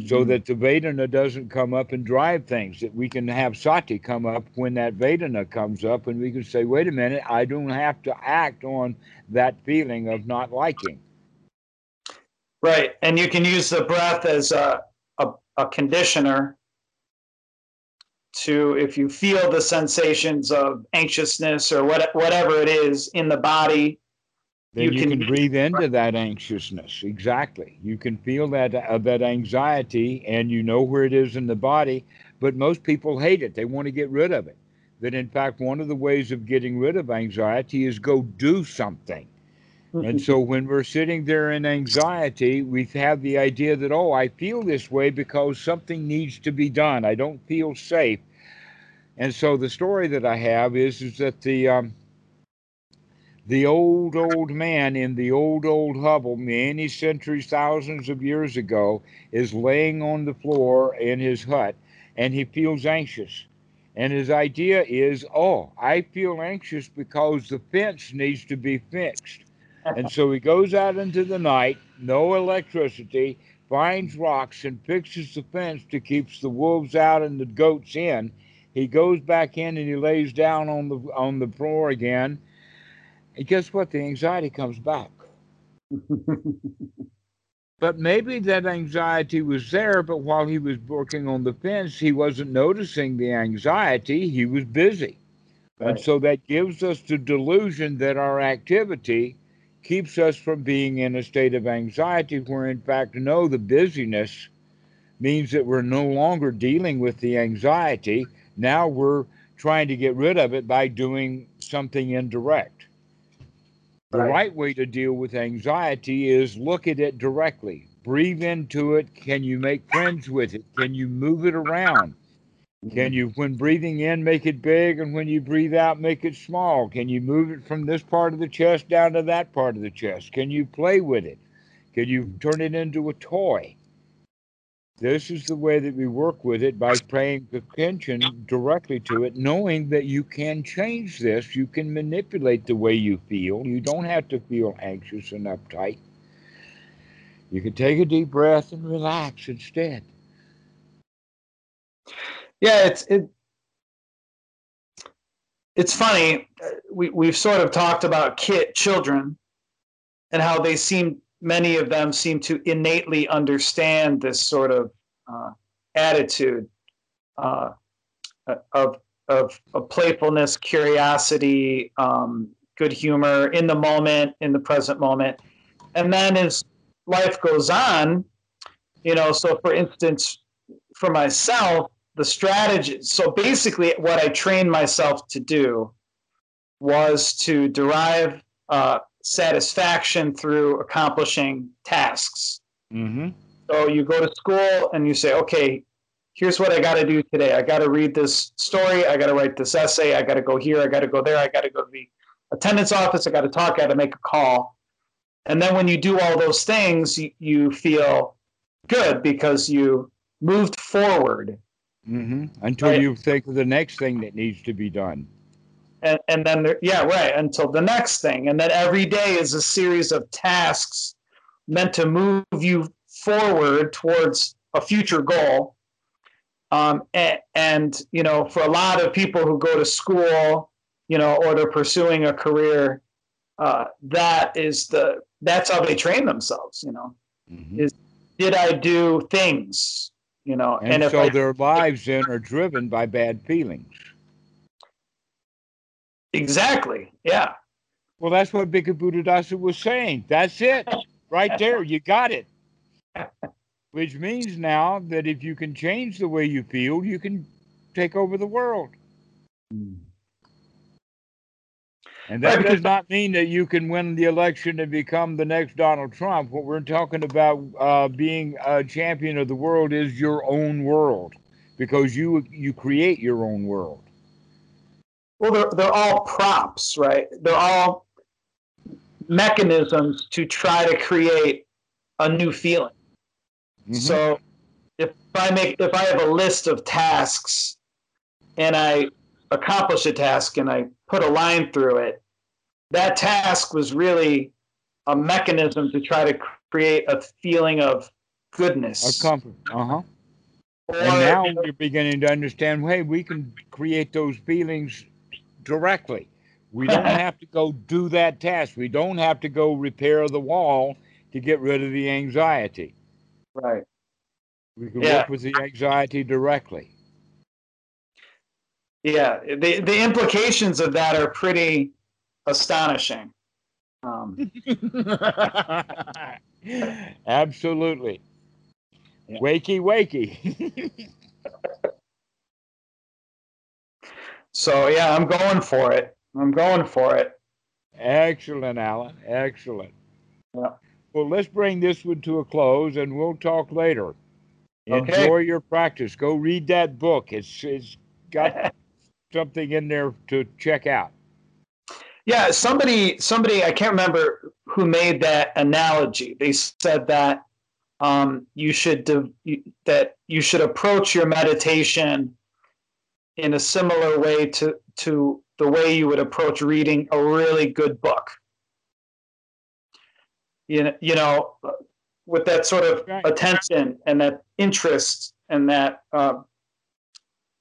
Speaker 1: so mm-hmm. that the Vedana doesn't come up and drive things, that we can have sati come up when that Vedana comes up and we can say, wait a minute, I don't have to act on that feeling of not liking.
Speaker 2: right, and you can use the breath as a, a, a conditioner to, if you feel the sensations of anxiousness or what, whatever it is in the body,
Speaker 1: Then
Speaker 2: You
Speaker 1: you,
Speaker 2: can-
Speaker 1: can, breathe into that anxiousness. Exactly. You can feel that uh, that anxiety and you know where it is in the body, but most people hate it. They want to get rid of it. That in fact one of the ways of getting rid of anxiety is go do something. And so when we're sitting there in anxiety, we have the idea that, oh, I feel this way because something needs to be done. I don't feel safe. And so the story that I have is, is that the um, the old, old man in the old, old hovel, many centuries, thousands of years ago, is laying on the floor in his hut and he feels anxious. And his idea is, oh, I feel anxious because the fence needs to be fixed. And so he goes out into the night, no electricity, finds rocks and fixes the fence to keep the wolves out and the goats in. He goes back in and he lays down on the on the floor again. And guess what? The anxiety comes back. But maybe that anxiety was there, but while he was working on the fence, he wasn't noticing the anxiety. He was busy. And so that gives us the delusion that our activity keeps us from being in a state of anxiety, where in fact, no, the busyness means that we're no longer dealing with the anxiety. Now we're trying to get rid of it by doing something indirect. The
Speaker 2: Right.
Speaker 1: right way to deal with anxiety is look at it directly. Breathe into it. Can you make friends with it? Can you move it around? Can you, when breathing in, make it big, and when you breathe out, make it small? Can you move it from this part of the chest down to that part of the chest? Can you play with it? Can you turn it into a toy? This is the way that we work with it by paying attention directly to it, knowing that you can change this. You can manipulate the way you feel. You don't have to feel anxious and uptight. You can take a deep breath and relax instead.
Speaker 2: Yeah, it's it. It's funny. uh, We we've sort of talked about kid children, and how they seem many of them seem to innately understand this sort of uh, attitude uh, of, of of playfulness, curiosity, um, good humor in the moment, in the present moment, and then as life goes on, you know. So, for instance, for myself the strategy. So basically, what I trained myself to do was to derive uh, satisfaction through accomplishing tasks.
Speaker 1: Mm-hmm.
Speaker 2: So you go to school and you say, okay, here's what I got to do today. I got to read this story. I got to write this essay. I got to go here. I got to go there. I got to go to the attendance office. I got to talk. I got to make a call. And then when you do all those things, you, you feel good because you moved forward
Speaker 1: hmm Until
Speaker 2: Right.
Speaker 1: you think of the next thing that needs to be done.
Speaker 2: and, and then there, yeah right until the next thing and then every day is a series of tasks meant to move you forward towards a future goal um, and, and you know for a lot of people who go to school you know or they're pursuing a career uh, that is the that's how they train themselves you know
Speaker 1: Mhm.
Speaker 2: did i do things you know
Speaker 1: And,
Speaker 2: if
Speaker 1: so
Speaker 2: I,
Speaker 1: their lives then are driven by bad feelings.
Speaker 2: exactly yeah
Speaker 1: Well, that's what Bhikkhu Buddhadasa was saying. That's it. Right there. You got it. Which means now that if you can change the way you feel, you can take over the world.
Speaker 3: Mm.
Speaker 1: And that does not mean that you can win the election and become the next Donald Trump. What we're talking about uh, being a champion of the world is your own world because you you create your own world.
Speaker 2: Well, they're, they're all props, right? They're all mechanisms to try to create a new feeling.
Speaker 1: Mhm.
Speaker 2: So if I make if I have a list of tasks and I accomplish a task and I put a line through it, that task was really a mechanism to try to create a feeling of goodness.
Speaker 1: a comfort. Uh huh. And now you're beginning to understand. Hey, we can create those feelings directly. We don't have to go do that task. We don't have to go repair the wall to get rid of the anxiety.
Speaker 2: right.
Speaker 1: We can
Speaker 2: Yeah.
Speaker 1: work with the anxiety directly.
Speaker 2: Yeah, the the implications of that are pretty astonishing. Um,
Speaker 1: Absolutely.
Speaker 2: Yeah.
Speaker 1: Wakey, wakey.
Speaker 2: so yeah, I'm going for it. I'm going for it.
Speaker 1: Excellent, Alan. Excellent.
Speaker 2: Yeah.
Speaker 1: Well, let's bring this one to a close and we'll talk later.
Speaker 2: Okay.
Speaker 1: Enjoy your practice. Go read that book. It's it's got something in there to check out.
Speaker 2: Yeah, somebody somebody I can't remember who made that analogy. They said that um, you should de- you, that you should approach your meditation in a similar way to to the way you would approach reading a really good book. You know, you know, with that sort of
Speaker 1: Right.
Speaker 2: attention and that interest and that uh, that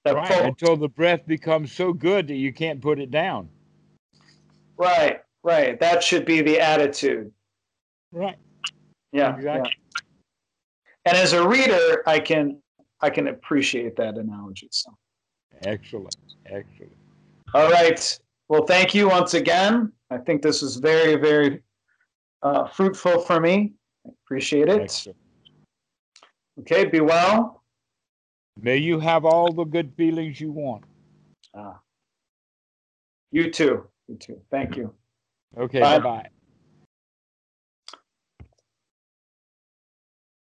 Speaker 1: Right. Until the breath becomes so good that you can't put it down.
Speaker 2: Right, right. That should be the attitude.
Speaker 1: Right.
Speaker 2: Yeah,
Speaker 1: Exactly.
Speaker 2: yeah. And as a reader, I can I can appreciate that analogy. So,
Speaker 1: Excellent. Excellent.
Speaker 2: all right. Well, thank you once again. I think this was very, very uh, fruitful for me. I appreciate it.
Speaker 1: Excellent.
Speaker 2: Okay, be well.
Speaker 1: May you have all the good feelings you want.
Speaker 2: Uh, you too. You too. Thank you.
Speaker 1: Okay. Bye bye.